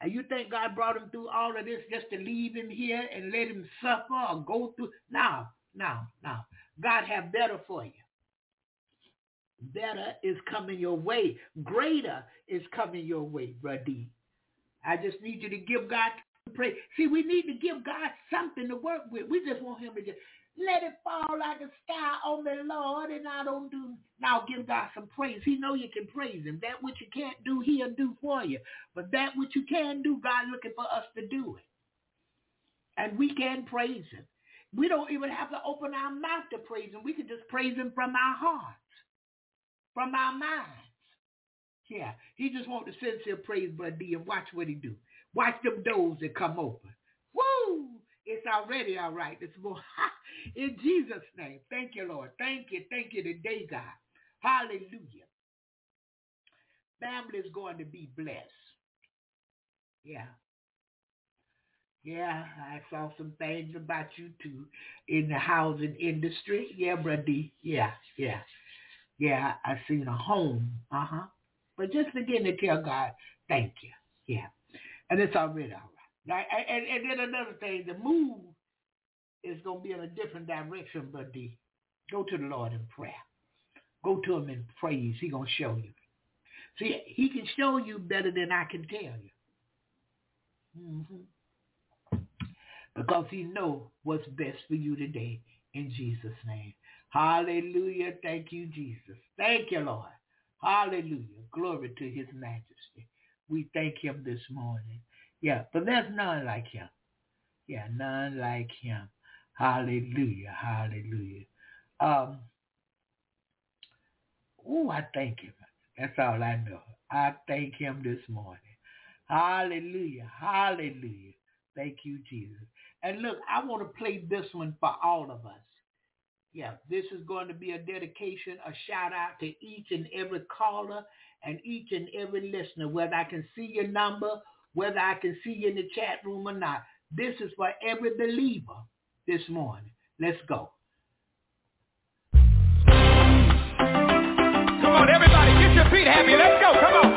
Speaker 4: And you think God brought him through all of this just to leave him here and let him suffer or go through? No, no, no. God have better for you. Better is coming your way. Greater is coming your way, Brother I just need you to give God praise. See, we need to give God something to work with. We just want him to just let it fall like a sky on the Lord, and I don't do. Now give God some praise. He know you can praise him. That which you can't do, he'll do for you. But that which you can do, God looking for us to do it. And we can praise him. We don't even have to open our mouth to praise him. We can just praise him from our hearts, from our minds. Yeah, he just wants to sincere praise Brother D and watch what he do. Watch them doors that come open. Woo! It's already all right. It's more in Jesus' name. Thank you, Lord. Thank you. Thank you today, God. Hallelujah. Family is going to be blessed. Yeah. Yeah, I saw some things about you too in the housing industry. Yeah, brother. Yeah, yeah. Yeah, I seen a home. Uh-huh. But just begin to tell God, thank you. Yeah. And it's already all. Now, and, and then another thing, the move is going to be in a different direction, but the, go to the Lord in prayer. Go to him in praise. He going to show you. See, he can show you better than I can tell you. Mm-hmm. Because he know what's best for you today in Jesus' name. Hallelujah. Thank you, Jesus. Thank you, Lord. Hallelujah. Glory to his majesty. We thank him this morning. Yeah, but there's none like him. Yeah, none like him. Hallelujah. Hallelujah. Um, oh, I thank him. That's all I know. I thank him this morning. Hallelujah. Hallelujah. Thank you, Jesus. And look, I want to play this one for all of us. Yeah, this is going to be a dedication, a shout out to each and every caller and each and every listener, whether I can see your number, whether I can see you in the chat room or not. This is for every believer this morning. Let's go.
Speaker 8: Come on, everybody, get your feet happy. Let's go. Come on.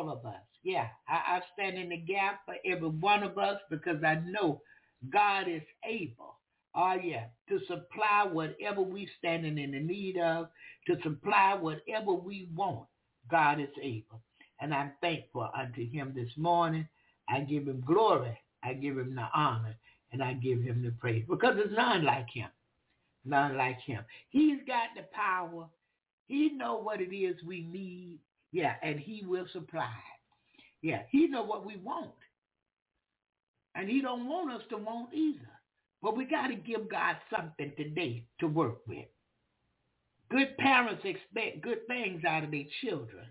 Speaker 2: All
Speaker 4: of us. Yeah, I, I stand in the gap for every one of us because I know God is able. Oh yeah, to supply whatever we standing in the need of, to supply whatever we want. God is able. And I'm thankful unto him this morning. I give him glory. I give him the honor. And I give him the praise. Because there's none like him. None like him. He's got the power. He know what it is we need. Yeah, and he will supply. Yeah, he know what we want. And he don't want us to want either. But we got to give God something today to work with. Good parents expect good things out of their children.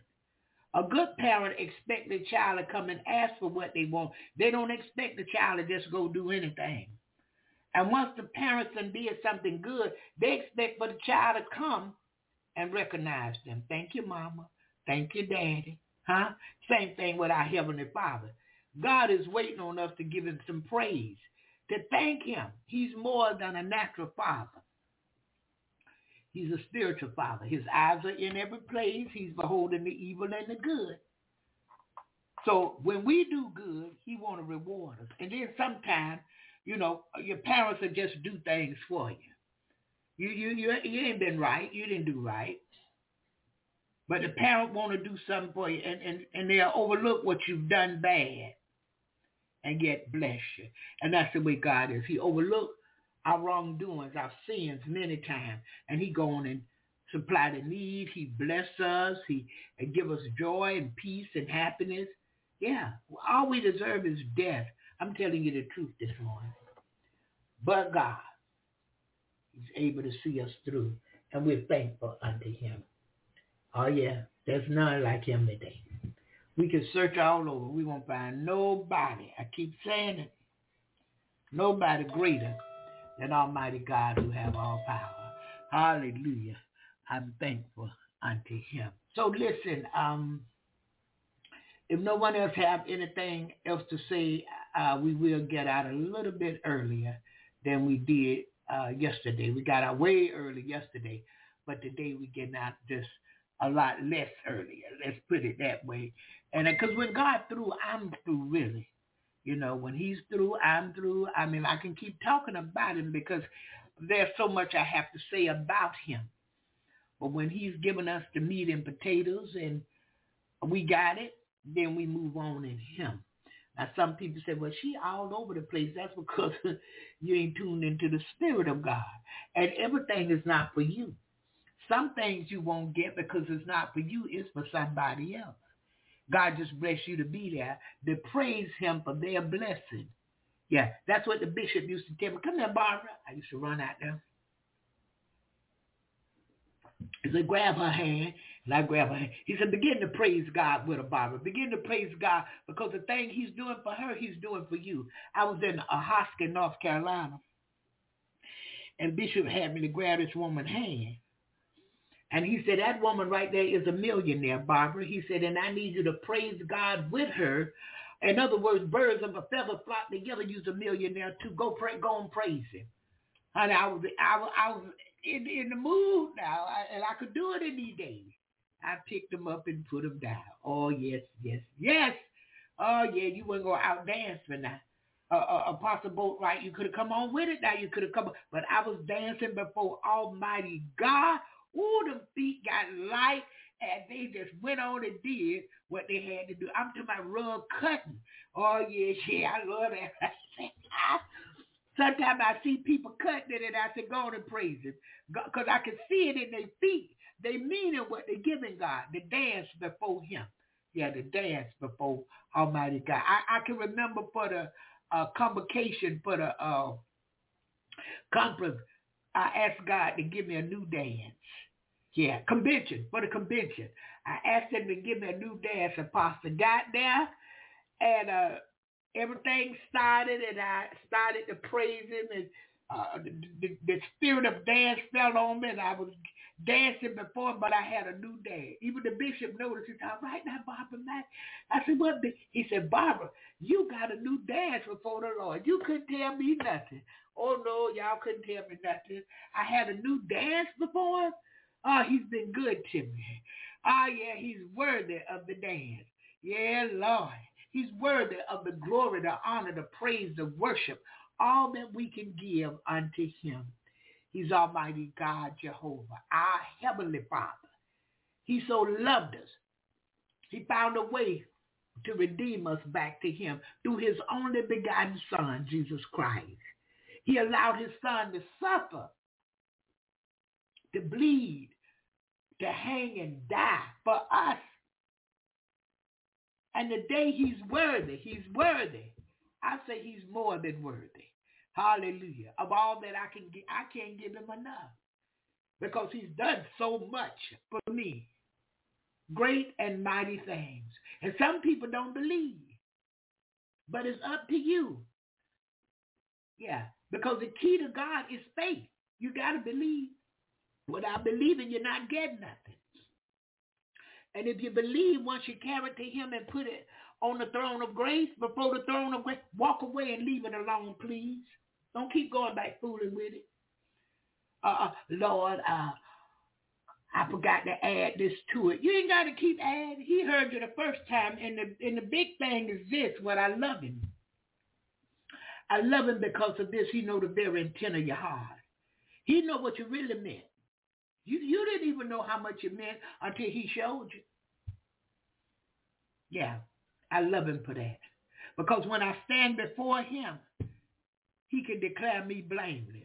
Speaker 4: A good parent expect the child to come and ask for what they want. They don't expect the child to just go do anything. And once the parents done did something good, they expect for the child to come and recognize them. Thank you, mama. Thank you, daddy. Huh? Same thing with our Heavenly Father. God is waiting on us to give him some praise, to thank him. He's more than a natural father. He's a spiritual father. His eyes are in every place. He's beholding the evil and the good. So when we do good, he want to reward us. And then sometimes, you know, your parents will just do things for you. You you you you ain't been right. You didn't do right. But the parent want to do something for you, and, and, and they'll overlook what you've done bad and yet bless you. And that's the way God is. He overlook our wrongdoings, our sins many times, and he go on and supply the need. He bless us. He and give us joy and peace and happiness. Yeah, all we deserve is death. I'm telling you the truth this morning. But God is able to see us through, and we're thankful unto him. Oh yeah, there's none like him today. We can search all over. We won't find nobody. I keep saying it. Nobody greater than Almighty God who have all power. Hallelujah. I'm thankful unto him. So listen, um, if no one else have anything else to say, uh, we will get out a little bit earlier than we did uh, yesterday. We got out way early yesterday, but today we get out just a lot less earlier. Let's put it that way. And uh, because when God through, I'm through really. You know, when he's through, I'm through. I mean, I can keep talking about him because there's so much I have to say about him. But when he's given us the meat and potatoes and we got it, then we move on in him. Now, some people say, well, she all over the place. That's because you ain't tuned into the spirit of God. And everything is not for you. Some things you won't get because it's not for you. It's for somebody else. God just bless you to be there to praise him for their blessing. Yeah, that's what the bishop used to tell me. Come here, Barbara. I used to run out there. He said, grab her hand, and I grab her hand. He said, begin to praise God with her, Barbara. Begin to praise God because the thing he's doing for her, he's doing for you. I was in Ahoskie, North Carolina, and Bishop had me to grab this woman's hand. And he said, that woman right there is a millionaire, Barbara. He said, and I need you to praise God with her. In other words, birds of a feather flock together. You's a millionaire too. Go pray, go and praise him. And I was, I was, I was in, in the mood now, and I could do it in these days. I picked them up and put them down. Oh yes, yes, yes. Oh yeah, you wouldn't go out dance for now. Uh, uh, Apostle Boatwright, you could have come on with it. Now you could have come, but I was dancing before Almighty God Ooh, them feet got light and they just went on and did what they had to do. I'm talking my rug cutting. Oh, yeah, yeah, I love that. Sometimes I see people cutting it and I say, go on and praise him. Because I can see it in their feet. They mean it what they're giving God. The dance before him. Yeah, the dance before Almighty God. I, I can remember for the uh, convocation, for the uh, conference, I asked God to give me a new dance. Yeah, convention, for the convention. I asked him to give me a new dance. and Pastor got there and uh, everything started and I started to praise him and uh, the, the, the spirit of dance fell on me and I was dancing before, but I had a new dance. Even the bishop noticed. He said, all right now, Barbara Mack. I said, what? He said, Barbara, you got a new dance before the Lord. You couldn't tell me nothing. Oh, no, y'all couldn't tell me nothing. I had a new dance before. Oh, he's been good to me. Ah, oh, yeah, he's worthy of the dance. Yeah, Lord. He's worthy of the glory, the honor, the praise, the worship, all that we can give unto him. He's Almighty God, Jehovah, our Heavenly Father. He so loved us. He found a way to redeem us back to him through his only begotten Son, Jesus Christ. He allowed his Son to suffer, to bleed, to hang and die for us. And the day he's worthy, he's worthy. I say he's more than worthy. Hallelujah. Of all that I can get, I can't give him enough because he's done so much for me. Great and mighty things. And some people don't believe. But it's up to you. Yeah. Because the key to God is faith. You got to believe. Without believing, you're not getting nothing. And if you believe once you carry it to him and put it on the throne of grace, before the throne of grace, walk away and leave it alone, please. Don't keep going back fooling with it. Uh, Lord, uh, I forgot to add this to it. You ain't got to keep adding. He heard you the first time, and the and the big thing is this: what I love him. I love him because of this. He know the very intent of your heart. He know what you really meant. You you didn't even know how much it meant until he showed you. Yeah, I love him for that. Because when I stand before him, he can declare me blameless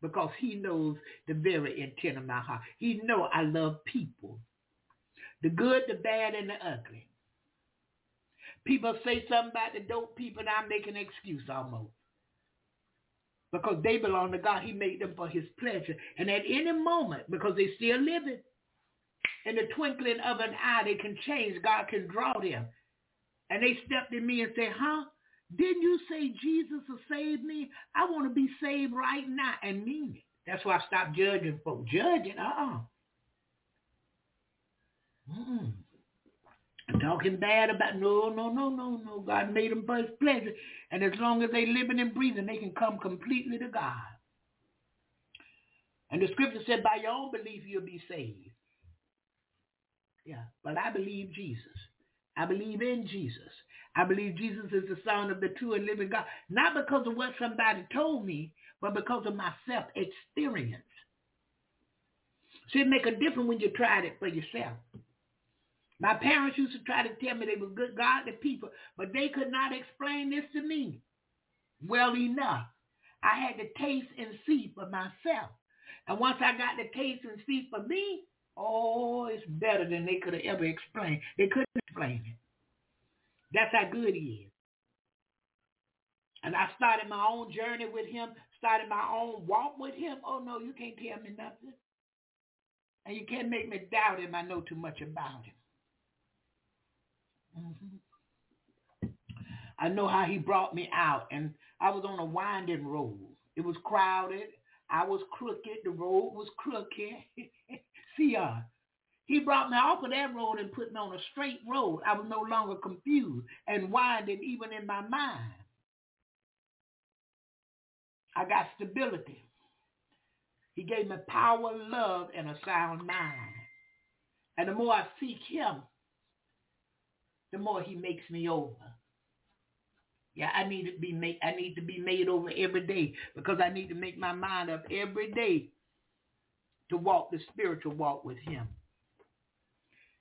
Speaker 4: because he knows the very intent of my heart. He know I love people, the good, the bad, and the ugly. People say something about the dope people, and I make an excuse almost. Because they belong to God. He made them for his pleasure. And at any moment, because they're still living, in the twinkling of an eye, they can change. God can draw them. And they stepped in me and said, huh? Didn't you say Jesus will save me? I want to be saved right now and mean it. That's why I stopped judging folks. Judging, uh-uh. Mm-mm. Talking bad about, no, no, no, no, no. God made them for his pleasure. And as long as they living and breathing, they can come completely to God. And the scripture said, by your own belief, you'll be saved. Yeah, but I believe Jesus. I believe in Jesus. I believe Jesus is the son of the true and living God. Not because of what somebody told me, but because of my self-experience. See, it make a difference when you tried it for yourself. My parents used to try to tell me they were good godly people, but they could not explain this to me well enough. I had to taste and see for myself. And once I got to taste and see for me, oh, it's better than they could have ever explained. They couldn't explain it. That's how good he is. And I started my own journey with him, started my own walk with him. Oh, no, you can't tell me nothing. And you can't make me doubt him. I know too much about him. Mm-hmm. I know how he brought me out. And I was on a winding road. It was crowded. I was crooked. The road was crooked. See, uh, he brought me off of that road and put me on a straight road. I was no longer confused and winding even in my mind. I got stability. He gave me power, love, and a sound mind. And the more I seek him, the more he makes me over. Yeah, I need to be made I need to be made over every day because I need to make my mind up every day to walk the spiritual walk with him.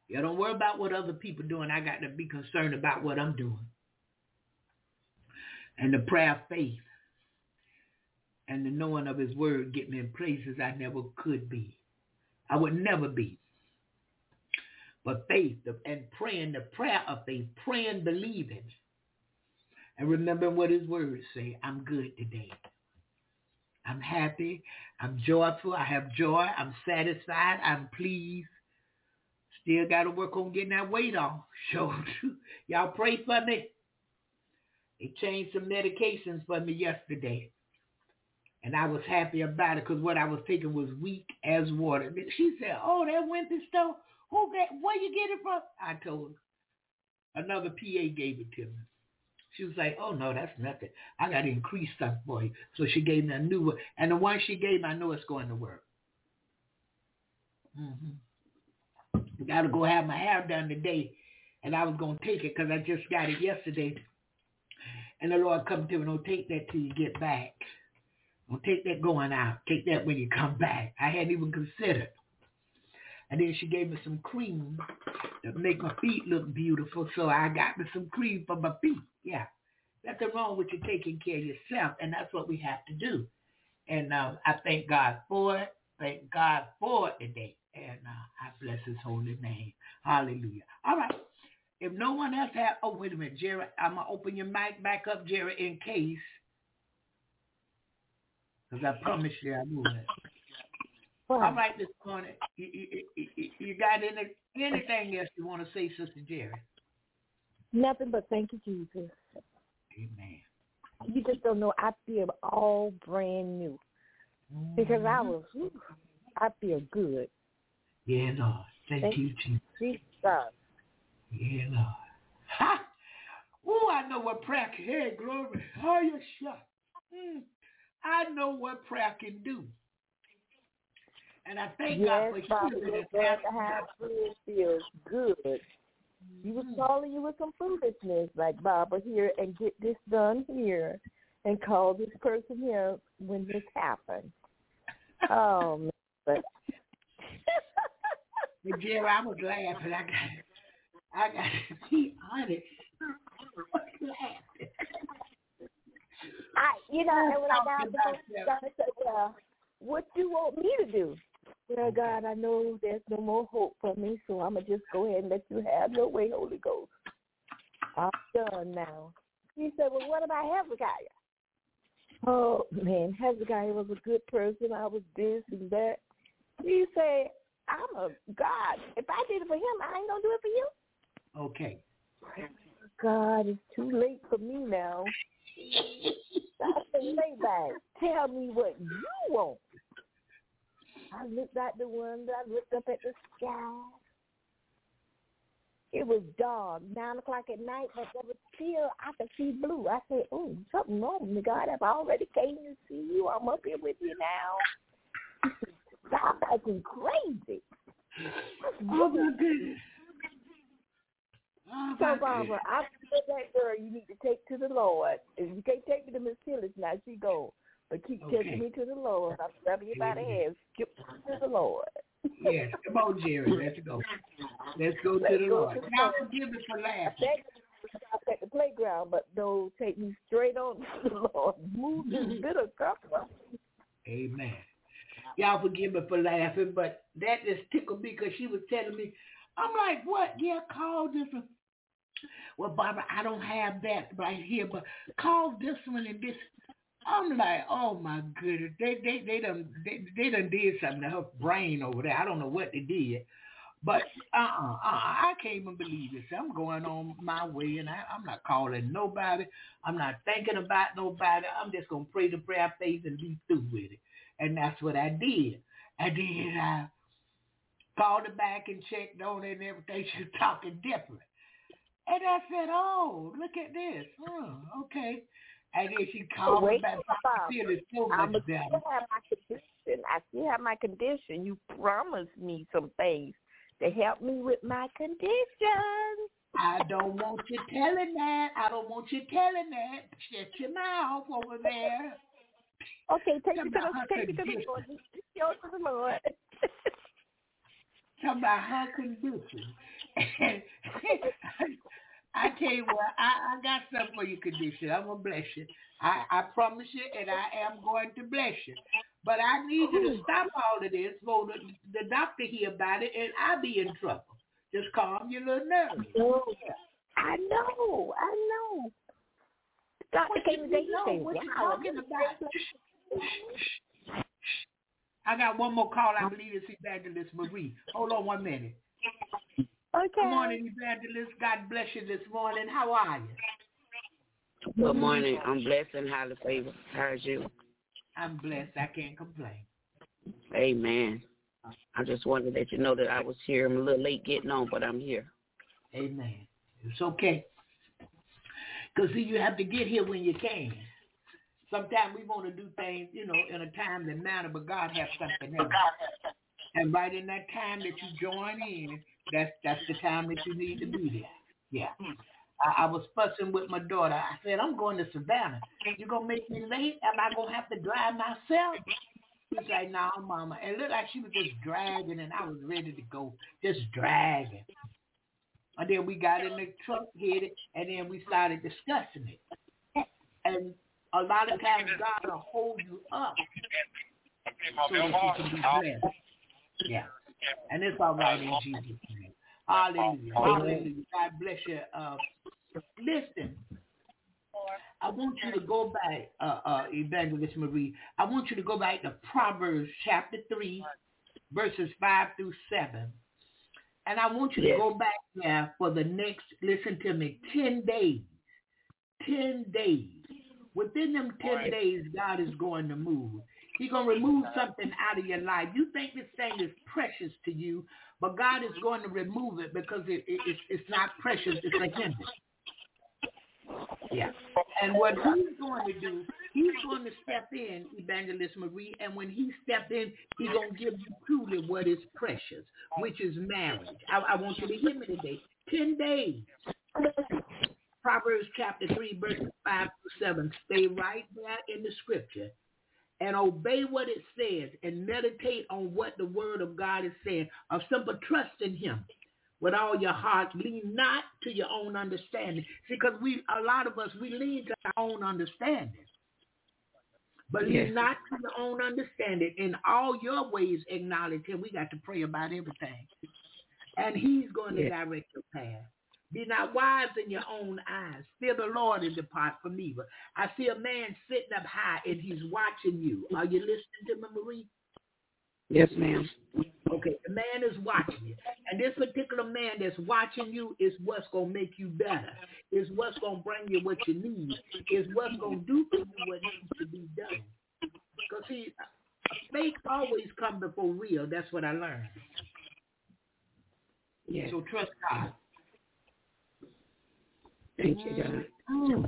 Speaker 4: Yeah, don't worry about what other people doing. I got to be concerned about what I'm doing. And the prayer of faith and the knowing of his word get me in places I never could be. I would never be. But faith and praying, the prayer of faith, praying, believing, and remembering what his words say. I'm good today. I'm happy. I'm joyful. I have joy. I'm satisfied. I'm pleased. Still got to work on getting that weight off. Sure. Y'all pray for me. They changed some medications for me yesterday. And I was happy about it because what I was taking was weak as water. She said, oh, that winter stuff, who got, where you get it from? I told her. Another PA gave it to me. She was like, oh, no, that's nothing. I got to increase stuff for you. So she gave me a new one. And the one she gave me, I know it's going to work. Mm-hmm. Got to go have my hair done today. And I was going to take it because I just got it yesterday. And the Lord come to me, don't take that till you get back. Don't take that going out. Take that when you come back. I hadn't even considered. And then she gave me some cream to make my feet look beautiful. So I got me some cream for my feet. Yeah. Nothing wrong with you taking care of yourself. And that's what we have to do. And uh, I thank God for it. Thank God for it today. And uh, I bless his holy name. Hallelujah. All right. If no one else has, oh, wait a minute, Jerry, I'm going to open your mic back up, Jerry, in case. Because I promise you I will. All right, this morning, you, you, you, got any, anything else you want to say, Sister Jerry?
Speaker 6: Nothing but thank you, Jesus.
Speaker 4: Amen.
Speaker 6: You just don't know. I feel all brand new because I was. whew, I feel good.
Speaker 4: Yeah, Lord. Thank,
Speaker 6: Thank
Speaker 4: you, Jesus.
Speaker 6: Jesus.
Speaker 4: Yeah, Lord. Ha! Ooh, I know what prayer can Hey, glory. Oh, you shut. Mm. I know what prayer can do. And I thank God
Speaker 6: Yes,
Speaker 4: for
Speaker 6: You're
Speaker 4: and
Speaker 6: glad to have food feels good. You was calling you with some foolishness, like Baba here, and get this done here, and call this person here when this happened. Oh, man. but
Speaker 4: But Jerry, I was laughing. I got, I got to be honest. I was laughing.
Speaker 6: I, you know, and when I got
Speaker 4: Talking
Speaker 6: out the God said, uh, "What do you want me to do?" Well, God, I know there's no more hope for me, so I'm gonna just go ahead and let you have your way, Holy Ghost. I'm done now. He said, "Well, what about Hezekiah?" Oh man, Hezekiah was a good person. I was this and that. He said, "I'm a God. If I did it for him, I ain't gonna do it for you."
Speaker 4: Okay.
Speaker 6: God, it's too late for me now. I said, lay back. Tell me what you want. I looked out the window. I looked up at the sky. It was dark, nine o'clock at night, but there was still I could see blue. I said, "Oh, something wrong with me, God. I've already came to see you. I'm up here with you now." Said, Stop acting crazy.
Speaker 4: Oh, my goodness. Oh,
Speaker 6: So, Barbara, I feel that girl you need to take to the Lord. If you can't take me to Miss Tillis now, she go. But keep
Speaker 4: Okay.
Speaker 6: taking me to the Lord. I'm grabbing you by the hand. Skip to the Lord.
Speaker 4: Yes, come on, Jerry. Let's go. Let's go to
Speaker 6: Let's
Speaker 4: the
Speaker 6: go
Speaker 4: Lord.
Speaker 6: to the
Speaker 4: Now forgive me for laughing.
Speaker 6: to stop at the playground, but no, take me straight on to the Lord. Move this bitter cup.
Speaker 4: Amen. Y'all forgive me for laughing, but that just tickled me because she was telling me, I'm like, what? Yeah, call this one. Well, Barbara, I don't have that right here, but call this one and this. I'm like, oh my goodness, they they they done they, they done did something to her brain over there. I don't know what they did, but uh uh-uh, uh I can't even believe this. I'm going on my way, and I, I'm not calling nobody. I'm not thinking about nobody. I'm just gonna pray the prayer of faith and be through with it, and that's what I did. And then I called her back and checked on it and everything. She was talking different. And I said, oh, look at this. Oh, okay. And then she called me back.
Speaker 6: Bob.
Speaker 4: I feel it's so
Speaker 6: I'm still have my condition. I still have my condition. You promised me some things to help me with my condition.
Speaker 4: I don't want you telling that. I don't want you telling that. Shut your mouth over there.
Speaker 6: Okay, take me to
Speaker 4: Talk
Speaker 6: the
Speaker 4: her
Speaker 6: take me to the. Lord. Go to the Lord.
Speaker 4: Talk about her condition. I tell you what, I, I got something for your condition. I'm gonna bless you. I, I promise you, and I am going to bless you. But I need you to stop all of this for the, the doctor hear about it, and I be in trouble. Just calm your little nerves.
Speaker 6: No, I know, I know. Doctor came
Speaker 4: you
Speaker 6: today. He said,
Speaker 4: What you talking about? I got one more call. I believe it's Evangelist Marie. Hold on one minute.
Speaker 6: Okay.
Speaker 4: Good morning, Evangelist. God bless you this morning. How are you?
Speaker 9: Good morning. I'm blessed and highly favored. How's you?
Speaker 4: I'm blessed. I can't complain.
Speaker 9: Amen. I just wanted to let you know that I was here. I'm a little late getting on, but I'm here.
Speaker 4: Amen. It's okay. Because, see, you have to get here when you can. Sometimes we want to do things, you know, in a timely manner, but God has something else. And right in that time that you join in, that's that's the time that you need to be there. Yeah. Hmm. I, I was fussing with my daughter. I said, I'm going to Savannah. You gonna make me late? Am I gonna have to drive myself? She's like, no, mama. And it looked like she was just dragging and I was ready to go. Just dragging. And then we got in the truck, hit it, and then we started discussing it. And a lot of times God will hold you up so that you can be blessed. Yeah. And it's all right in Jesus' name. Hallelujah. Hallelujah. God bless you. Uh, listen, I want you to go back, uh, uh, Evangelist Marie. I want you to go back to Proverbs chapter 3, verses 5 through 7. And I want you to
Speaker 9: Yes.
Speaker 4: go back there for the next, listen to me, 10 days. 10 days. Within them 10 days, God is going to move. He's going to remove something out of your life. You think this thing is precious to you, but God is going to remove it because it, it, it's, not precious. It's a hindrance. Yeah. And what he's going to do, he's going to step in, Evangelist Marie, and when he steps in, he's going to give you truly what is precious, which is marriage. I, I want you to hear me today. Ten days. Proverbs chapter 3, verses 5 to 7. Stay right there in the scripture and obey what it says and meditate on what the word of God is saying. A simple trust in him with all your heart. Lean not to your own understanding. See, because we, a lot of us, we lean to our own understanding. But lean
Speaker 9: Yes.
Speaker 4: not to your own understanding. In all your ways, acknowledge him. We got to pray about everything. And he's going to
Speaker 9: Yes.
Speaker 4: direct your path. Be not wise in your own eyes. Fear the Lord and depart from evil. I see a man sitting up high and he's watching you. Are you listening to me, Marie?
Speaker 9: Yes, ma'am.
Speaker 4: Okay, the man is watching you. And this particular man that's watching you is what's going to make you better. Is what's going to bring you what you need. Is what's going to do for you what needs to be done. Because see, faith always comes before real. That's what I learned.
Speaker 9: Yes.
Speaker 4: So trust God.
Speaker 9: Thank you, God.
Speaker 4: Oh.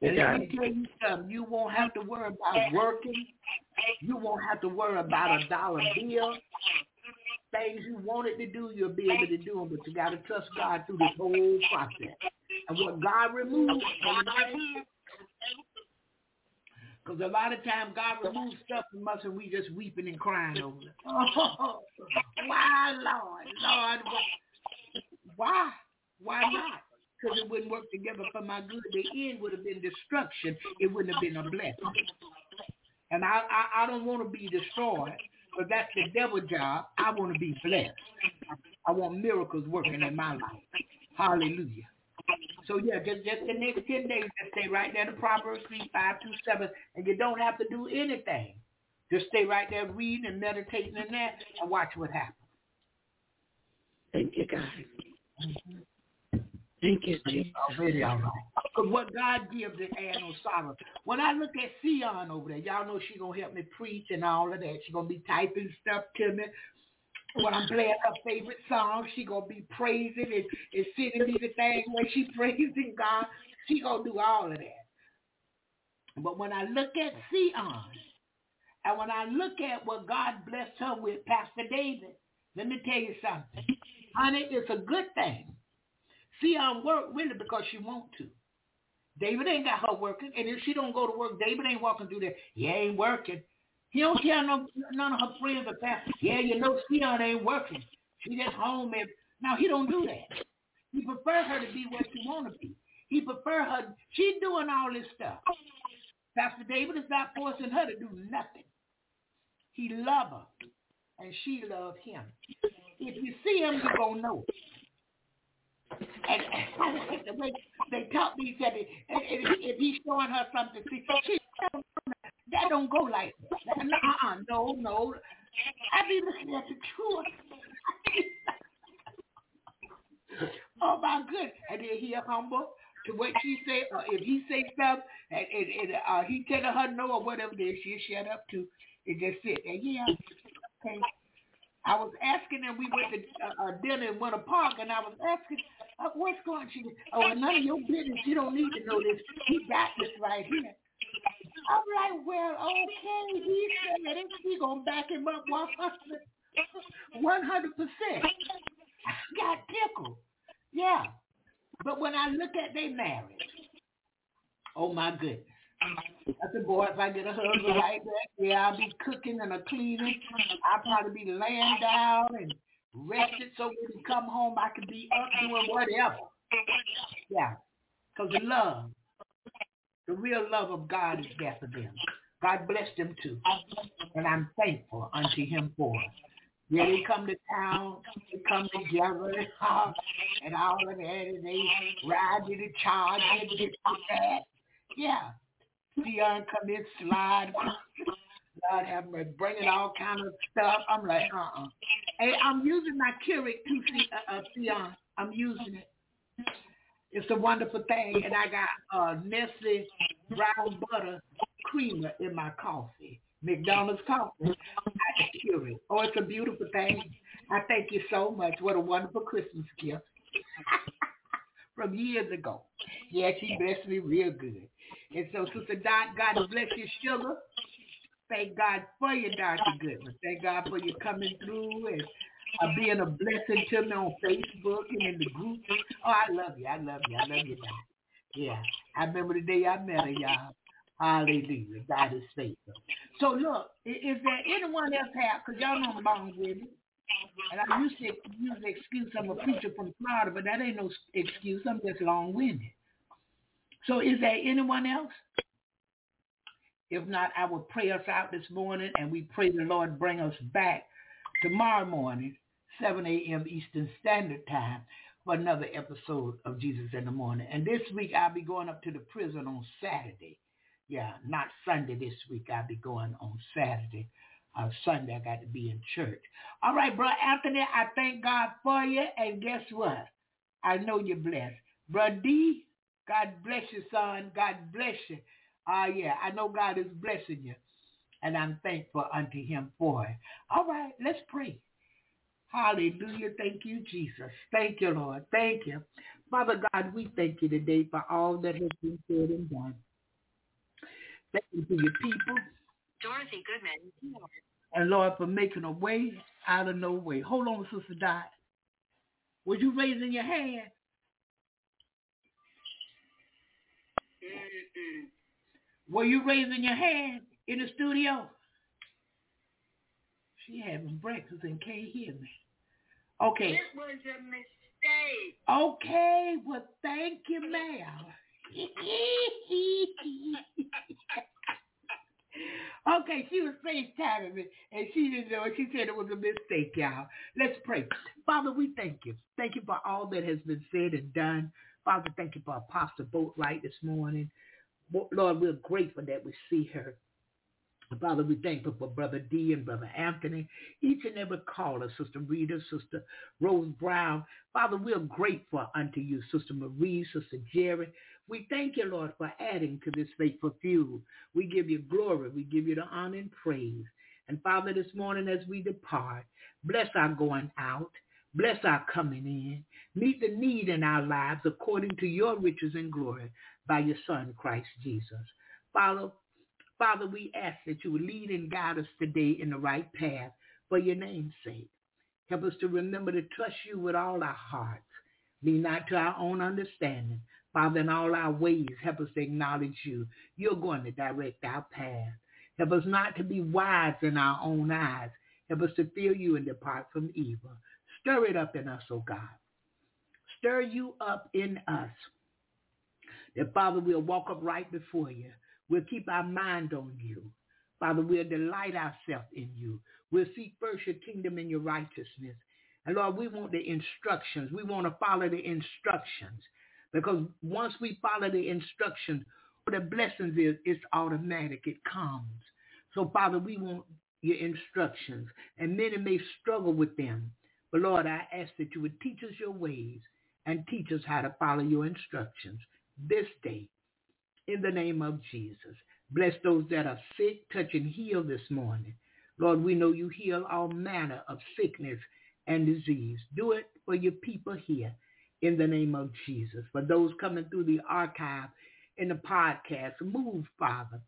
Speaker 9: And
Speaker 4: let me tell you something. You won't have to worry about working. You won't have to worry about a dollar bill. Things you wanted to do, you'll be able to do them, but you got to trust God through this whole process. And what God removes, because a lot of times God removes stuff from us and we just weeping and crying over it. Oh, why, Lord? Lord, why? Why, why not? Because it wouldn't work together for my good. The end would have been destruction. It wouldn't have been a blessing. And I, I, I don't want to be destroyed, but that's the devil job. I want to be blessed. I want miracles working in my life. Hallelujah. So yeah, just just the next ten days, just stay right there to Proverbs three, five, two, seven, and you don't have to do anything. Just stay right there reading and meditating in that and watch what happens.
Speaker 9: Thank you, God. Thank you, Jesus.
Speaker 4: Already all right. Because what God gives it add no sorrow. When I look at Sion over there, y'all know she gonna help me preach and all of that. She gonna be typing stuff to me. When I'm playing her favorite song, she gonna be praising and, and sending me the thing where she praising God. She gonna do all of that. But when I look at Sion, and when I look at what God blessed her with, Pastor David, let me tell you something. Honey, it's a good thing. Sion work really because she want to. David ain't got her working, and if she don't go to work, David ain't walking through there. He ain't working. He don't tell no, none of her friends or past, yeah, you know, Sion ain't working. She just home. And, now, he don't do that. He prefer her to be where she want to be. He prefer her. She's doing all this stuff. Pastor David is not forcing her to do nothing. He love her, and she love him. If you see him, you going to know. And the way they to each other, if, if he's showing her something, see, she that don't go like that. Uh-uh, no, no. I be looking at the truth. oh my good. And then he humble to what she say. Or if he say something and, and, and uh, he telling her no or whatever it is, she shut up to and just sit there. Yeah, okay. I was asking them. We went to uh, uh, dinner in Winter Park, and I was asking, uh, "What's going?" on? She said, "Oh, none of your business. You don't need to know this. He got this right here." I'm like, "Well, okay." He said it. She gonna back him up one hundred, one hundred percent. I got tickled. Yeah, but when I look at their marriage, oh my goodness. I said, boy, if I get a husband like that, yeah, I'll be cooking and a cleaning. I'll probably be laying down and rested so when he come home, I can be up doing whatever. Yeah, because the love, the real love of God is there for them. God bless them too. And I'm thankful unto him for it. Yeah, they come to town, they come together, and all of that, and they ride to the charge and this and that. Yeah. Dion come in, slide. God have me bringing all kind of stuff. I'm like, uh-uh. Hey, I'm using my Keurig too, uh, uh, Theon. I'm using it. It's a wonderful thing, and I got uh, Nestle brown butter creamer in my coffee. McDonald's coffee. I Keurig. Oh, it's a beautiful thing. I thank you so much. What a wonderful Christmas gift from years ago. Yeah, she blessed me real good. And so, Sister Dot, God bless you, sugar. Thank God for you, Dr. Goodman. Thank God for you coming through and uh, being a blessing to me on Facebook and in the group. Oh, I love you. I love you. I love you, Dot. Yeah, I remember the day I met her, y'all. Hallelujah. God is faithful. So look, is there anyone else have, because y'all know I'm long with me. And I used to use the excuse I'm a preacher from Florida, but that ain't no excuse. I'm just long-winded. So is there anyone else? If not, I will pray us out this morning and we pray the Lord bring us back tomorrow morning, 7 a.m. Eastern Standard Time for another episode of Jesus in the Morning. And this week I'll be going up to the prison on Saturday. Yeah, not Sunday this week. I'll be going on Saturday. Uh, Sunday I got to be in church. All right, bro Anthony, I thank God for you. And guess what? I know you're blessed. Bro D, God bless you, son. God bless you. Ah, uh, yeah, I know God is blessing you. And I'm thankful unto him for it. All right, let's pray. Hallelujah. Thank you, Jesus. Thank you, Lord. Thank you. Father God, we thank you today for all that has been said and done. Thank you for your people.
Speaker 10: Dorothy Goodman.
Speaker 4: And Lord, for making a way out of no way. Hold on, Sister Dot. Was you raising your hand?
Speaker 10: Mm.
Speaker 4: Were you raising your hand in the studio? She having breakfast and can't hear me. Okay.
Speaker 10: It was a mistake.
Speaker 4: Okay. Well, thank you, ma'am. okay, she was FaceTiming me, and she didn't know it. She said it was a mistake, y'all. Let's pray. Father, we thank you. Thank you for all that has been said and done. Father, thank you for Apostle Boatwright this morning. Lord, we're grateful that we see her. Father, we thank you for Brother D and Brother Anthony, each and every caller, Sister Rita, Sister Rose Brown. Father, we're grateful unto you, Sister Marie, Sister Jerry. We thank you, Lord, for adding to this faithful few. We give you glory. We give you the honor and praise. And Father, this morning as we depart, bless our going out. Bless our coming in. Meet the need in our lives according to your riches and glory by your Son, Christ Jesus. Father, Father, we ask that you would lead and guide us today in the right path for your name's sake. Help us to remember to trust you with all our hearts. Lean not to our own understanding. Father, in all our ways, help us to acknowledge you. You're going to direct our path. Help us not to be wise in our own eyes. Help us to fear you and depart from evil. Stir it up in us, O oh God. Stir you up in us. That, Father, we'll walk up right before you. We'll keep our mind on you. Father, we'll delight ourselves in you. We'll seek first your kingdom and your righteousness. And Lord, we want the instructions. We want to follow the instructions. Because once we follow the instructions, the blessings is, it's automatic. It comes. So Father, we want your instructions. And many may struggle with them. But Lord, I ask that you would teach us your ways and teach us how to follow your instructions. this day in the name of Jesus. Bless those that are sick, touch and heal this morning. Lord, we know you heal all manner of sickness and disease. Do it for your people here in the name of Jesus. For those coming through the archive in the podcast, move, Father,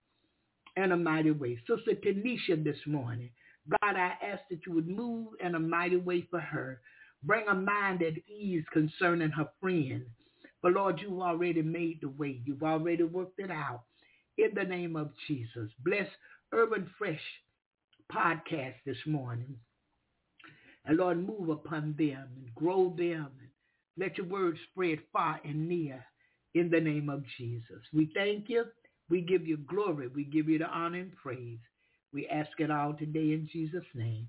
Speaker 4: in a mighty way. Sister Tanisha this morning, God, I ask that you would move in a mighty way for her. Bring a mind at ease concerning her friend. But Lord, you've already made the way. You've already worked it out. In the name of Jesus. Bless Urban Fresh podcast this morning. And Lord, move upon them and grow them. And let your word spread far and near in the name of Jesus. We thank you. We give you glory. We give you the honor and praise. We ask it all today in Jesus' name.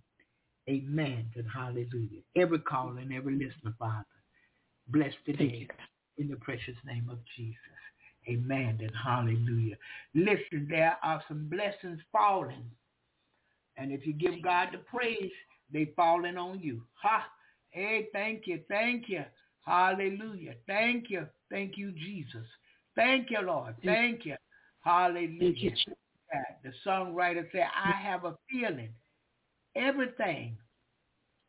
Speaker 4: Amen and hallelujah. Every caller and every listener, Father, bless today in the precious name of Jesus. Amen and hallelujah. Listen, there are some blessings falling. And if you give God the praise, they falling on you. Ha! Hey, thank you, thank you. Hallelujah. Thank you. Thank you, Jesus. Thank you, Lord. Thank you. Hallelujah. The songwriter said, I have a feeling everything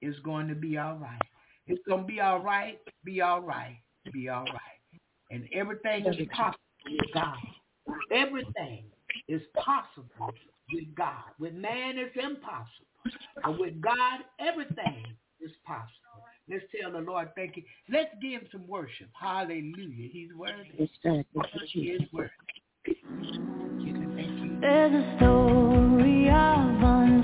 Speaker 4: is going to be all right. It's going to be all right, be all right, be all right. And everything is possible with God. Everything is possible with God. With man, it's impossible. But with God, everything is possible. Let's tell the Lord thank you. Let's give him some worship. Hallelujah. He's worthy. He is worthy.
Speaker 3: There's a story of unfolding